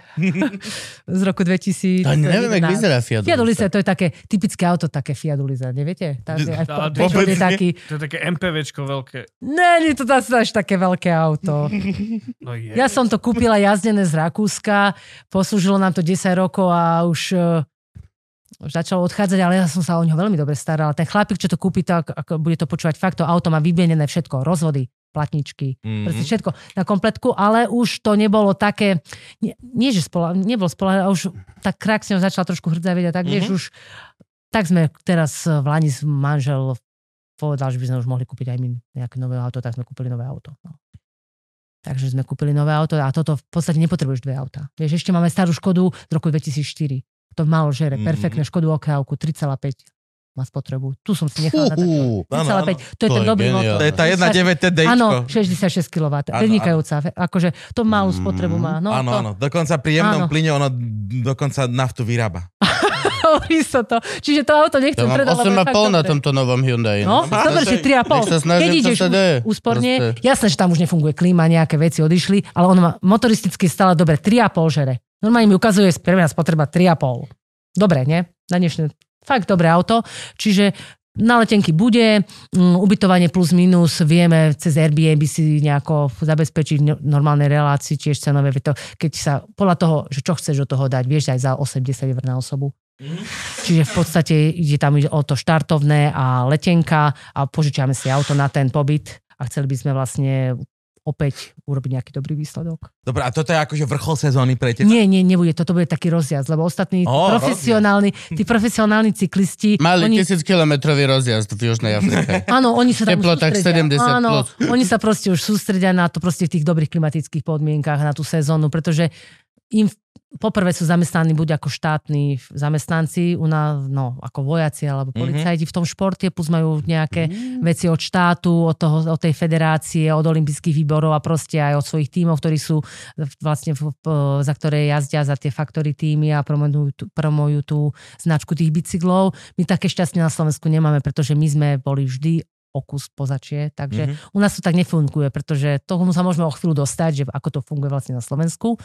z roku 2000. To neviem, jak vyzerá Fiat. Fiat Ulize, to je také typické auto, také Fiat Ulize, neviete? Takže aj Ale po- vôbec je nie. taký, To je také MPVčko veľké. ne, nie to zase až také veľké auto. No je. Ja som to kúpila jazdené z Rakúska, poslúžilo nám to 10 rokov a už uh, už začalo odchádzať, ale ja som sa o ňo veľmi dobre starala. Ten chlapík, čo to kúpi, tak ako bude to počúvať fakt, to auto má vybienené všetko, rozvody, platničky, Mhm. proste všetko na kompletku, ale už to nebolo také, nie, nie že spola, nebol spola, ale už tá krak s ňou začala trošku hrdzavieť a tak, Mhm. vieš, už tak sme teraz v Lani manžel povedal, že by sme už mohli kúpiť aj my nejaké nové auto, tak sme kúpili nové auto. No. Takže sme kúpili nové auto a toto v podstate nepotrebuješ dve auta. Vieš, ešte máme starú Škodu z roku 2004. To málo žere, Mhm. perfektné Škodu okrávku, 3,5 má spotrebu. Tu som si nechala na také. Uhu, 3,5, to je To ten je dobrý motor. To je tá 1.9 TDIčko. Áno, 66 kW, Áno, vynikajúca. Akože to malú Mm. spotrebu má. No, áno, to, áno. Dokonca pri jemnom Áno. plyne ono dokonca naftu vyrába. hovorí sa to. Čiže to auto nechcem To predať, 8,5 na tomto novom Hyundai. No, Nech dobre, že 3,5. nech sa snažím, Keď ideš úsporne, Proste. jasné, že tam už nefunguje klíma, nejaké veci odišli, ale on má motoristicky stále dobre 3,5 žere. Normálne mi ukazuje priemerná spotreba 3,5. Dobre, nie? Na dnešné fakt dobré auto. Čiže na letenky bude, mm, ubytovanie plus minus, vieme cez Airbnb si nejako zabezpečiť v no- normálnej relácii, tiež cenové, to, keď sa podľa toho, že čo chceš do toho dať, vieš aj za 80 eur na osobu. Čiže v podstate ide tam o to štartovné a letenka a požičiame si auto na ten pobyt a chceli by sme vlastne opäť urobiť nejaký dobrý výsledok. Dobre, a toto je akože vrchol sezóny pre teba? Nie, nie, nebude, toto bude taký rozjazd, lebo ostatní Ó, profesionálni, tí profesionálni cyklisti, Mali oni, tisíc kilometrový rozjazd v Južnej Afrike. áno, oni sa tam Teplotách sústredia. 70 áno, plus. oni sa proste už sústredia na to proste v tých dobrých klimatických podmienkach, na tú sezónu, pretože im poprvé sú zamestnaní buď ako štátni zamestnanci, u nás, no, ako vojaci alebo Mhm. policajti v tom športe, plus majú nejaké veci od štátu, od, toho, od tej federácie, od olympijských výborov a proste aj od svojich tímov, ktorí sú vlastne, za ktoré jazdia za tie faktory týmy a promujú, tú- promujú tú značku tých bicyklov. My také šťastie na Slovensku nemáme, pretože my sme boli vždy o kus pozačie, takže Mhm. u nás to tak nefunguje, pretože tomu sa môžeme o chvíľu dostať, že ako to funguje vlastne na Slovensku.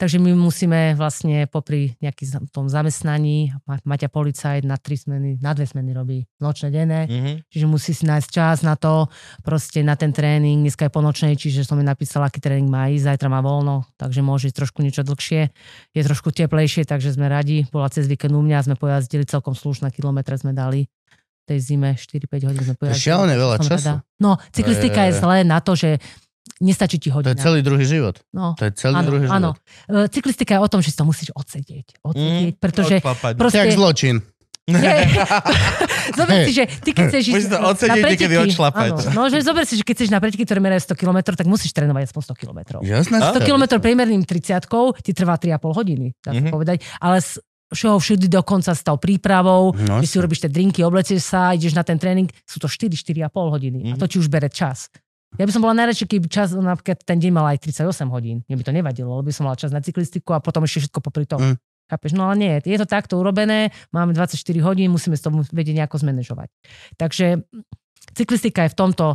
Takže my musíme vlastne popri nejakým tom zamestnaní, Ma- Maťa policajt na tri smeny, na dve smeny robí nočné, denné, Mhm. čiže musí si nájsť čas na to, proste na ten tréning, dneska je po nočnej, čiže som mi napísala, aký tréning má ísť, zajtra má voľno, takže môže ísť trošku niečo dlhšie, je trošku teplejšie, takže sme radi, bola cez víkend u mňa, sme pojazdili celkom slušné kilometre sme dali tej zime 4-5 hodín sme To šialené veľa času. rada. No, cyklistika To je- je zlé na to, že nestačí ti To je hodina. celý druhý život. No, To je celý áno, druhý áno. život. E, Cyklistika je o tom, že si to musíš odsedieť. Odsedieť, Mm, pretože proste... Jak zločin. Zober si, že ty keď chceš ísť to na odsediť, preteky, odšlapať. Áno, no, že zober si, že keď chceš na preteky, ktoré merajú 100 km, tak musíš trénovať aspoň 100 km. Jasné. 100 km priemerným 30 ti trvá 3,5 hodiny, dá Mhm. povedať. Ale s všeho všudy dokonca s tou prípravou, No, že si urobíš tie drinky, oblecieš sa, ideš na ten tréning, sú to 4-4,5 hodiny. A Mhm. to ti už bere čas. Ja by som bola najradšej, keby čas, napríklad ten deň mal aj 38 hodín. Mne by to nevadilo, lebo by som mala čas na cyklistiku a potom ešte všetko popri tom. Mm. Chápeš? No ale nie, je to takto urobené, máme 24 hodín, musíme s tom vedieť nejako zmanéžovať. Takže cyklistika je v tomto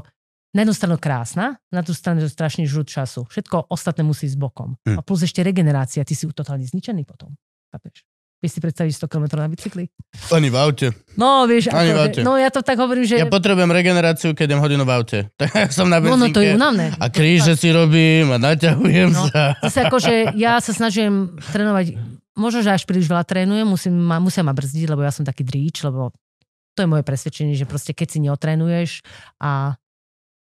na jednu stranu krásna, na druhú stranu je to strašný žrút času. Všetko ostatné musí ísť bokom. Hm. A plus ešte regenerácia, ty si totálne zničený potom. Chápeš? Vieš si predstaviť 100 km na bicykli? Ani v aute. No, vieš, Ani v ako, aute. no ja to tak hovorím, že... Ja potrebujem regeneráciu, keď idem hodinu v aute. Tak som na no, no, to je unavné. A kríže si robím a naťahujem No. sa. Zase akože ja sa snažím trénovať, možno, že až príliš veľa trénujem, musím ma, musia ma brzdiť, lebo ja som taký dríč, lebo to je moje presvedčenie, že proste keď si neotrénuješ a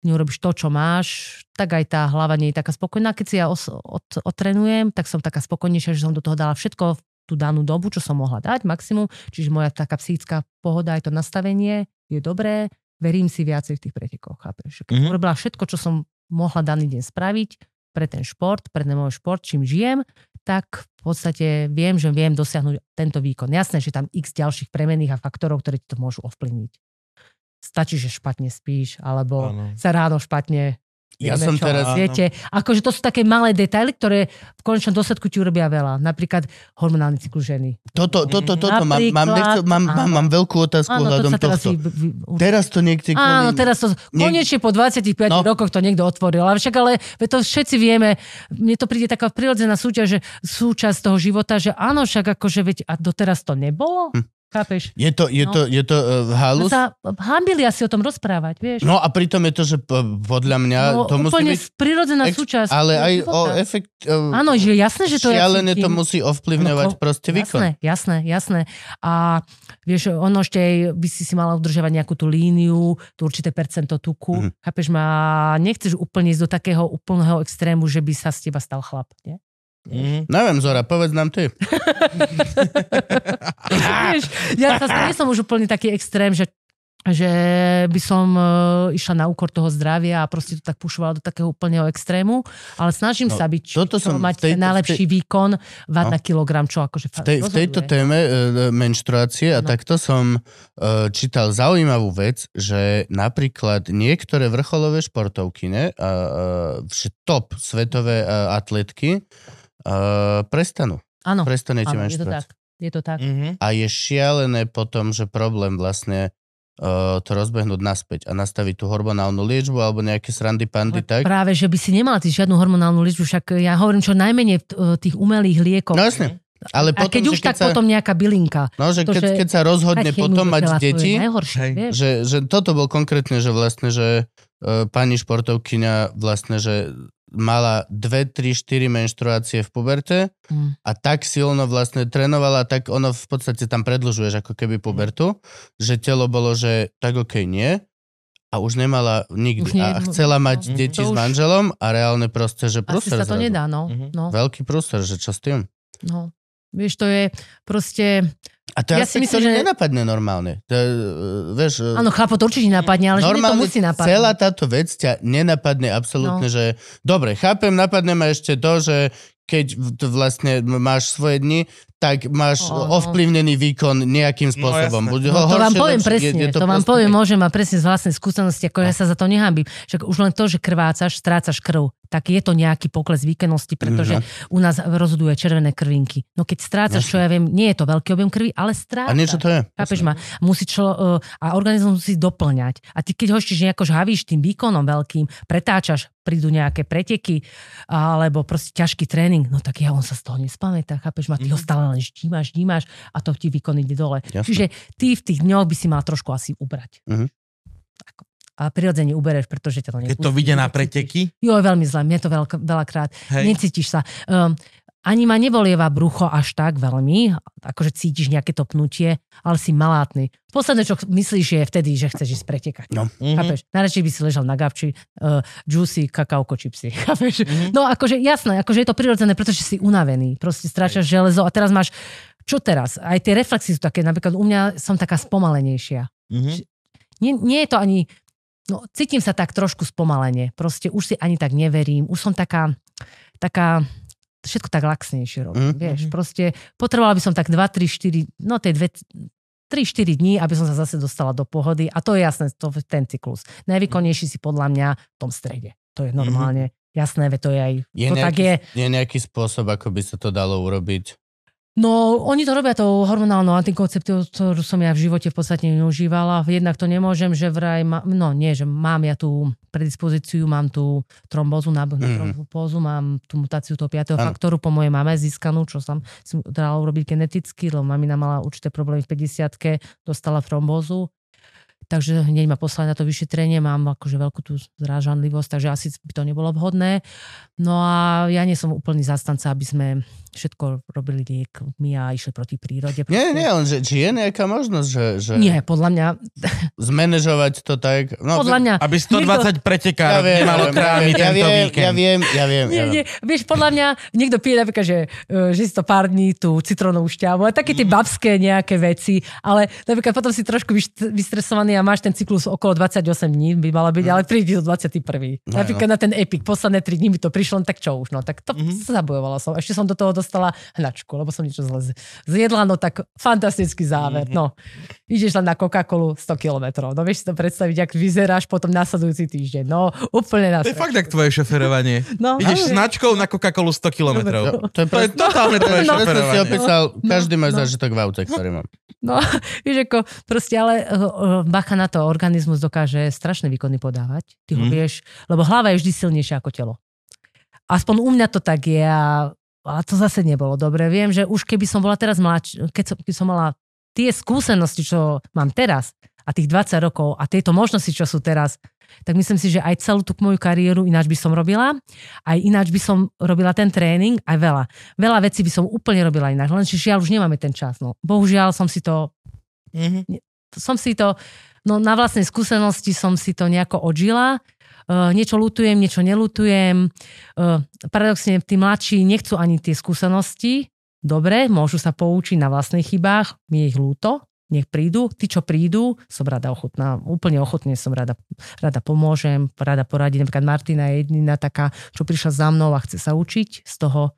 neurobiš to, čo máš, tak aj tá hlava nie je taká spokojná. Keď si ja os, od, otrénujem, tak som taká spokojnejšia, že som do toho dala všetko v tú danú dobu, čo som mohla dať, maximum. Čiže moja taká psychická pohoda, aj to nastavenie je dobré, verím si viacej v tých pretekoch, chápeš? Keď Mhm. som urobila všetko, čo som mohla daný deň spraviť, pre ten šport, pre ten môj šport, čím žijem, tak v podstate viem, že viem dosiahnuť tento výkon. Jasné, že tam x ďalších premenných a faktorov, ktoré ti to môžu ovplyvniť. Stačí, že špatne spíš, alebo Áno. sa ráno špatne Ja som čo, teraz- Viete, akože to sú také malé detaily, ktoré v konečnom dôsledku ti urobia veľa. Napríklad hormonálny cyklus ženy. Toto, toto, toto, mám, mám, Napríklad, nechcel, mám, mám, áno. mám veľkú otázku Áno, to sa teraz tohto. vy- vy- určite- Teraz to niekde... Áno, teraz to, Niek- konečne po 25 No. rokoch to niekto otvoril. Ale však ale to všetci vieme, mne to príde taká prirodzená súťaž, že súčasť toho života, že áno, však akože veď a doteraz to nebolo? Hm. Chápeš? Je to, je No. to, je to uh, halus? sa hambili asi o tom rozprávať, vieš? No a pritom je to, že podľa mňa No, to musí byť... prirodzená ex- súčasť. Ale aj života. o efekt... Uh, Áno, že jasné, že to ja šialené to musí ovplyvňovať No, proste výkon. Jasné, jasné, jasné. A vieš, ono ešte by si si mala udržovať nejakú tú líniu, tú určité percento tuku. Mm. Chápeš ma, nechceš úplne ísť do takého úplného extrému, že by sa z teba stal chlap. Nie? Mhm. Neviem, Zora, povedz nám ty. vieš, ja sa nie som už úplne taký extrém, že že by som uh, išla na úkor toho zdravia a proste to tak pušovala do takého úplného extrému, ale snažím No, sa byť, toto čo, som mať tejto- ten najlepší výkon, vať No. na kilogram, čo akože V, tej, v tejto téme uh, menštruácie a No. takto som uh, čítal zaujímavú vec, že napríklad niektoré vrcholové športovkyne, uh, uh, top svetové uh, atletky, uh, prestanú. Áno, Prestanete áno, je to tak. Je to tak. Mhm. A je šialené potom, že problém vlastne uh, to rozbehnúť naspäť a nastaviť tú hormonálnu liečbu alebo nejaké srandy pandy Ale tak. Práve, že by si nemala ty žiadnu hormonálnu liečbu, však ja hovorím čo najmenej t- tých umelých liekov. No jasne. Ale a potom, keď že už keď tak sa, potom nejaká bylinka. no, že to, keď, že- keď sa rozhodne potom mať deti, Najhoršie, Hej. že, že toto bol konkrétne, že vlastne, že uh, pani športovkyňa vlastne, že mala 2, 3, 4 menštruácie v puberte Mm. a tak silno vlastne trénovala, tak ono v podstate tam predlžuješ ako keby pubertu, že telo bolo, že tak okej nie a už nemala nikdy. Už nie- a chcela mať Mhm. deti s manželom a reálne proste, že Asi prúser sa to zrazu. nedá, no. Mhm. no, Veľký prúser, že čo s tým? no. Vieš, to je proste... A to Ja ja si myslím, ktorý že- nenapadne normálne. To, je, uh, vieš, uh, Áno, chlapo to určite napadne, ale že mne to normálne musí napadnúť. celá táto vec ťa nenapadne absolútne, No. že dobre, chápem, napadne ma ešte to, že keď to vlastne máš svoje dni, tak máš Áno. ovplyvnený výkon nejakým spôsobom. jasné. Buď No, ho to vám poviem lepšie. presne, Je- je to, vám proste- poviem, môžem mať presne z vlastnej skúsenosti, ako ja sa za to nehambím. Však už len to, že krvácaš, strácaš krv, tak je to nejaký pokles výkonnosti, pretože Mhm. u nás rozhoduje červené krvinky. No keď strácaš, čo ja viem, nie je to veľký objem krvi, ale A strácaš. niečo to je. Chápeš ma? Musí člo, uh, a organizmus musí doplňať. A ty keď ho ešte nejako žhavíš tým výkonom veľkým, pretáčaš, prídu nejaké preteky, alebo proste ťažký tréning, no tak ja on sa z toho nespamätá, chápeš ma? Ty ho Mhm. stále len štímaš, štímaš a to ti výkon ide dole. Jasné. Čiže ty v tých dňoch by si mal trošku asi ubrať. Mhm. Ako. A prirodzene ubereš, pretože ťa to Keď nepustí. to vyjde na preteky, Jo, je veľmi zle, mne to veľk, veľakrát. hej, Necítiš sa. Um, ani ma nebolieva brucho až tak veľmi, akože cítiš nejaké to pnutie, ale si malátny. Posledné, čo myslíš, je vtedy, že chceš ísť pretekať. No. Mhm. Chápeš? Najradšej by si ležal na gabči, uh, juicy, kakaoko čipsy. Chápeš? Mhm. No akože jasné, akože je to prirodzené, pretože si unavený. Proste stráčaš železo a teraz máš, čo teraz? Aj tie reflexy sú také, napríklad u mňa som taká spomalenejšia. Mhm. Nie, nie je to ani, no cítim sa tak trošku spomalene. Proste už si ani tak neverím. Už som taká, taká, všetko tak laxnejšie robím, Mm. vieš. Mhm. Proste potrebovala by som tak 2, 3, 4, no tie dve, 3-4 dní, aby som sa zase dostala do pohody. A to je jasné, to ten cyklus. Najvýkonnejší si podľa mňa v tom strede. To je normálne jasné, veď to je aj, Je to tak nejaký, je. je nejaký spôsob, ako by sa to dalo urobiť? No, oni to robia tou hormonálnou antikoncepciou, ktorú som ja v živote v podstate neužívala. Jednak to nemôžem, že vraj, má, no nie, že mám ja tú predispozíciu, mám tú trombózu, nábeh na Mhm. trombózu, mám tú mutáciu toho 5. Áno. faktoru po mojej mame získanú, čo som si dala urobiť geneticky, lebo mamina mala určité problémy v 50 dostala trombózu. Takže hneď ma poslali na to vyšetrenie, mám akože veľkú tú zrážanlivosť, takže asi by to nebolo vhodné. No a ja nie som úplný zastanca, aby sme všetko robili liekmi a išli proti prírode. Nie, Proste- nie, len že, či je nejaká možnosť, že, že Nie, podľa mňa, zmanéžovať to tak? No, podľa mňa, Aby 120 pretekárov viem, nemalo ja krámy viem, ja tento viem, víkend. Ja viem, ja viem. nie, ja viem. nie, vieš, podľa mňa niekto pije napríklad, že, e, že si to pár dní tú citrónovú šťavu a také tie babské nejaké veci, ale napríklad potom si trošku vystresovaný a a máš ten cyklus okolo 28 dní, by malo byť, ale príde do 21. No, Napríklad na ten Epic, posledné 3 dní mi to prišlo, no tak čo už, no tak to Mhm. zabojovala som. Ešte som do toho dostala hnačku, lebo som niečo zle zjedla, no tak fantastický záver, Mhm. no. Ideš len na Coca-Colu 100 kilometrov, no vieš si to predstaviť, ak vyzeráš potom nasledujúci týždeň, no úplne na To je fakt jak tvoje šoferovanie. No, Ideš ale- značkou na Coca-Colu 100 kilometrov. To je, To je totálne tvoje No. si šoferovanie. opísal, každý má no. zážitok v aute, ktorý mám. No, vieš ako, proste, ale uh, uh, bacha na to, organizmus dokáže strašné výkony podávať. Ty ho Mhm. vieš, lebo hlava je vždy silnejšia ako telo. Aspoň u mňa to tak je a, a to zase nebolo dobre. Viem, že už keby som bola teraz mladš, keď som, keď som mala tie skúsenosti, čo mám teraz a tých 20 rokov a tieto možnosti, čo sú teraz, tak myslím si, že aj celú tú moju kariéru ináč by som robila, aj ináč by som robila ten tréning, aj veľa. Veľa vecí by som úplne robila ináč, len žiaľ už nemáme ten čas. No. Bohužiaľ som si to Mhm. som si to, no na vlastnej skúsenosti som si to nejako odžila. Uh, niečo lutujem, niečo nelutujem. Uh, paradoxne, tí mladší nechcú ani tie skúsenosti. Dobre, môžu sa poučiť na vlastných chybách, mi je ich lúto, nech prídu. Tí, čo prídu, som rada ochotná, úplne ochotne som rada, rada pomôžem, rada poradím. Napríklad Martina je jediná taká, čo prišla za mnou a chce sa učiť z toho,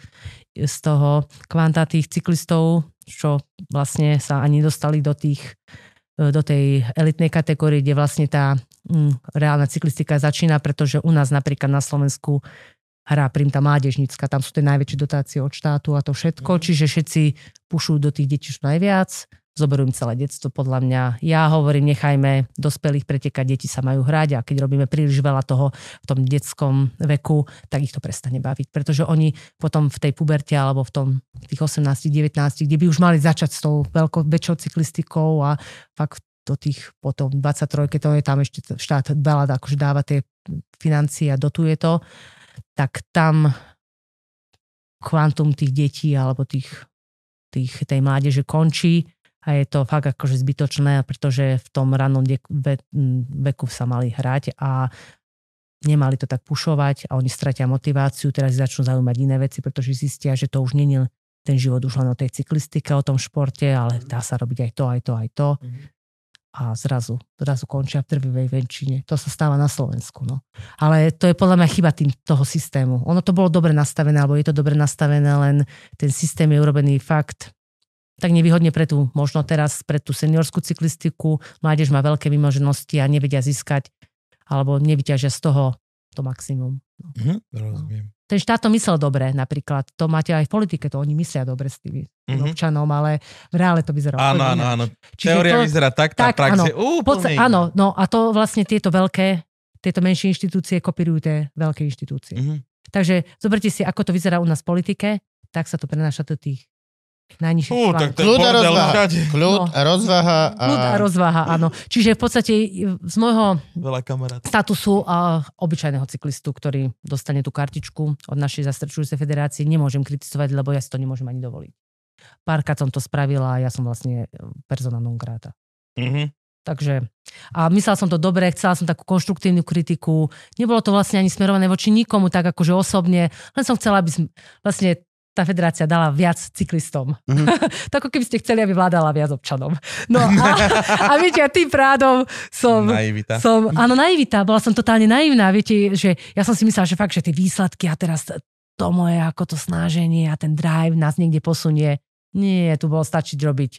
z toho kvanta tých cyklistov, čo vlastne sa ani dostali do tých do tej elitnej kategórie, kde vlastne tá mm, reálna cyklistika začína, pretože u nás napríklad na Slovensku hrá prim tá mládežnícka, tam sú tie najväčšie dotácie od štátu a to všetko, Mhm. čiže všetci pušujú do tých detí čo najviac, zoberú im celé detstvo podľa mňa. Ja hovorím, nechajme dospelých pretekať, deti sa majú hrať a keď robíme príliš veľa toho v tom detskom veku, tak ich to prestane baviť, pretože oni potom v tej puberte alebo v tom tých 18-19, kde by už mali začať s tou veľkou, väčšou cyklistikou a fakt do tých potom 23, to je tam ešte štát veľa akože dáva tie financie a dotuje to, tak tam kvantum tých detí alebo tých, tých, tej mládeže končí a je to fakt akože zbytočné, pretože v tom rannom veku sa mali hrať a nemali to tak pušovať a oni stratia motiváciu, teraz začnú zaujímať iné veci, pretože zistia, že to už není ten život už len o tej cyklistike, o tom športe, ale dá sa robiť aj to, aj to, aj to. Mhm. A zrazu, zrazu končia v drvivej väčšine. To sa stáva na Slovensku. No. Ale to je podľa mňa chyba tým, toho systému. Ono to bolo dobre nastavené, alebo je to dobre nastavené, len ten systém je urobený fakt tak nevýhodne pre tú, možno teraz pre tú seniorskú cyklistiku. Mládež má veľké vymoženosti a nevedia získať alebo nevyťažia z toho to maximum. Mhm, rozumiem. Ten štát to myslel dobre napríklad. To máte aj v politike, to oni myslia dobre s tými Mhm. občanom, ale v reále to vyzerá Áno, áno, áno. Čiže Teória to- vyzerá tak, tá tak, prax áno. je úplne áno, no a to vlastne tieto veľké, tieto menšie inštitúcie kopírujú tie veľké inštitúcie. Mhm. Takže zoberte si, ako to vyzerá u nás v politike, tak sa to prenáša do tých najnižších Fú, tak Kľud a rozvaha. Kľud No. a rozvaha a... Kľud a rozvaha, áno. Čiže v podstate z môjho statusu uh, obyčajného cyklistu, ktorý dostane tú kartičku od našej zastrčujúcej federácie, nemôžem kritizovať, lebo ja si to nemôžem ani dovoliť. Párkrát som to spravila a ja som vlastne persona non grata. Mhm. Takže a myslela som to dobre, chcela som takú konštruktívnu kritiku. Nebolo to vlastne ani smerované voči nikomu, tak akože osobne. Len som chcela, aby som, vlastne tá federácia dala viac cyklistom. Mhm. tak ako keby ste chceli, aby vládala viac občanom. No a, a viete, a tým prádom som... Naivita. Som, áno, naivita, bola som totálne naivná, viete, že ja som si myslela, že fakt, že tie výsledky a teraz to moje, ako to snaženie a ten drive nás niekde posunie. Nie, tu bolo stačiť robiť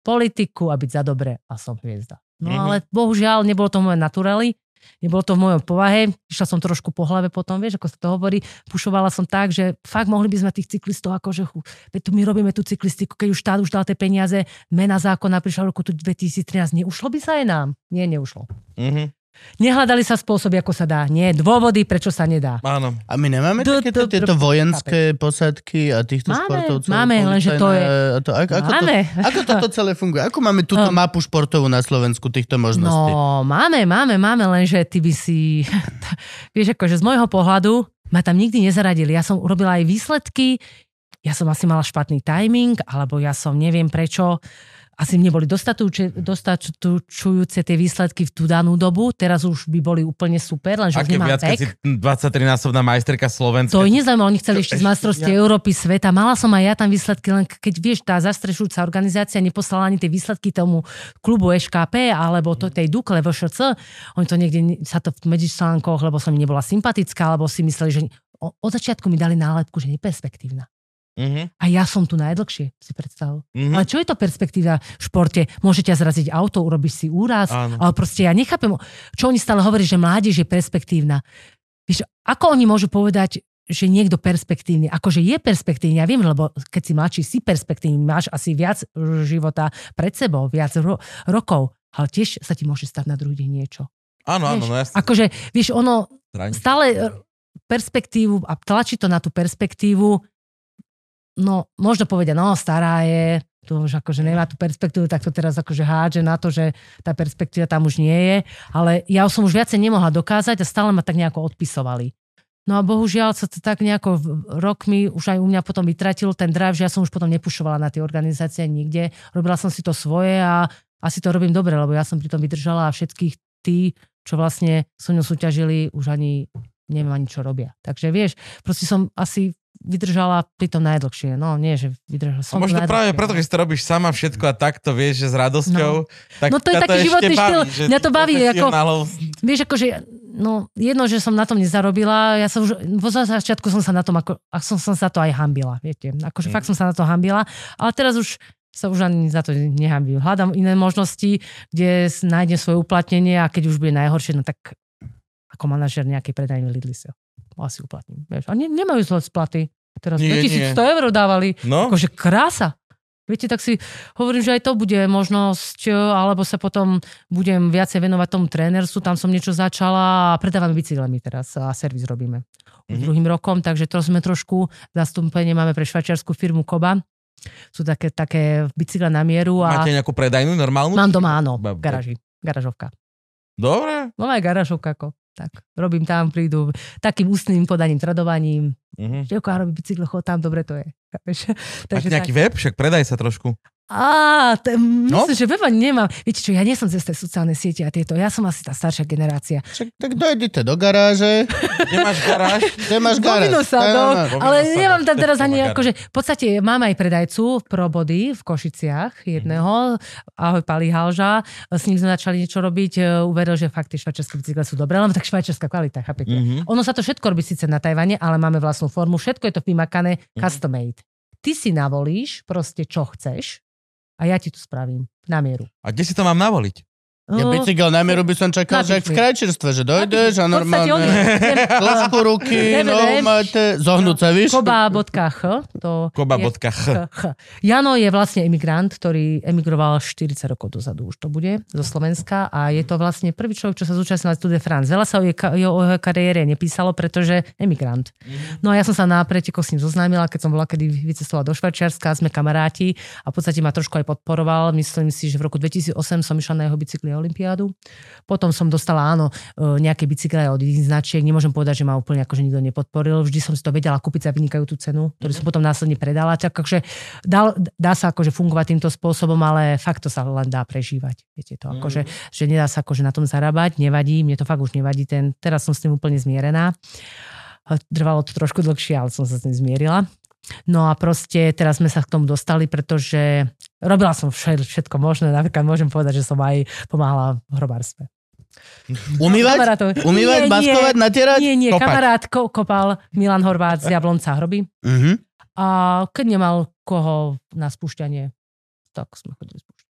politiku a byť za dobre a som hviezda. No Mhm. ale bohužiaľ, nebolo to moje naturely, nebolo to v mojom povahe, išla som trošku po hlave potom, vieš, ako sa to hovorí, pušovala som tak, že fakt mohli by sme tých cyklistov, akože veď tu my robíme tú cyklistiku, keď už štát už dal tie peniaze, mena zákona prišla v roku tu 2013, neušlo by sa aj nám? Nie, neušlo. Mhm. Nehľadali sa spôsoby, ako sa dá. Nie, dôvody, prečo sa nedá. Áno. A my nemáme takéto tieto vojenské posadky a týchto Máme, športovcov? máme, lenže to je- To, ako, ako, to, Máme. ako toto celé funguje? Ako máme túto No. mapu športovú na Slovensku týchto možností? No, máme, máme, máme, lenže ty by si... Vieš, akože z môjho pohľadu ma tam nikdy nezaradili. Ja som urobila aj výsledky, ja som asi mala špatný timing, alebo ja som neviem prečo, asi neboli dostačujúce tie výsledky v tú danú dobu, teraz už by boli úplne super, lenže už Aké nemám viac, si 23-násobná majsterka Slovenska. To je nezaujímavé, oni chceli To ešte z ešte majstrovstiev Európy, sveta. Mala som aj ja tam výsledky, len keď vieš, tá zastrešujúca organizácia neposlala ani tie výsledky tomu klubu EŠKP alebo to tej Dukle VŠC. Oni to niekde sa to v medzičlánkoch, lebo som nebola sympatická, alebo si mysleli, že od začiatku mi dali nálepku, že neperspektívna. Mhm, A ja som tu najdlhšie, si predstav. mhm. Ale čo je to perspektíva v športe? Môže ťa zraziť auto, urobíš si úraz, Áno. ale proste ja nechápem, čo oni stále hovorí, že mládež je perspektívna. Vieš, ako oni môžu povedať, že niekto perspektívny, akože je perspektívny, ja viem, lebo keď si mladší, si perspektívny, máš asi viac života pred sebou, viac ro- rokov, ale tiež sa ti môže stať na druhý deň niečo. Áno, áno, Vieš, no jasne. Akože, vieš, ono Zraní. stále e, perspektívu a tlačí to na tú perspektívu, no možno povedia, no stará je, tu už akože nemá tú perspektívu, tak to teraz akože hádže na to, že tá perspektíva tam už nie je, ale ja som už viacej nemohla dokázať a stále ma tak nejako odpisovali. No a bohužiaľ sa to tak nejako rokmi už aj u mňa potom vytratil ten drive, že ja som už potom nepušovala na tie organizácie nikde. Robila som si to svoje a asi to robím dobre, lebo ja som pri tom vydržala a všetkých tí, čo vlastne so mnou súťažili, už ani neviem ani čo robia. Takže vieš, proste som asi vydržala pri tom najdlhšie. No nie, že vydržala A som možno najdlhšie, práve no. preto, keď si to robíš sama všetko a takto vieš, že s radosťou, tak No to je taký životný štýl. že Mňa to baví, ako- Vieš, akože, no jedno, že som na tom nezarobila, ja sa už, vo začiatku som sa na tom, ako, a som, som sa to aj hambila, viete. Akože Mm. fakt som sa na to hambila, ale teraz už sa už ani za to nehambím. Hľadám iné možnosti, kde nájdem svoje uplatnenie a keď už bude najhoršie, no tak ako manažer nejakej predajnej Lidli sa asi uplatním. Vieš. A ne, nemajú zle splaty. Teraz Nie, 2100 eur dávali. No, Akože krása. Viete, tak si hovorím, že aj to bude možnosť, e, alebo sa potom budem viacej venovať tomu trénersu, tam som niečo začala a predávame bicyklami teraz a servis robíme. Mhm. druhým rokom, takže to sme trošku, zastúpenie máme pre švajčiarskú firmu Koba. Sú také, také bicykle na mieru a máte nejakú predajnú normálnu? mám doma, áno, v garáži, garažovka. Dobre. No aj garažovka, ako. Tak, robím tam, prídu takým ústnym podaním, tradovaním. Mhm. Števko, robí bicykle, chod tam, dobre to je. Chápeš? Máš nejaký web? Však predaj sa trošku. Á, t- No. myslím, že web ani nemám. Viete čo, ja nie som cez tie sociálne siete a tieto. Ja som asi tá staršia generácia. Však, tak dojdite do garáže, Kde máš garáž? kde máš garáž. Povinno sa, no. Ale nemám tam no. teraz ani akože, v podstate mám aj predajcu pro body v Košiciach jedného, ahoj Pali Halža, s ním sme začali niečo robiť, e, uveril, že fakt tie švajčiarske bicykle sú dobré, lebo tak švajčiarska kvalita, chápete? Mhm. Ono sa to všetko robí síce na Tajvane, ale máme vlastnú formu, všetko je to vymakané, Mhm. custom made. Ty si navolíš proste čo chceš a ja ti to spravím na mieru. A kde si to mám navoliť? Ja No, bicykel na mieru by som čakal, že v krajčerstve, že dojdeš a je- normálne dĺžku ruky, www. no máte, zohnúť sa, víš? Koba.ch to je- Koba.ch. Ch, ch. Jano je vlastne emigrant, ktorý emigroval 40 rokov dozadu, už to bude, zo Slovenska a je to vlastne prvý človek, čo sa zúčastnil na Tour de France. Veľa sa o, o jeho kariére nepísalo, pretože emigrant. No a ja som sa na pretekoch s ním zoznámila, keď som bola kedy vycestovala do Švajčiarska, sme kamaráti a v podstate ma trošku aj podporoval. Myslím si, že v roku 2008 som išla na jeho bicykli olympiádu. Potom som dostala, áno, e, nejaké bicykle od iných značiek. Nemôžem povedať, že ma úplne akože nikto nepodporil. Vždy som si to vedela kúpiť za vynikajúcu cenu, ktorú som potom následne predala. Tak akože dá, dá sa akože fungovať týmto spôsobom, ale fakt to sa len dá prežívať. Viete to, akože, že nedá sa akože na tom zarábať, nevadí, mne to fakt už nevadí. Ten, teraz som s tým úplne zmierená. Trvalo to trošku dlhšie, ale som sa s tým zmierila. No a proste teraz sme sa k tomu dostali, pretože robila som všet- všetko možné. Napríklad môžem povedať, že som aj pomáhala v hrobárstve. Umývať? Kamarátov. Umývať, Nie, nie. baskovať, natierať? Nie, nie, Kopať. kamarát ko- kopal Milan Horvát z Jablonca hroby. Mhm. A keď nemal koho na spúšťanie, tak sme chodili spúšťať.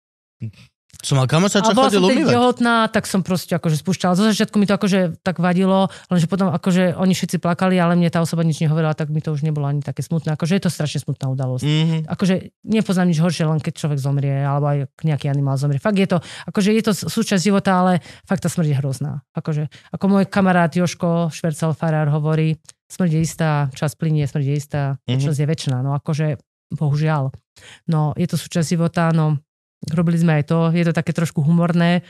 Som mal kamoša, čo chodil umývať. tehotná, tak som proste akože spúšťala. Zo začiatku mi to akože tak vadilo, lenže potom akože oni všetci plakali, ale mne tá osoba nič nehovorila, tak mi to už nebolo ani také smutné. Akože je to strašne smutná udalosť. Mhm. Akože nepoznám nič horšie, len keď človek zomrie, alebo aj nejaký animál zomrie. Fakt je to, akože je to súčasť života, ale fakt tá smrť je hrozná. Akože, ako môj kamarát Joško Švercel Farár hovorí, smrť je istá, čas plinie, smrť je istá, Mhm. väčšnosť je väčšiná. No akože, bohužiaľ. No, je to súčasť života, no, robili sme aj to, je to také trošku humorné,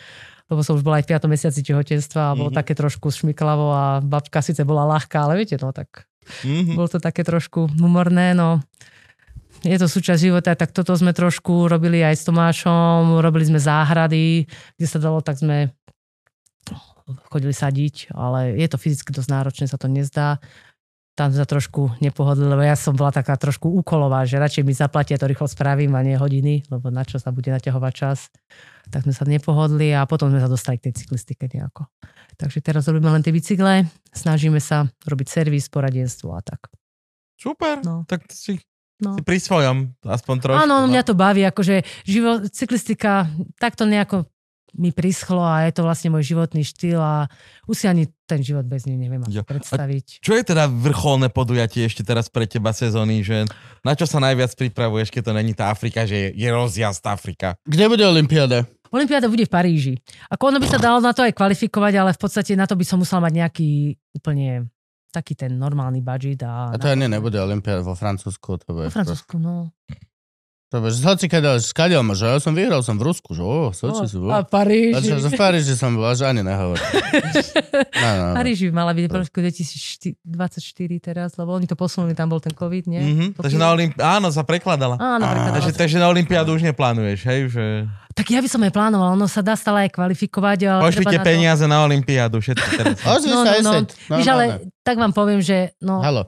lebo som už bola aj v 5. mesiaci tehotenstva a bolo Mhm. také trošku šmiklavo a babka síce bola ľahká, ale viete, no tak Mhm. bolo to také trošku humorné, no je to súčasť života, tak toto sme trošku robili aj s Tomášom, robili sme záhrady, kde sa dalo, tak sme chodili sadiť, ale je to fyzicky dosť náročné, sa to nezdá. Tam sa trošku nepohodli, lebo ja som bola taká trošku úkolová, že radšej mi zaplatia, to rýchlo spravím a nie hodiny, lebo na čo sa bude naťahovať čas. Tak sme sa nepohodli a potom sme sa dostali k tej cyklistike nejako. Takže teraz robíme len tie bicykle, snažíme sa robiť servis, poradenstvo a tak. Super, No. tak si, No. si pri svojom, aspoň trošku. Áno, no. mňa to baví, akože živo, cyklistika, takto nejako mi prischlo a je to vlastne môj životný štýl a už si ani ten život bez nej neviem Jo. predstaviť. Čo je teda vrcholné podujatie ešte teraz pre teba sezóny, že na čo sa najviac pripravuješ, keď to není tá Afrika, že je, je rozjazd Afrika? Kde bude Olympiáda? Olympiáda bude v Paríži. Ako ono by sa dalo na to aj kvalifikovať, ale v podstate na to by som musela mať nejaký úplne taký ten normálny budget. A, A to ani nebude Olympiáda vo Francúzsku. To bude Po Francúzsku, no. To že hoci keď ma, že ja som vyhral, som v Rusku, že o, Soči sú. a A Paríži. čo, že v Paríži som bol, že ani nehovor. No, no, no. Paríži by mala byť v roku 2024 teraz, lebo oni to posunuli, tam bol ten COVID, nie? Mhm, Pokiaľ- takže na Olympi- áno, sa prekladala. Áno, prekladala Takže, takže na Olympiádu už neplánuješ, hej? Že... Tak ja by som aj plánovala, ono sa dá stále aj kvalifikovať. Ale Pošlite na to- peniaze na Olympiádu, všetko teraz. No, sa no, aj no. seď. Víš, ale tak vám poviem, že no, Halo.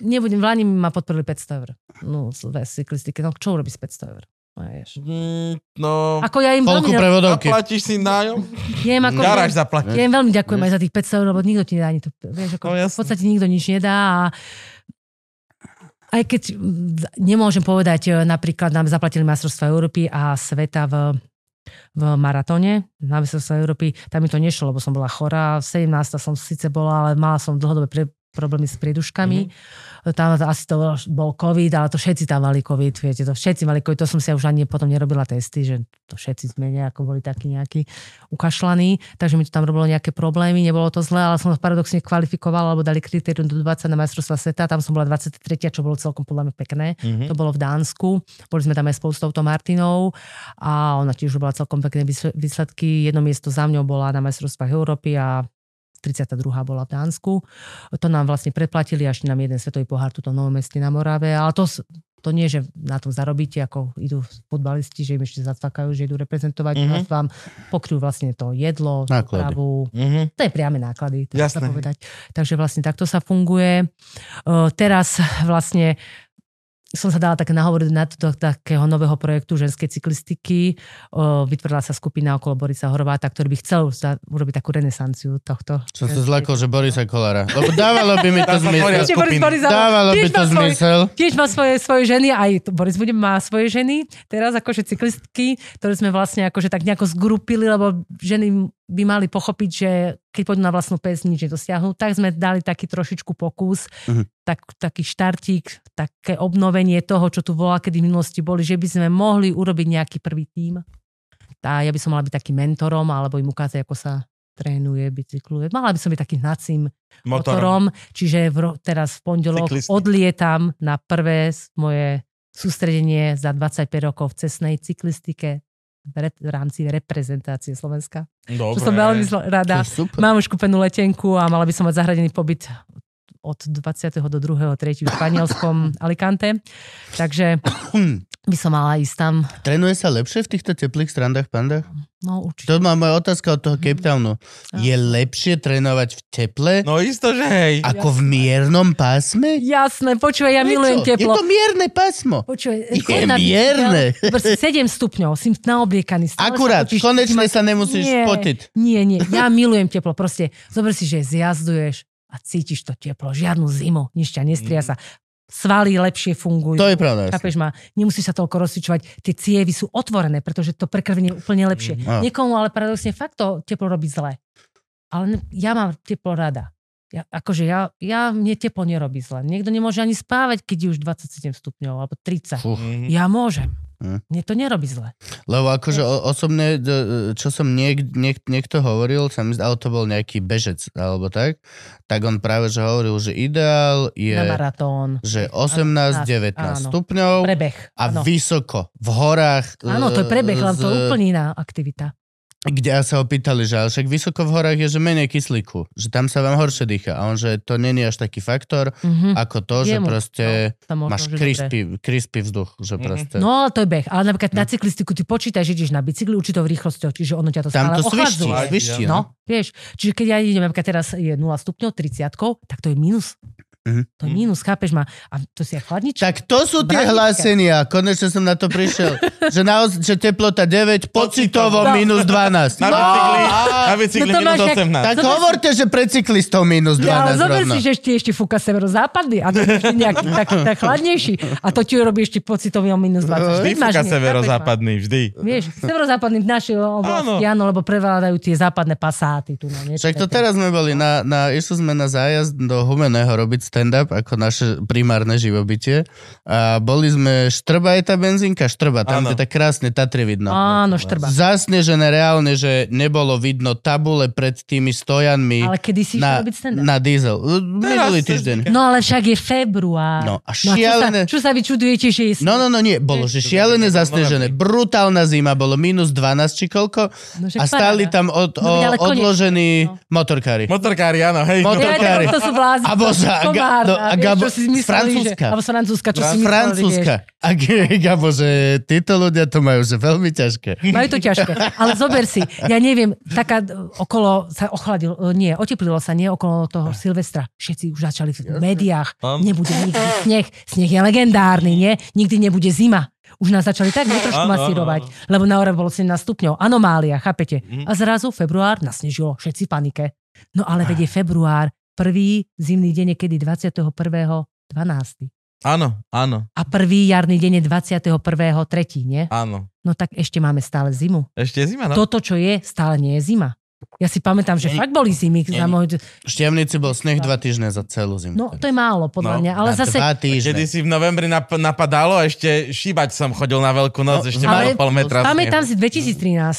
Nebudem, v Lani ma podporili 500 eur. No, z cyklistike. No, čo urobí z 500 eur? No. Mm, no, Ako ja im veľmi, prevodovky? zaplatíš si nájom? ja im ako, Garáž zaplatí. ja im veľmi ďakujem aj za tých 500 eur, lebo nikto ti nedá ani to. Vieš, ako, No, v podstate nikto nič nedá a aj keď nemôžem povedať, e, napríklad nám zaplatili majstrovstva Európy a sveta v, v maratóne, na majstrovstva Európy, tam mi to nešlo, lebo som bola chorá, 17 som síce bola, ale mala som dlhodobé pre, problémy s prieduškami. Mm-hmm. Tam asi to bol COVID, ale to všetci tam mali COVID, viete, to všetci mali COVID, to som si už ani potom nerobila testy, že to všetci sme nejako boli takí nejakí ukašľaní, takže mi to tam robilo nejaké problémy, nebolo to zlé, ale som paradoxne kvalifikovala, lebo dali kritérium do 20 na majstrovstva sveta, tam som bola 23, čo bolo celkom podľa mňa pekné. Mhm. To bolo v Dánsku. Boli sme tam aj spolu s touto Martinou a ona tiež bola celkom pekné výsledky. Jedno miesto za mňou bola na majstrovstvách Európy a 32. bola v Dánsku. To nám vlastne preplatili, až nám jeden svetový pohár tuto v Novom meste na Morave, ale to, to nie, že na tom zarobíte, ako idú futbalisti, že im ešte zacvakajú, že idú reprezentovať, Mhm. mm-hmm. vám pokryjú vlastne to jedlo, dopravu, Mhm. to je priame náklady, treba sa povedať. Takže vlastne takto sa funguje. O, teraz vlastne som sa dala také nahovoriť na to, takého nového projektu ženskej cyklistiky. O, vytvorila sa skupina okolo Borisa Horváta, ktorý by chcel za, urobiť takú renesanciu tohto. Som sa zlakol, že Borisa Kolára. Lebo dávalo by mi to zmysel. Boris. Boris. Dávalo by to zmysel. Tiež má svoje, svoje ženy, aj to Boris bude má svoje ženy, teraz akože cyklistky, ktoré sme vlastne akože tak nejako zgrupili, lebo ženy by mali pochopiť, že keď pôjdu na vlastnú pes, nič nedosiahnu, tak sme dali taký trošičku pokus, Mhm. tak, taký štartík, také obnovenie toho, čo tu bola, kedy v minulosti boli, že by sme mohli urobiť nejaký prvý tím. A ja by som mala byť takým mentorom, alebo im ukázať, ako sa trénuje, bicykluje. Mala by som byť takým hnacím Motorom. motorom, čiže v, teraz v pondelok Cyklisti. odlietam na prvé moje sústredenie za 25 rokov v cestnej cyklistike v, rámci reprezentácie Slovenska. Dobre. Čo som veľmi rada. super. Mám už kúpenú letenku a mala by som mať zahradený pobyt od 20. do 2. 3. v španielskom Alicante. Takže by som mala ísť tam. Trénuje sa lepšie v týchto teplých strandách, pandách? No určite. To má moja otázka od toho Cape Townu. Je lepšie trénovať v teple No isto, že hej. ako v miernom pásme? Jasné, počúvaj, ja Prečo? milujem teplo. Je to mierne pásmo. Počúvaj, Je na mierne. proste 7 stupňov, si naobliekaný. stále sa Akurát, točíš, konečne sa nemusíš Nie, spotiť. Nie, nie, ja milujem teplo. Proste zober si, že zjazduješ a cítiš to teplo. Žiadnu zimu, nič ťa nestria sa. Svaly lepšie fungujú. To je pravda. Chápeš ma? Nemusíš sa toľko rozsvičovať. Tie cievy sú otvorené, pretože to prekrvenie je úplne lepšie. Áno. Niekomu ale paradoxne fakt to teplo robí zle. Ale ja mám teplo rada. Ja, akože ja, ja, mne teplo nerobí zle. Niekto nemôže ani spávať, keď je už 27 stupňov alebo 30. Fú. Mhm. Ja môžem. Hm. Mne to nerobí zle. Lebo akože o- osobne, čo som niek, niek, niekto hovoril, sa mi ale to bol nejaký bežec, alebo tak, tak on práve že hovoril, že ideál je, Na maratón. že Áno, 18-19 áno. stupňov Prebeh. a áno. vysoko, v horách. Áno, to je prebeh, len to je z- úplne iná aktivita. Kde sa ho pýtali, že ale však vysoko v horách je, že menej kyslíku, že tam sa vám horšie dýcha. A on, že to není až taký faktor, Mhm. ako to, že Jemu, proste no, máš crispy, crispy vzduch, že Mhm. proste... No, ale to je beh. Ale napríklad na cyklistiku ty počítaš, že ideš na bicykli určitou rýchlosťou, čiže ono ťa to Tam stále to ochladzuje. sviští, No, no. vieš. Čiže keď ja idem, napríklad teraz je 0 stupňov, 30 tak to je minus. Mhm. To je minus, chápeš ma? A to si aj chladnička. Tak to sú tie Branička. hlásenia. Konečne som na to prišiel. že, naoz, že teplota 9, pocitovo No. minus 12. Na No, bicykli, na bicykli No to minus máš jak- 18. tak si- hovorte, že pre cyklistov minus 12 Ja, ale zober rovno. si, že ešte, ešte fúka severozápadný a to je ešte nejaký tak, tak chladnejší. A to ti urobí ešte pocitový o minus 20. Vždy fúka nie, severozápadný, vždy. Vieš, severozápadný v našej oblasti, áno, lebo prevládajú tie západné pasáty. Tu, no, Však to teraz sme boli na, na išli sme na zájazd do Humeného robiť stand-up ako naše primárne živobytie a boli sme Štrba je tá benzínka, Štrba, tam je tak krásne Tatry vidno. Áno, štrba. Zasnežené reálne, že nebolo vidno tabule pred tými stojanmi Ale kedy si na, robiť stand na diesel. Minulý týždeň. No ale však je február. No a čo, sa, šialené... čo sa vy čudujete, že je No, no, no, nie, bolo, že šialené zasnežené. Brutálna zima, bolo minus 12 či koľko No, a stáli paráda. tam od, No, o, konečne, odložení no. motorkári. Motorkári, áno, hej. Motor- Ja, Motorkári. tak to sú blázni. A bože, a ga- Komárna, no, a vieš, Gabo- čo si mysleli, Francúzska. Že, alebo Francúzska, čo si mysleli, Francúzska. A Gabo, že títo ľudia to majú že veľmi ťažké. Majú to ťažké. Ale zober si, ja neviem, taká e, okolo sa ochladil, e, nie, oteplilo sa, nie okolo toho Silvestra. Všetci už začali v médiách. Nebude nikdy sneh. Sneh je legendárny, nie? Nikdy nebude zima. Už nás začali tak trošku masírovať, lebo na hore bolo 17 stupňov. Anomália, chápete? Mhm. A zrazu február nasnežilo, všetci v panike. No ale vedie február, prvý zimný deň je kedy 21.12. Áno, áno, A prvý jarný deň je 21.3., nie? áno. No tak ešte máme stále zimu. Ešte je zima, no? Toto, čo je, stále nie je zima. Ja si pamätám, že Nie- fakt boli zimy. nie- Za môj... Štiavnici bol sneh dva týždne za celú zimu. No, to je málo, podľa No, mňa. Ale Na zase... Dva týždne. Kedy si v novembri nap- napadalo, a ešte šíbať som chodil na veľkú noc, No, ešte ale malo pol metra Pamätám si v 2013,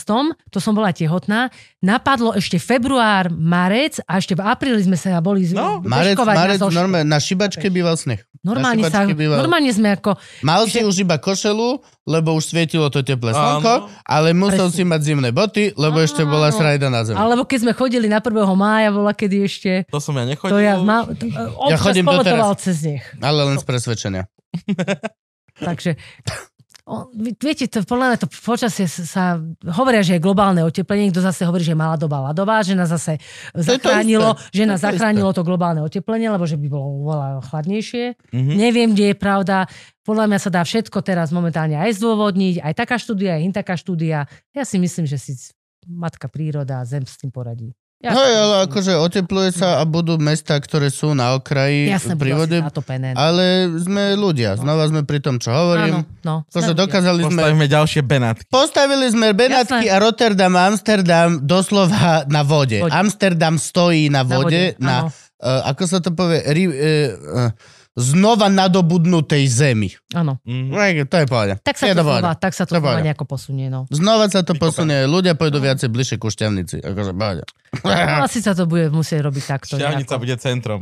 to som bola tehotná, napadlo ešte február, marec a ešte v apríli sme sa boli No, Marec, bežkovať na marec zošku. normálne, na šibačke býval sneh. Normálne, sa, býval. normálne sme ako... Mal si už iba košelu, lebo už svietilo to teplé Áno. slnko, ale musel Presne. si mať zimné boty, lebo ešte bola Áno. srajda na zemi. Alebo keď sme chodili na 1. mája, bola kedy ešte... To som ja nechodil. To ja, ma, to, Ja chodím cez nech. Ale len z presvedčenia. Takže viete, to, podľa mňa to počasie sa, hovoria, že je globálne oteplenie, kto zase hovorí, že je malá doba ľadová, že nás zase je to zachránilo, isté. že nás To to zachránilo to globálne oteplenie, lebo že by bolo oveľa chladnejšie. Mhm. Neviem, kde je pravda. Podľa mňa sa dá všetko teraz momentálne aj zdôvodniť, aj taká štúdia, aj in taká štúdia. Ja si myslím, že si matka príroda a zem s tým poradí. Ja Hej, ale akože otepluje sa a budú mesta, ktoré sú na okraji vode, asi zatopené. ale sme ľudia. Znova sme pri tom, čo Áno, hovorím. no. Proste sme ľudia. dokázali sme... Postavíme ďalšie Benátky. Postavili sme Benátky Jasné. a Rotterdam a Amsterdam doslova na vode. Vode. Amsterdam stojí na Na vode, vode, na, áno. uh, ako sa to povie, ri, uh, uh, znova nadobudnutej zemi. Áno. Mhm. Tak, To je pohľad. Tak sa je to, znova, tak sa to To nejako posunie. No. Znova sa to posunie, ľudia pôjdu viacej bližšie ku šťavnici. Akože, pohľad. No, asi sa to bude musieť robiť takto. Šťavnica nejako. bude centrom.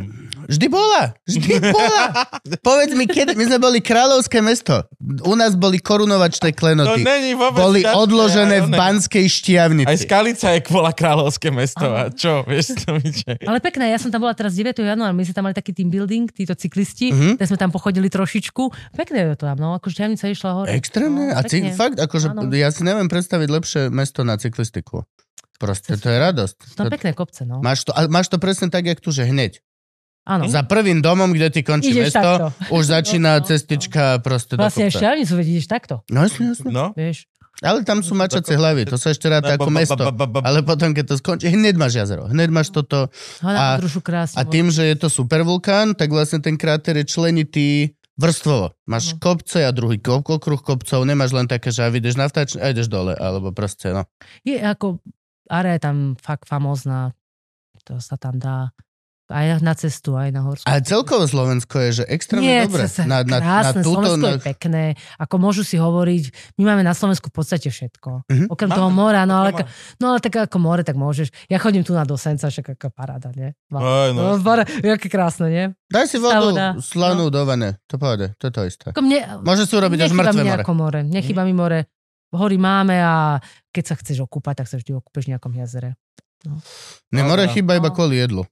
Vždy bola. Vždy bola. Povedz mi, keď my sme boli kráľovské mesto. U nás boli korunovačné To klenoty. není vôbec Boli šťastné, odložené aj v. Banskej Aj štiavnici. Skalica je bola kráľovské mesto. A čo, vieš to? Ale pekné, ja som tam bola teraz 9. januára, my sme tam mali taký team building, títo cyklisti, Mhm. mm-hmm. tak sme tam pochodili trošičku. Pekné je to tam, no, ako šťavnica išla hore. Extrémne. No, A ci, pekne. fakt, akože Áno. ja si neviem predstaviť lepšie mesto na cyklistiku. Proste to je radosť. Tam To- pekné kopce, no. Máš to, a máš to presne tak, jak tu, že hneď. Áno. Za prvým domom, kde ty končí Ideš mesto, takto. už začína No, no, cestička proste do Vlastne aj kopca. šťavnicu vidíš takto, No jasne, jasne. No. vieš. Ale tam sú mačacie hlavy, to sa ešte ráta ako mesto. Ale potom, keď to skončí, hneď máš jazero, hneď máš toto. A-. A tým, že je to supervulkán, tak vlastne ten kráter je členitý vrstvovo. Máš Mhm. kopce a druhý kop, okruh kopcov, nemáš len také, že ideš na vtáč a ideš dole, alebo proste, no. Je ako, area je tam fakt famózna, to sa tam dá aj na cestu, aj na horskú. Ale celkovo Slovensko je, že extrémne Nie, dobre. zase Na, na, na krásne, túto, Slovensko na, je pekné. Ako môžu si hovoriť, my máme na Slovensku v podstate všetko. Mhm. Okrem Máme, toho mora, no ale, máme. no ale tak ako more, tak môžeš. Ja chodím tu na Dosenca, však aká paráda, nie? Aj, no. No, jaké krásne, nie? daj si vodu Voda. slanú do vane, to povede, to je to isté. Mne, Môže si urobiť až nechýba mŕtve mi more. more. Nechýba mi more. hory máme a keď sa chceš okúpať, tak sa vždy okúpeš v nejakom jazere. Ne, more Dobre. chýba iba No. kvôli jedlu.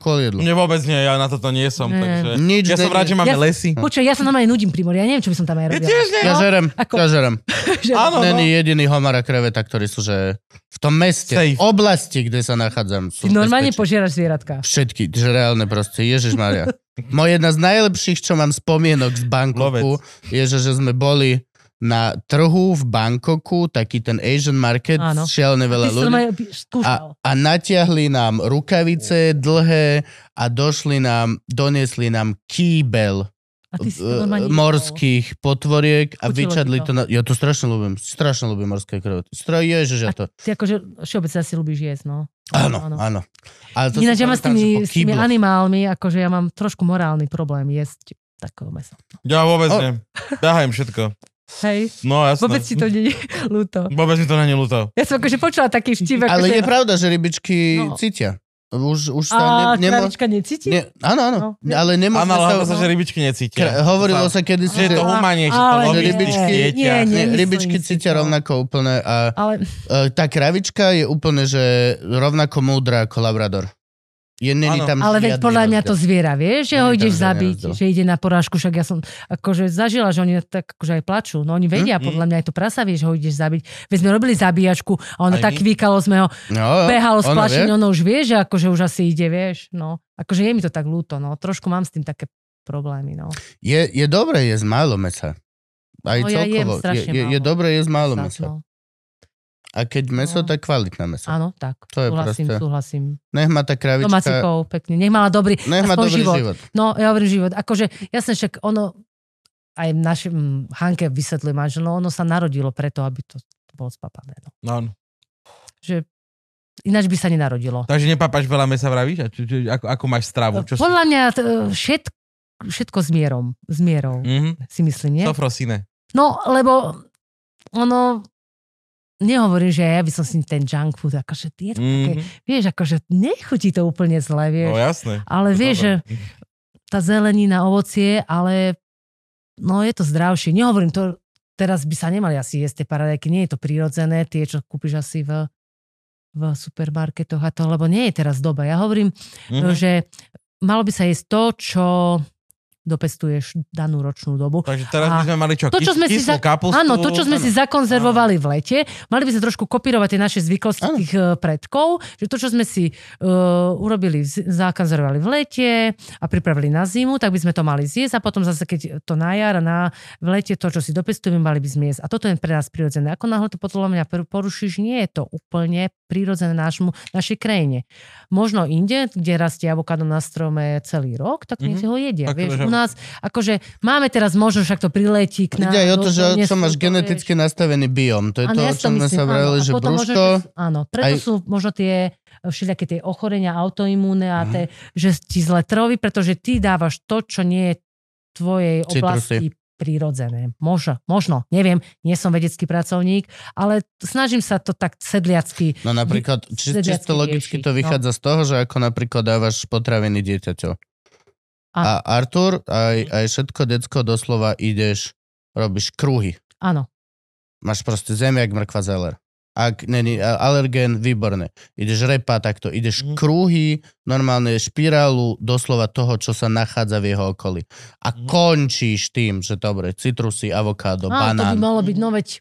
Kvôli jedlu. Mne vôbec nie, ja na toto nie som, Nie. takže... Nič Ja som rád, že máme Ja- lesy. Počkaj, ja sa normálne nudím pri mori, ja neviem, čo by som tam aj Ja robila. tiež nie. Ja No, žerem, ako- ja žerem. Že- Áno, no. Není jediný homar a kreveta, ktorí sú, že v tom meste, Safe. oblasti, kde sa nachádzam, sú Ty normálne bezpečí. požieraš zvieratka. Všetky, že reálne proste, Ježiš Maria. Moja jedna z najlepších, čo mám spomienok z Bangkoku, je, že, že sme boli na trhu v Bangkoku, taký ten Asian market, Áno. šialené veľa to ľudí. A, a natiahli nám rukavice dlhé a došli nám, doniesli nám kýbel A ty si to e, morských potvoriek a vyčadli to. to? Na... Ja to strašne ľúbim. Strašne ľúbim morské krevety. Stra... Ježiš, ja to. Ty akože všeobecne asi ľubíš jesť, no. Áno, áno. Ale to Ináč ja mám s tými, s tými animálmi, akože ja mám trošku morálny problém jesť takého mesa. Ja vôbec O. nie. Behajem všetko. Hej, No jasné. vôbec si to nie je ľúto. Vôbec mi to není ľúto. Ja som akože počula taký vtip, Ale akože... je pravda, že rybičky No. cítia. Už, už A sa ne, nemo... kravička necíti? ne, áno, áno, No. ale nemôžeme Áno, ale sa... sa, že rybičky necítia. Kra- hovorilo sa kedy Že je to Á, humánnejšie, to nie, logisticky nie, nie, Nie, rybičky cítia to. rovnako úplne a Ale e, tá kravička je úplne, že rovnako múdra ako labrador. Je není tam Ale veď podľa mňa to rozdiel. zviera, vieš, že Nie ho je ideš zabiť, rozdiel. že ide na porážku, však ja som akože zažila, že oni tak akože aj plačú. No oni vedia, Hm? podľa mňa aj to prasa vie, že ho ideš zabiť. Veď sme robili zabíjačku a ono Aj tak my? vykalo sme ho, No, behalo splašené, ono už vie, že akože už asi ide, vieš, no. Akože je mi to tak ľúto, no. Trošku mám s tým také problémy, no. Je, je dobré jesť málo mesa. Aj No ja jem celkovo. je, strašne je, je málo. dobré jesť málo Sa- mesa. no. A keď meso, No. tak kvalitné meso. Áno, tak. To je súhlasím, proste- súhlasím. Nech má tá kravička... Domáci chov, pekne. Nech mala dobrý, Nech má dobrý život. život. No, ja hovorím život. Akože, jasne, však ono, aj našim Hanke vysvetluje manžel, no ono sa narodilo preto, aby to, to bolo spapané. No. No, no. Že ináč by sa nenarodilo. Takže nepapáš veľa mesa, vravíš? A čo, čo, ako, ako máš stravu? Čo si... Podľa mňa t- všetko, všetko s mierom. S mierou, Mhm. si myslím, nie? Sofrosine. No, lebo ono, nehovorím, že ja by som si ten junk food, akože je to také, Mhm. vieš, akože nechutí to úplne zle, vieš. No jasné. ale vieš, že tá zelenina, ovocie, ale no je to zdravšie. Nehovorím to, teraz by sa nemali asi jesť tie paradajky, nie je to prirodzené, tie, čo kúpiš asi v, v supermarketoch a to, lebo nie je teraz doba. Ja hovorím, Mhm. že malo by sa jesť to, čo dopestuješ danú ročnú dobu. Takže teraz by A sme mali čo? to, čo sme si za- kapustu? Áno, to, čo sme Áno. si zakonzervovali v lete, mali by sme trošku kopírovať tie naše zvyklosti Áno. tých eh, predkov, že to, čo sme si uh, urobili, zakonzervovali v lete a pripravili na zimu, tak by sme to mali zjesť a potom zase, keď to na jar a na, v lete to, čo si dopestujeme, mali by sme jesť. A toto je pre nás prirodzené. Ako náhle to podľa mňa porušíš, nie je to úplne prirodzené nášmu, našej krajine. Možno inde, kde rastie avokádo na strome celý rok, tak mm-hmm. Mhm. si ho jedia. Tak, Vieš, u nás, akože máme teraz možnosť, však to priletí k nám. Ide aj o to, do- že čo máš geneticky nastavený biom. To je to, o čom sme sa. A že brúško... Áno, preto sú možno tie všelijaké tie ochorenia autoimúne a Mhm. tie, že ti zle trví, pretože ty dávaš to, čo nie je tvojej oblasti prirodzené. Možno, možno, neviem, nie som vedecký pracovník, ale snažím sa to tak sedliacky. No napríklad, či, sedliacky čisto logicky riešiť, to no. vychádza z toho, že ako napríklad dávaš potraviny dieťaťu. A Artur, aj, aj všetko decko doslova ideš, robíš kruhy. Áno, Máš proste zemiak, mrkva, zeler. Ak není alergén, výborné. Ideš repa, takto. Ideš Mhm. krúhy, normálne špirálu doslova toho, čo sa nachádza v jeho okolí. A Mhm. končíš tým, že dobre, citrusy, avokádo, Áno, to by banán. malo byť, no veď,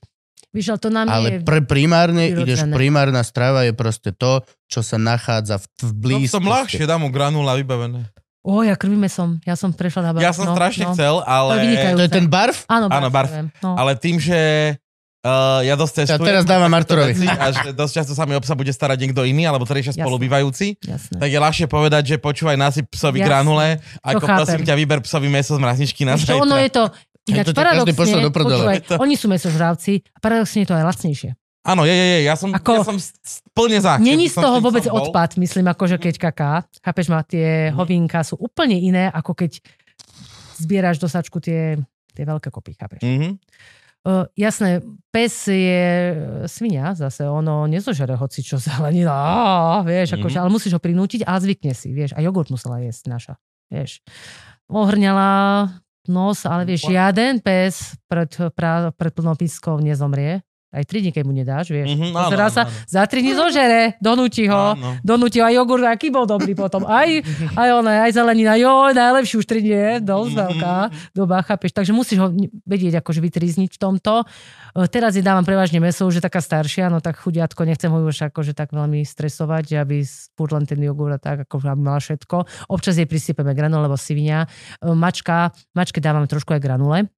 víš, ale to nám Ale je... pre primárne, prirodzené. ideš, primárna strava je proste to, čo sa nachádza v, v No, blízkosti. som ľahšie, dám mu granula vybavené. O, ja krvíme som, ja som prešla na Ja som no, strašne no. chcel, To je ale... vynikajúce. To je ten barf? Áno, Áno, barf. viem, No. Ale tým, že uh, ja dosť Ja cestujem... teraz dávam Arturovi. A že dosť často sa mi o psa bude starať niekto iný, alebo terejšia Jasné. spolubývajúci. Jasné. Tak je ľahšie povedať, že počúvaj, nasyp psovi Jasné. granule, ako chápem. prosím ťa, vyber psovi meso z mrazničky na Ešte ono zajtra. je to, ináč to každý paradoxne, do počúvaj, to- oni sú mesožravci a paradoxne je to aj lacnejšie. Áno, je, je, je, ja som, Ako- ja som plne za. Není z toho vôbec odpad, myslím, akože keď kaká. Chápeš ma, tie Mhm. hovínka sú úplne iné, ako keď zbieraš do sačku tie, tie veľké kopy, chápeš? Mhm. Uh, jasné, pes je e, svinia, zase ono nezožere hoci čo zelenina, á, vieš, Mhm. akože, ale musíš ho prinútiť a zvykne si, vieš, a jogurt musela jesť naša, vieš. Ohrňala nos, ale vieš, žiaden pes pred, pra, pred plnou pískou nezomrie, Aj tri dní, keď mu nedáš, vieš. Mhm, áno, áno, sa, áno. za tri dní zožere, donúti ho, Áno. donúti ho aj jogurt, aký bol dobrý potom. Aj, aj ona, aj zelenina, jo, najlepší už tri dní, dosť veľká doba, chápeš. Takže musíš ho vedieť akože vytrizniť v tomto. E, Teraz jej dávam prevažne meso, už je taká staršia, no tak chudiatko, nechcem ho už akože tak veľmi stresovať, aby furt len ten jogurt a tak, ako aby mala všetko. Občas jej prisypeme granule, lebo svinia. E, Mačka, mačke dávame trošku aj granule.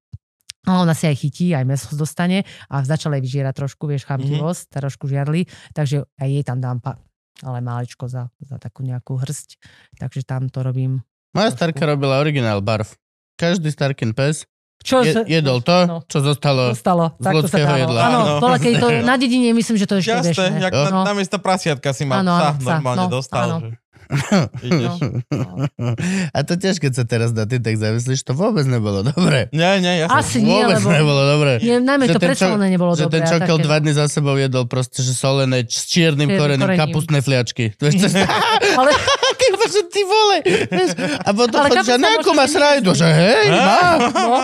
A ona si aj chytí, aj meso dostane a začala jej vyžierať trošku, vieš, chamtivosť, mm-hmm. trošku žiarli, takže aj jej tam dám pa, ale maličko za, za takú nejakú hrst, takže tam to robím. Moja starka robila originál barv. Každý starkin pes Čo je, jedol to, no. čo zostalo. Zostalo. z sa ľudského dávalo. jedla. Áno, Áno. bola, keď to na dedine, myslím, že to ešte Jasné, bežné. jak na, No. namiesto prasiatka si mal psa, normálne no, dostal. áno. Že... Ideš. A to tiež, keď sa teraz na ty tak zamyslíš, to vôbec nebolo dobré. Nie, nie, jasné. Asi nie, vôbec lebo nebolo dobré. nie, najmä Že to ten len nebolo že ten dobré. a čokel také- dva dny za sebou jedol proste, že solené č- s čiernym Čiernym korením, korením. kapustné fliačky. To Ale že ty vole. A potom Ale chodí, že kapusta na ako môže má byť srajdu, že hej, má.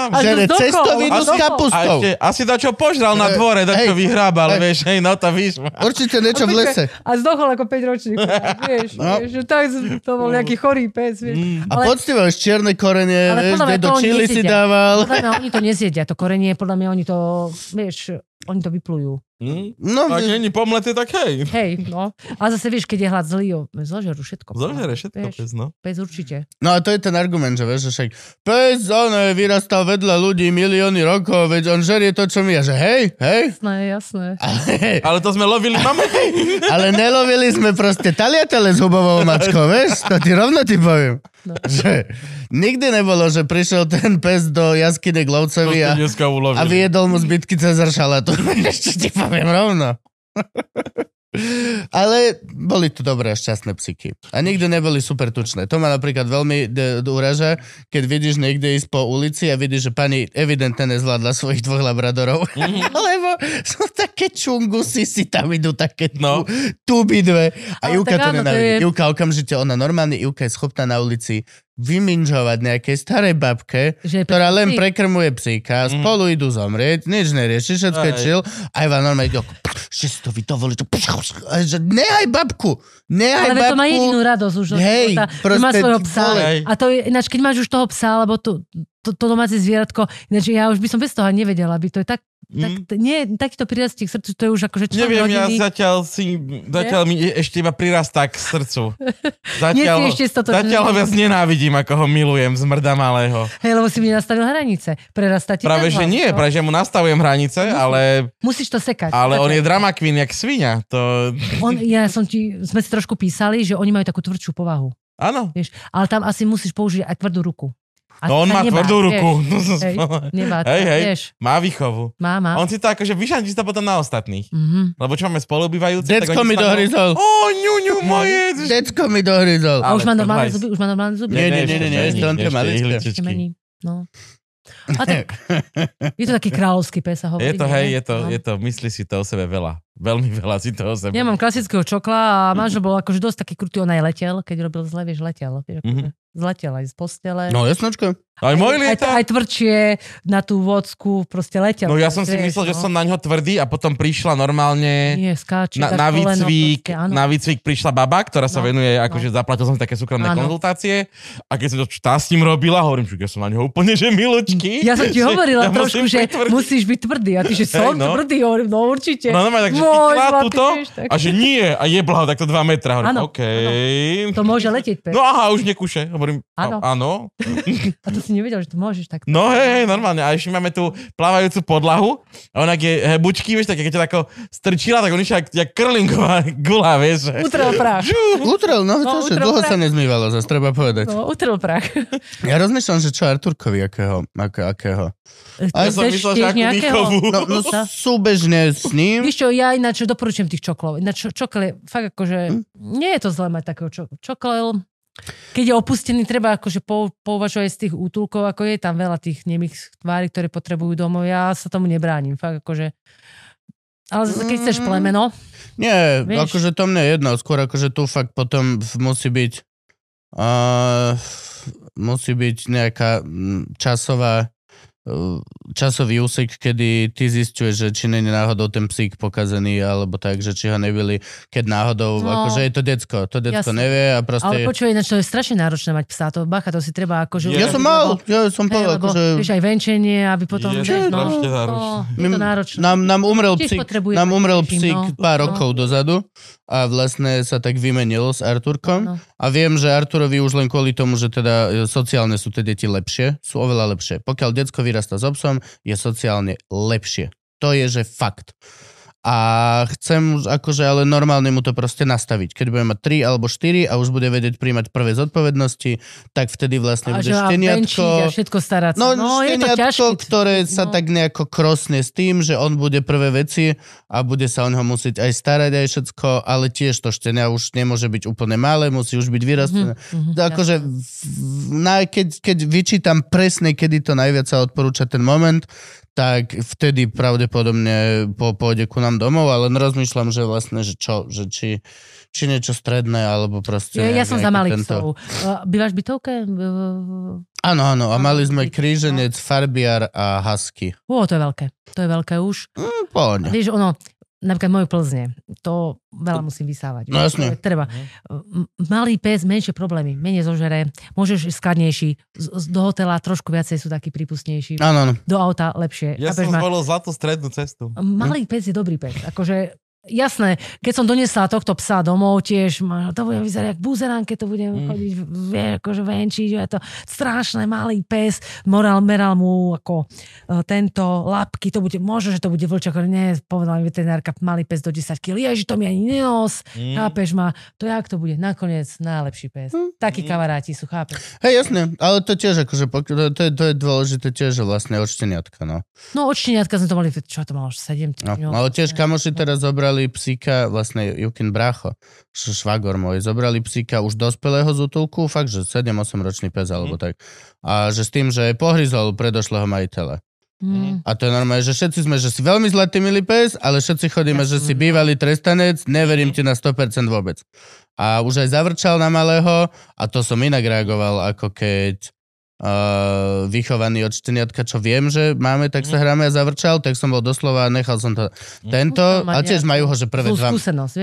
a Že s dokou, cestovinu s kapustou. ešte, asi to, čo požral na Hej, dvore, to, čo hej, vyhrábal, vieš, hej, no to víš. Určite niečo v lese. A zdochol ako 5 ročný. vieš, No. vieš, že tak, to bol nejaký chorý pes. Vieš. A poctivo, čierne korenie, Ale vieš, do čili si dával. Podľa mňa oni to nezjedia, to korenie, podľa mňa oni to, vieš, oni to vyplujú. Hm? No, Ak není pomleté, tak hej. Hej, no. A zase vieš, keď je hlad zlý, jo, zožerú všetko. Zožere všetko, Vieš, pes, no. Pes určite. No a to je ten argument, že vieš, že však pes, on vyrastal vedľa ľudí milióny rokov, veď on žerie to, čo my. A že hej, hej. Jasné, jasné. Ale, Ale to sme lovili mamety. ale nelovili sme proste taliatele s hubovou mačkou, vieš? To ti rovno ti poviem. No. Že nikdy nebolo, že prišiel ten pes do jaskyne k To lovcovi ste a, dneska a vyjedol mu zbytky Cezar šalatu. Ešte ti poviem rovno. Ale boli to dobré a šťastné psyky. A nikdy neboli super tučné. To ma napríklad veľmi d- d- uraža, keď vidíš niekde ísť po ulici a vidíš, že pani evidentne nezvládla svojich dvoch labradorov. Lebo sú také čungusy, si tam idú také No. tuby dve. A Ale Juka to nenávidí. je- Juka okamžite, ona normálne, Juka je schopná na ulici vyminžovať nejakej starej babke, Že ktorá len psík. prekrmuje psíka, Mhm. spolu idú zomrieť, nič nerieši, všetko je Aj. chill, a Iva normálne ide, že si to vy dovolíte, nehaj babku, nehaj Ale veď to má jedinú babku, radosť už. Hej, života, že má proste svojho psa. vole. Hej. A to je, ináč, keď máš už toho psa, alebo to, to, to domáce zvieratko, ináč ja už by som bez toho nevedela, by to je tak, tak Mm. nie, takýto prirastie k srdcu, to je už akože člen Neviem, ja rodiny. zatiaľ si, zatiaľ mi ešte iba prirastá k srdcu. Zatiaľ, ešte stotožný. zatiaľ ho viac nenávidím, ako ho milujem, zmrda malého. Hej, lebo si mi nastavil hranice. Prerastá ti Práve, že hlas, nie, no. práve, že mu nastavujem hranice, ale, Musíš to sekať. ale on je drama queen, jak svinia. To, on, ja som ti, sme si trošku písali, že oni majú takú tvrdšiu povahu. áno. Vieš, ale tam asi musíš použiť aj tvrdú ruku. A No on má nebáť, tvrdú vieš. ruku. Som Hej, nebáť, Hej, hej. vieš. Má výchovu. Má, má. On si to akože vyšantí sa potom na ostatných. Mhm. Lebo čo máme spolubývajúce? Decko mi dohryzol, Ó, ňuňu moje. decko mi dohryzol. A už má to normálne zuby, už má normálne zuby. Nie, nie, nie, nie, nie, to ihličičky. Ešte mení. No. A tak, je to taký kráľovský pes, sa hovorí. Je to, nie? hej, je to, No. je to, myslí si to o sebe veľa. Veľmi veľa si to o sebe. Ja mám klasického čokla a manžel bol akože dosť taký krutý, on aj letel, keď robil zle, vieš, letel. Vieš, akože, Zletel aj z postele. No jasnočko. Aj môj aj, lieta. aj tvrdšie na tú vodku, proste letel. No ja som si myslel, že no. som na ňo tvrdý a potom prišla normálne... Nie, skáče, Na, na, výcvik, proste, na výcvik prišla baba, ktorá sa No, venuje, akože zaplatil som také súkromné Áno. konzultácie a keď som to tá s ním robila, hovorím, že ja som na neho úplne, že milučky. Ja som ti že hovorila ja trošku, že tvrdý. musíš byť tvrdý. A ty, že som no. tvrdý, hovorím, no určite. No normálne, takže Môj chytila zlatý, túto tak. a že nie a jebla ho takto 2 metra. Hovorím, Áno, OK. To môže letieť. No aha, už nekúše. Hovorím, Áno. A to si nevedel, že to môžeš tak. No hej, hej, normálne. A ešte máme tu plávajúcu podlahu. A ona, je hebučky, vieš, tak keď ťa tako strčila, tak on išiel jak, jak curlingová gula, vieš. Že... Utrel prach. Utrel, no, No, čo, utrel dlho prach. sa nezmývalo, zase treba povedať. No, utrel prach. Ja rozmýšľam, že čo Arturkovi, akého, ako, akého. Ja som myslel, že akú výchovu. No, no súbežne s ním. Víš čo, ja ináč doporučujem tých čoklov. Ináč čokol je fakt akože, Hm? nie je to zlé mať takého čo, čokol. Keď je opustený, treba akože pou, pouvažovať z tých útulkov, ako je tam veľa tých nemých tvári, ktoré potrebujú domov. Ja sa tomu nebránim, fakt akože. Ale zase, keď chceš Mm. plemeno, Nie, Vieš. akože to mne je jedno, skôr akože tu fakt potom musí byť uh, musí byť nejaká časová časový úsek, kedy ty zistuješ, že či není náhodou ten psík pokazený, alebo tak, že či ho nebyli, keď náhodou, No, akože je to decko, to decko jasne. nevie a Ale proste... počuj, ináč to je strašne náročné mať psa, to bacha, to si treba akože... ja Ja som mal, lebo- ja som povedal, akože... vieš, aj venčenie, aby potom... Je to no, je to náročné. Nám, nám umrel psík, nám umrel psík no. pár No. rokov dozadu a vlastne sa tak vymenil s Arturkom. No. A viem, že Arturovi už len kvôli tomu, že teda e, sociálne sú tie deti lepšie, sú oveľa lepšie. Pokiaľ decko vyrasta s obsom, je sociálne lepšie. To je, že fakt. A chcem už akože ale normálne mu to proste nastaviť. Keď bude mať 3 alebo 4 a už bude vedieť príjmať prvé zodpovednosti, tak vtedy vlastne A bude šteniatko. a všetko starať sa. No, No, je to šteniatko, ťažké. ktoré sa No. tak nejako krosne s tým, že on bude prvé veci a bude sa o neho musieť aj starať, aj všetko, ale tiež to štenia už nemôže byť úplne malé, musí už byť vyrastené. Mhm, Akože, na, keď, keď vyčítam presne, kedy to najviac sa odporúča ten moment, tak vtedy pravdepodobne po, pôjde ku nám domov, ale rozmýšľam, že vlastne, že čo, že či, či niečo stredné, alebo proste... Ja, ja som za malých tento- psov. Uh, Bývaš bytovke? Áno, áno, a mali sme kríženec, farbiar a husky. Ó, to je veľké. To je veľké už. Pohodne. Vieš, ono, napríklad moje plzne, to veľa musím vysávať. No jasne. Treba. M- Malý pes, menšie problémy, menej zožere, môžeš skladnejší, do hotela trošku viacej sú takí prípustnejší, Áno, do auta lepšie. Ja som ma? zvolil zlatú strednú cestu. Malý pes je dobrý pes. Akože jasné, keď som donesla tohto psa domov, tiež ma, to bude vyzerať jak buzerán, keď to budem Mm. chodiť, vie, akože venčiť, je to strašné, malý pes, moral, meral mu ako e, tento lapky, to bude, možno, že to bude vlčak, ale nie, povedala mi veterinárka, malý pes do 10 kg, ježi, to mi ani nenos, Mm. chápeš ma, to jak to bude, nakoniec najlepší pes. Takí Mm. kamaráti sú, chápeš. Hej, jasne, ale to tiež akože, to, to, je, to je dôležité tiež, že vlastne od šteniatka, no. No od šteniatka sme to mali, čo to malo, 7 no. týždňov. Ale tiež kamoši teraz zobrali psíka, vlastne Jukin Bracho, švagor môj, zobrali psíka už dospelého z útulku, fakt, že 7-8 ročný pes alebo tak. A že s tým, že pohryzol predošlého majiteľa. Mm. A to je normálne, že všetci sme, že si veľmi zlatý milý pes, ale všetci chodíme, že si bývalý trestanec, neverím ti na 100% vôbec. A už aj zavrčal na malého a to som inak reagoval, ako keď uh, vychovaný od šteniatka, čo viem, že máme, tak sa hráme a zavrčal, tak som bol doslova, nechal som to tento, No, a tiež majú ho, že prvé dva,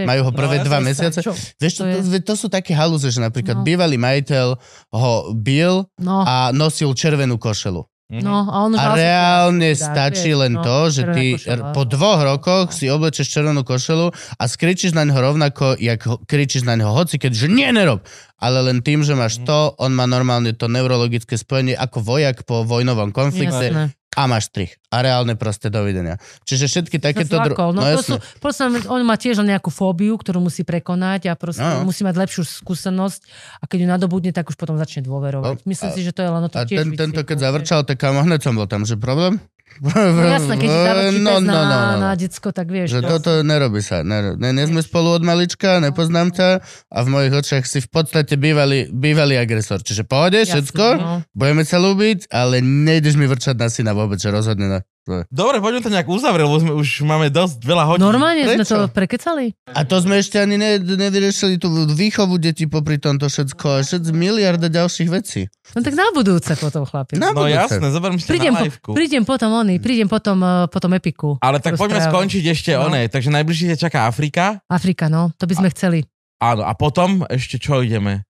majú ho prvé No, dva Presne, mesiace. čo? Vieš, to, to to, je- to sú také halúze, že napríklad No. bývalý majiteľ ho bil No, a nosil červenú košelu. No, a on A reálne stačí len no, to, že ty košeľa. po dvoch rokoch si oblečeš červenú košelu a skričíš na ňo rovnako, jak kričíš na ňo hoci, keď že nie, nerob. Ale len tým, že máš to, on má normálne to neurologické spojenie ako vojak po vojnovom konflikte Jasné. A máš strich. A reálne proste dovidenia. Čiže všetky takéto... dru-. No, no to sú, proste, on má tiež nejakú fóbiu, ktorú musí prekonať a proste No. musí mať lepšiu skúsenosť a keď ju nadobudne, tak už potom začne dôverovať. No, Myslím a- si, že to je len o to A tiež ten, tento keď zavrčal, tak kámo, hneď som bol tam, že problém? No jasné, keď ti zavrčí no, no, na, no, no. na decko, tak vieš. Že to- toto nerobí sa. Ne, ne, sme spolu od malička, nepoznám ťa a v mojich očiach si v podstate bývalý, bývalý agresor. Čiže pohode, všetko, no. budeme sa ľúbiť, ale nejdeš mi vrčať na syna vôbec, že rozhodne na... Dobre, poďme to nejak uzavrieť, lebo sme už máme dosť veľa hodín. Normálne sme Prečo? to prekecali? A to sme ešte ani ne, nevyriešili tú výchovu detí popri tomto všetko a všetko miliarda ďalších vecí. No tak na budúce potom, chlapi. Na No budúce. jasné, zoberme si Prídem, na po, prídem potom oný, prídem potom, uh, potom Epiku. Ale tak poďme Rozprávať. skončiť ešte No. oné. Takže najbližšie ťa čaká Afrika. Afrika, no, to by sme chceli. Áno, a potom ešte čo ideme?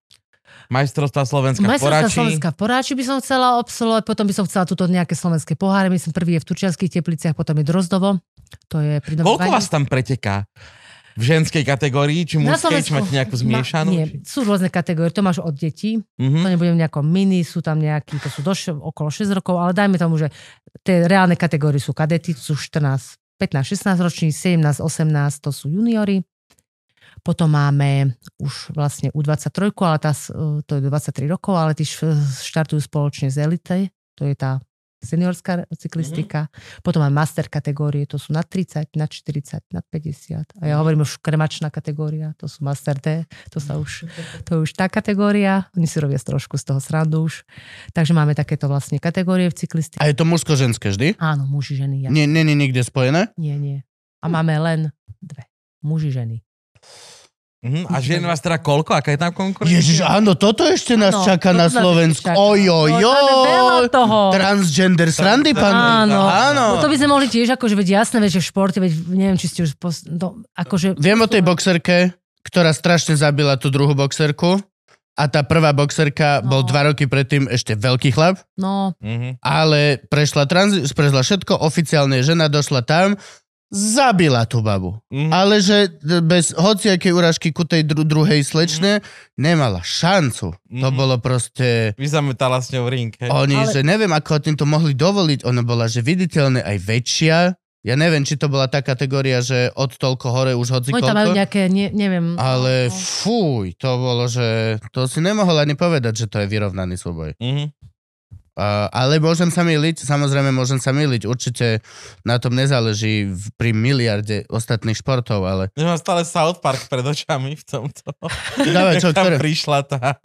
Majstrovstvá Slovenska Majstrovstvá Porači. Slovenska Poráči by som chcela absolvovať, potom by som chcela túto nejaké slovenské poháre, myslím prvý je v Turčianských tepliciach, potom je Drozdovo, to je pri Koľko vás tam preteká? V ženskej kategórii, či mužskej, či máte nejakú zmiešanú? Ma, nie, sú rôzne kategórie, to máš od detí, Mhm. to nebudem nejako mini, sú tam nejakí, to sú do, okolo 6 rokov, ale dajme tomu, že tie reálne kategórie sú kadety, sú 14, 15, 16 roční, 17, 18, to sú juniory. Potom máme už vlastne U23, ale tá, s- to je do 23 rokov, ale tí štartujú spoločne z elite, to je tá seniorská cyklistika. Potom máme master kategórie, to sú na 30, na 40, na 50. A ja hovorím už kremačná kategória, to sú master D, to sa už, to je už tá kategória. Oni si robia trošku z toho srandu už. Takže máme takéto vlastne kategórie v cyklistike. A je to mužsko-ženské vždy? Áno, muži, ženy. Ja. Nie, nie, nie, nikde spojené? Nie, nie. A máme len dve. Muži, ženy. Mhm. A žien vás teda koľko? Aká je tam konkurencia? Ježiš, áno, toto ešte nás Áno, čaká na Slovensku. ešte čaká. Oj, oj, máme veľa oj. toho. Transgender srandy, pán. Áno. áno. No to by sme mohli tiež, akože veď jasné, veď, že v športe, veď neviem, či ste už... Pos... No, akože... Viem o tej boxerke, ktorá strašne zabila tú druhú boxerku. A tá prvá boxerka No. bol dva roky predtým ešte veľký chlap, No, Mhm. ale prešla, transi- prešla všetko, oficiálne žena došla tam, zabila tú babu. Mhm. Ale že bez hociakej urážky ku tej dru- druhej slečne nemala šancu. To Mhm. bolo proste... Vyzametala s ňou ring. hej. Oni, Ale- že neviem, ako tým to mohli dovoliť. Ona bola, že viditeľne aj väčšia. Ja neviem, či to bola tá kategória, že od toľko hore už hoci oni tam majú koľko. nejaké, ne, neviem... Ale no, fuj, to bolo, že to si nemohol ani povedať, že to je vyrovnaný súboj. Mhm. Uh, ale môžem sa miliť, samozrejme môžem sa miliť, určite na tom nezáleží v, pri miliarde ostatných športov, ale Ja mám stále South Park pred očami v tomto. Dávaj, čo, Jak tam ktoré? prišla tá...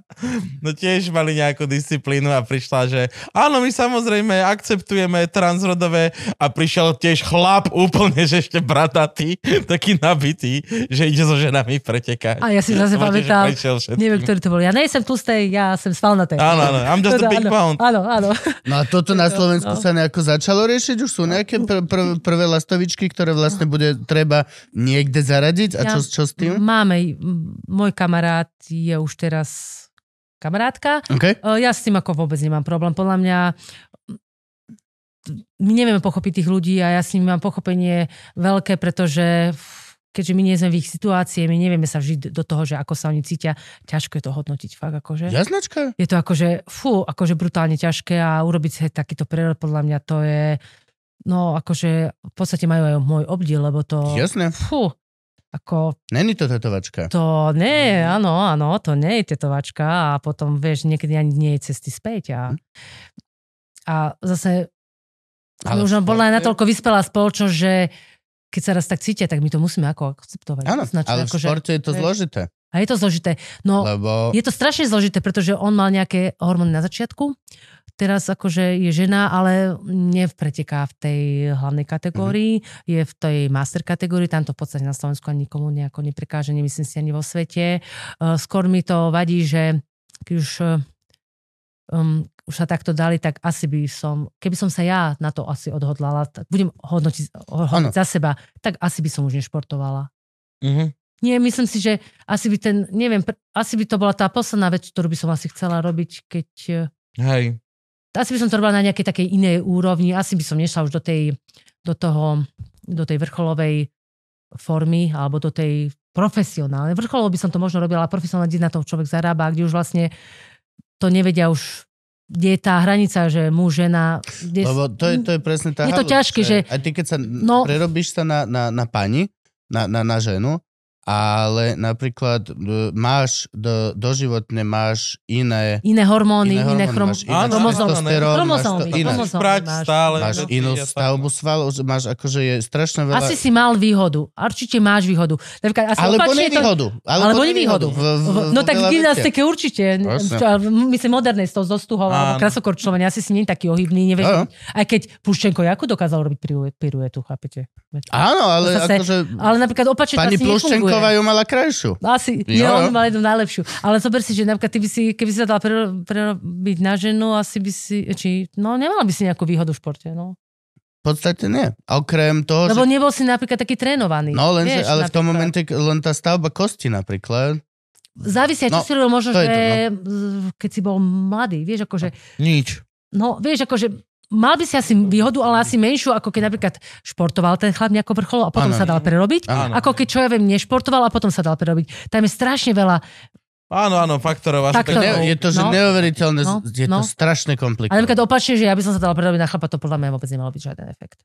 No tiež mali nejakú disciplínu a prišla, že áno, my samozrejme akceptujeme transrodové a prišiel tiež chlap úplne, že ešte bratatý, taký nabitý, že ide so ženami pretekať. A ja si zase pamätám, neviem, ktorý to bol. Ja nejsem tlustej, ja som svalnatý. Áno, áno, I'm just a big áno, pound. Áno, áno. No a toto na Slovensku No. sa nejako začalo riešiť? Už sú nejaké pr- pr- prvé lastovičky, ktoré vlastne bude treba niekde zaradiť? A čo, čo s tým? Máme, môj kamarát je už teraz kamarátka. OK? E, Ja s tým ako vôbec nemám problém. Podľa mňa my nevieme pochopiť tých ľudí a ja s nimi mám pochopenie veľké, pretože keďže my nie sme v ich situácii, my nevieme sa vžiť do toho, že ako sa oni cítia, ťažko je to hodnotiť fakt akože. Jasnačka? Je to akože, fú, akože brutálne ťažké a urobiť si takýto prerod, podľa mňa to je, no akože v podstate majú aj môj obdiel, lebo to, Jasné. fú, ako Není to tetovačka. to nie, áno, áno, to nie je tetovačka a potom, vieš, niekedy ani nie je cesty späť a, a zase Ale už bola aj natoľko vyspelá spoločnosť, že keď sa raz tak cítia, tak my to musíme ako akceptovať. Áno, Značne, ale v akože- športe je to vieš, zložité. A je to zložité. No, Lebo... je to strašne zložité, pretože on mal nejaké hormóny na začiatku, teraz akože je žena, ale nevpreteká v tej hlavnej kategórii, Mhm. je v tej master kategórii, tam to v podstate na Slovensku ani nikomu nejako neprekáže, nemyslím si ani vo svete. Uh, skôr mi to vadí, že keď už uh, um, už sa takto dali, tak asi by som, keby som sa ja na to asi odhodlala, tak budem hodnotiť, hodnotiť za seba, tak asi by som už nešportovala. Mhm. Nie, myslím si, že asi by ten, neviem, asi by to bola tá posledná vec, ktorú by som asi chcela robiť, keď... eh, Hej. Asi by som to robila na nejakej takej inej úrovni, asi by som nešla už do tej, do toho, do tej vrcholovej formy, alebo do tej profesionálnej. Vrcholov by som to možno robila, ale profesionálne, kde na to človek zarába, kde už vlastne to nevedia už kde je tá hranica, že muž, žena... Kde... Lebo to je, to je presne tá Je to ťažké, že- Aj ty, keď sa no, prerobíš sa na, na, na pani, na, na, na ženu, ale napríklad e, máš do, doživotne máš iné Iné hormóny, Iné iné, hormóny, chrom... máš iné testosterón, máš to iné. máš. stále. máš inú stavbu svalov, máš akože je strašne veľa... Asi si mal výhodu. Určite máš výhodu. Napríklad, asi alebo opačne je to- nevýhodu. Alebo nevýhodu. V, v, v, No tak v gymnastike určite. Myslím modernej s tou zostuhou alebo Áno. krasokorčľovanie. Asi si nie je taký ohybný. Nevieš, Áno. aj keď Puščenko Jakub dokázal robiť piruet, piruetu, chápete? Áno, ale akože... Ale napríklad opačne to Pani asi nefunguje. Pluščenková ju mala krajšiu. Asi, Jo, jo, on mal jednu najlepšiu. Ale zober si, že napríklad ty by si, keby si sa dala prero- prerobiť na ženu, asi by si, či, no nemala by si nejakú výhodu v športe, no. V podstate nie. A Okrem toho, Lebo že... nebol si napríklad taký trénovaný. No lenže, Vieš, ale v tom momente len tá stavba kosti napríklad. Závisia, No, čo si robil možno, že to, keď si bol mladý, vieš, akože Nič. No, vieš, akože mal by si asi výhodu, ale asi menšiu, ako keď napríklad športoval ten chlap nejako vrcholo a potom Áno. sa dal prerobiť. Áno. Ako keď, čo ja viem, nešportoval a potom sa dal prerobiť. Tam je strašne veľa. Áno, áno, faktorov. Faktorov. Ne, je to, že No. neuveriteľné, No, je to no. strašne Ale komplikované. napríklad opačne, že ja by som sa dal prerobiť na chlapa, to podľa mňa vôbec nemalo byť žiaden efekt.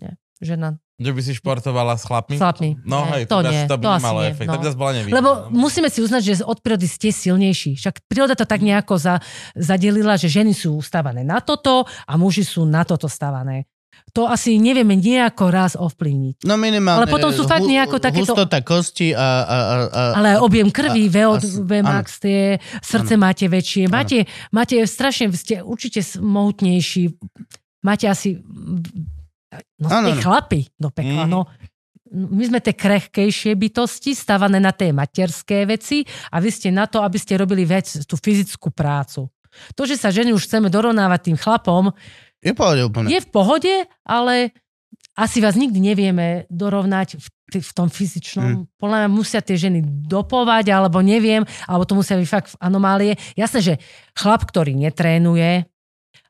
Nie. Žena Že by si športovala s chlapmi? s chlapmi. No nie, hej, to to, nie, to by to asi nemalo nie. efekt. No. To by zase bola nevýhoda. Lebo musíme si uznať, že od prírody ste silnejší. Však príroda to tak nejako za, zadelila, že ženy sú stávané na toto a muži sú na toto stávané. To asi nevieme nejako raz ovplyvniť. No minimálne Ale potom sú fakt nejako takéto- hustota kosti a... a, a, a Ale objem krvi, a- VO2 a- max, tie srdce máte väčšie, máte, máte strašne, ste určite s- mohutnejší, máte asi, no ste áno. chlapi do pekla, Mm. no. my sme tie krehkejšie bytosti, stávané na tie materské veci a vy ste na to, aby ste robili vec, tú fyzickú prácu. To, že sa ženy už chceme dorovnávať tým chlapom, Je pohode úplne. je v pohode, ale asi vás nikdy nevieme dorovnať v, t- v tom fyzičnom. Mm. Podľa mňa musia tie ženy dopovať, alebo neviem, alebo to musia byť fakt anomálie. Jasné, že chlap, ktorý netrénuje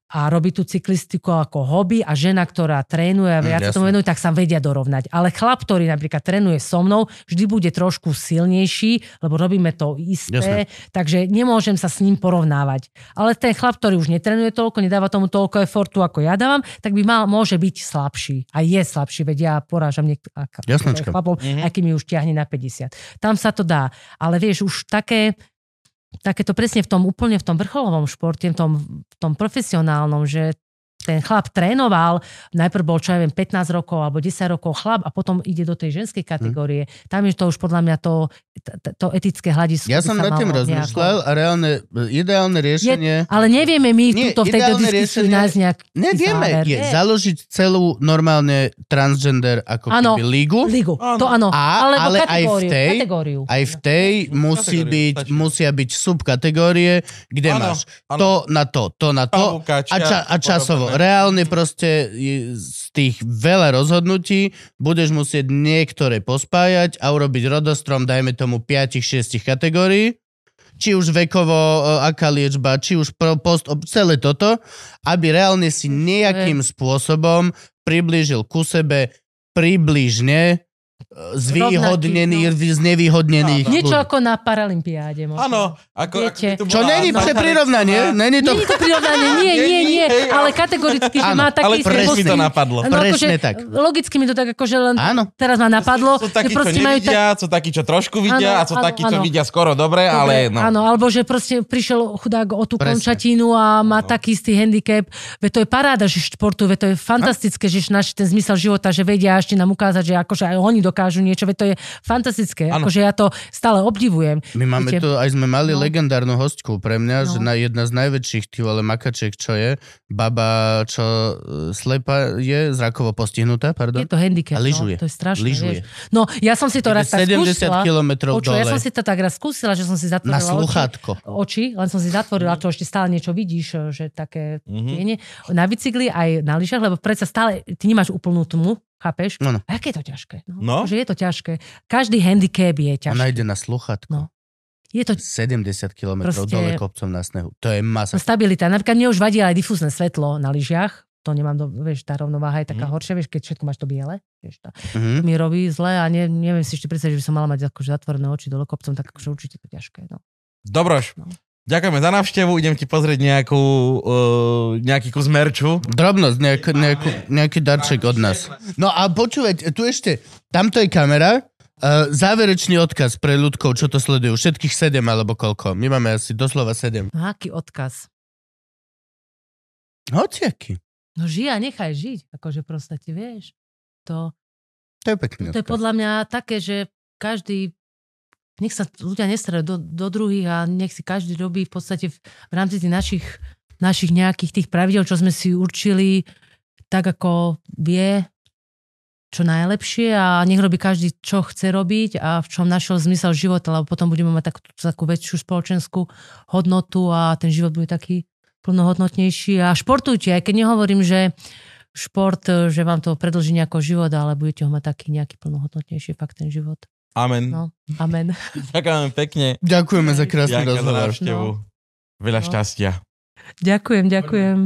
a robí tú cyklistiku ako hobby a žena, ktorá trénuje a viac Mm, tomu venuje, tak sa vedia dorovnať. Ale chlap, ktorý napríklad trénuje so mnou, vždy bude trošku silnejší, lebo robíme to isté, takže nemôžem sa s ním porovnávať. Ale ten chlap, ktorý už netrenuje toľko, nedáva tomu toľko efortu, ako ja dávam, tak by mal, môže byť slabší. A je slabší, veď ja porážam niek- ak- Jasnočka. chlapov, mm-hmm. aký mi už ťahne na 50. Tam sa to dá. Ale vieš, už také, takéto presne v tom úplne v tom vrcholovom športe, v tom, v tom profesionálnom, že ten chlap trénoval, najprv bol, čo ja viem, 15 rokov alebo 10 rokov chlap a potom ide do tej ženskej kategórie. Tam je to už podľa mňa to, to, to etické hľadisko. Ja som nad tým rozmýšľal nejako- a reálne, ideálne riešenie... Ale nevieme my Nie, tuto v tejto diskusii riešenie- nájsť nejak Nevieme, záver. je Nie. založiť celú normálne transgender ako Áno. keby lígu. Ligu, Áno. to áno. A- Alebo ale aj v kategóriu, tej- kategóriu. Aj v tej musí byť, musia byť subkategórie, kde Áno, máš áno. to na to, to na to a, ča, a časovo. Reálne proste z tých veľa rozhodnutí budeš musieť niektoré pospájať a urobiť rodostrom, dajme tomu 5-6 kategórií. Či už vekovo, e, aká liečba, či už post, celé toto, aby reálne si nejakým spôsobom priblížil ku sebe približne zvýhodnených, znevýhodnených Niečo ľudí. ako na Paralympiáde. Áno, ako, Viete. ako Čo není pre prirovnanie, není to... Je to prirovnanie, nie, nie, nie, ale kategoricky, že Áno, má taký Ale presne mi to napadlo. No, Presne akože, tak. Logicky mi to tak akože len Áno. teraz ma napadlo, Sú že takí, čo tak... nevidia, sú takí, čo trošku vidia Áno, a sú áno, takí, čo áno. vidia skoro dobre, ale no. Áno, alebo že proste prišiel chudák o tú Presne. končatinu a má No. taký istý handicap. Veď to je paráda, že športujú, veď to je fantastické, že náš ten zmysel života, že vedia ešte nám ukázať, že akože aj oni dokážu niečo, veď to je fantastické. Áno. Akože ja to stále obdivujem. My máme Viete, tu, aj sme mali no. legendárnu hostku pre mňa, No. že na jedna z najväčších ty vole makačiek, čo je, baba, čo e, slepa je, zrakovo postihnutá, pardon. Je to handicap, A lyžuje. no, to je strašné. Lyžuje. Vieš. No, ja som si to raz tak 70 skúsila. kilometrov Počuj, ja dole som si to tak raz skúsila, že som si na zatvorila oči, sluchátko. oči, len som si zatvorila, čo ešte stále niečo vidíš, že také Mhm. tiene. Na bicykli aj na lyžach, lebo predsa stále ty nemáš úplnú tmu, chápeš? No, no. A aké je to ťažké? No. Že je to ťažké. Každý handicap je ťažký. Ona ide na sluchátko. No. Je to 70 km Proste- dole kopcom na snehu. To je masa. stabilita. Napríklad mne už vadí aj difúzne svetlo na lyžiach. To nemám, do, vieš, tá rovnováha je taká Mhm. horšia, vieš, keď všetko máš to biele. Vieš, tá, Mhm. to mi robí zle a ne, neviem si ešte predstaviť, že by som mala mať akože zatvorené oči dole kopcom, tak akože určite to ťažké. No. Dobroš, No. Ďakujeme za návštevu, idem ti pozrieť nejakú, uh, nejaký kus merču. Drobnosť, nejak, nejakú, nejaký darček od nás. No a počúvať, tu ešte, tamto je kamera, uh, záverečný odkaz pre ľudkov, čo to sledujú. Všetkých sedem alebo koľko. My máme asi doslova sedem. no aký odkaz? Hociaký. No žij a nechaj žiť. Akože proste ti vieš. To, To je pekný to je odkaz. podľa mňa také, že každý nech sa ľudia nestarajú do, do druhých a nech si každý robí v podstate v, v rámci tých našich, našich nejakých tých pravidel, čo sme si určili, tak ako vie, čo najlepšie a nech robí každý, čo chce robiť a v čom našiel zmysel života, lebo potom budeme mať takú, takú väčšiu spoločenskú hodnotu a ten život bude taký plnohodnotnejší a športujte, aj keď nehovorím, že šport, že vám to predlží nejako život, ale budete ho mať taký nejaký plnohodnotnejší fakt ten život. Amen. No, amen. Ďakujem pekne. Ďakujeme za krásny Ďakujem za rozhovor. návštevu. No. Veľa No. šťastia. Ďakujem, ďakujem.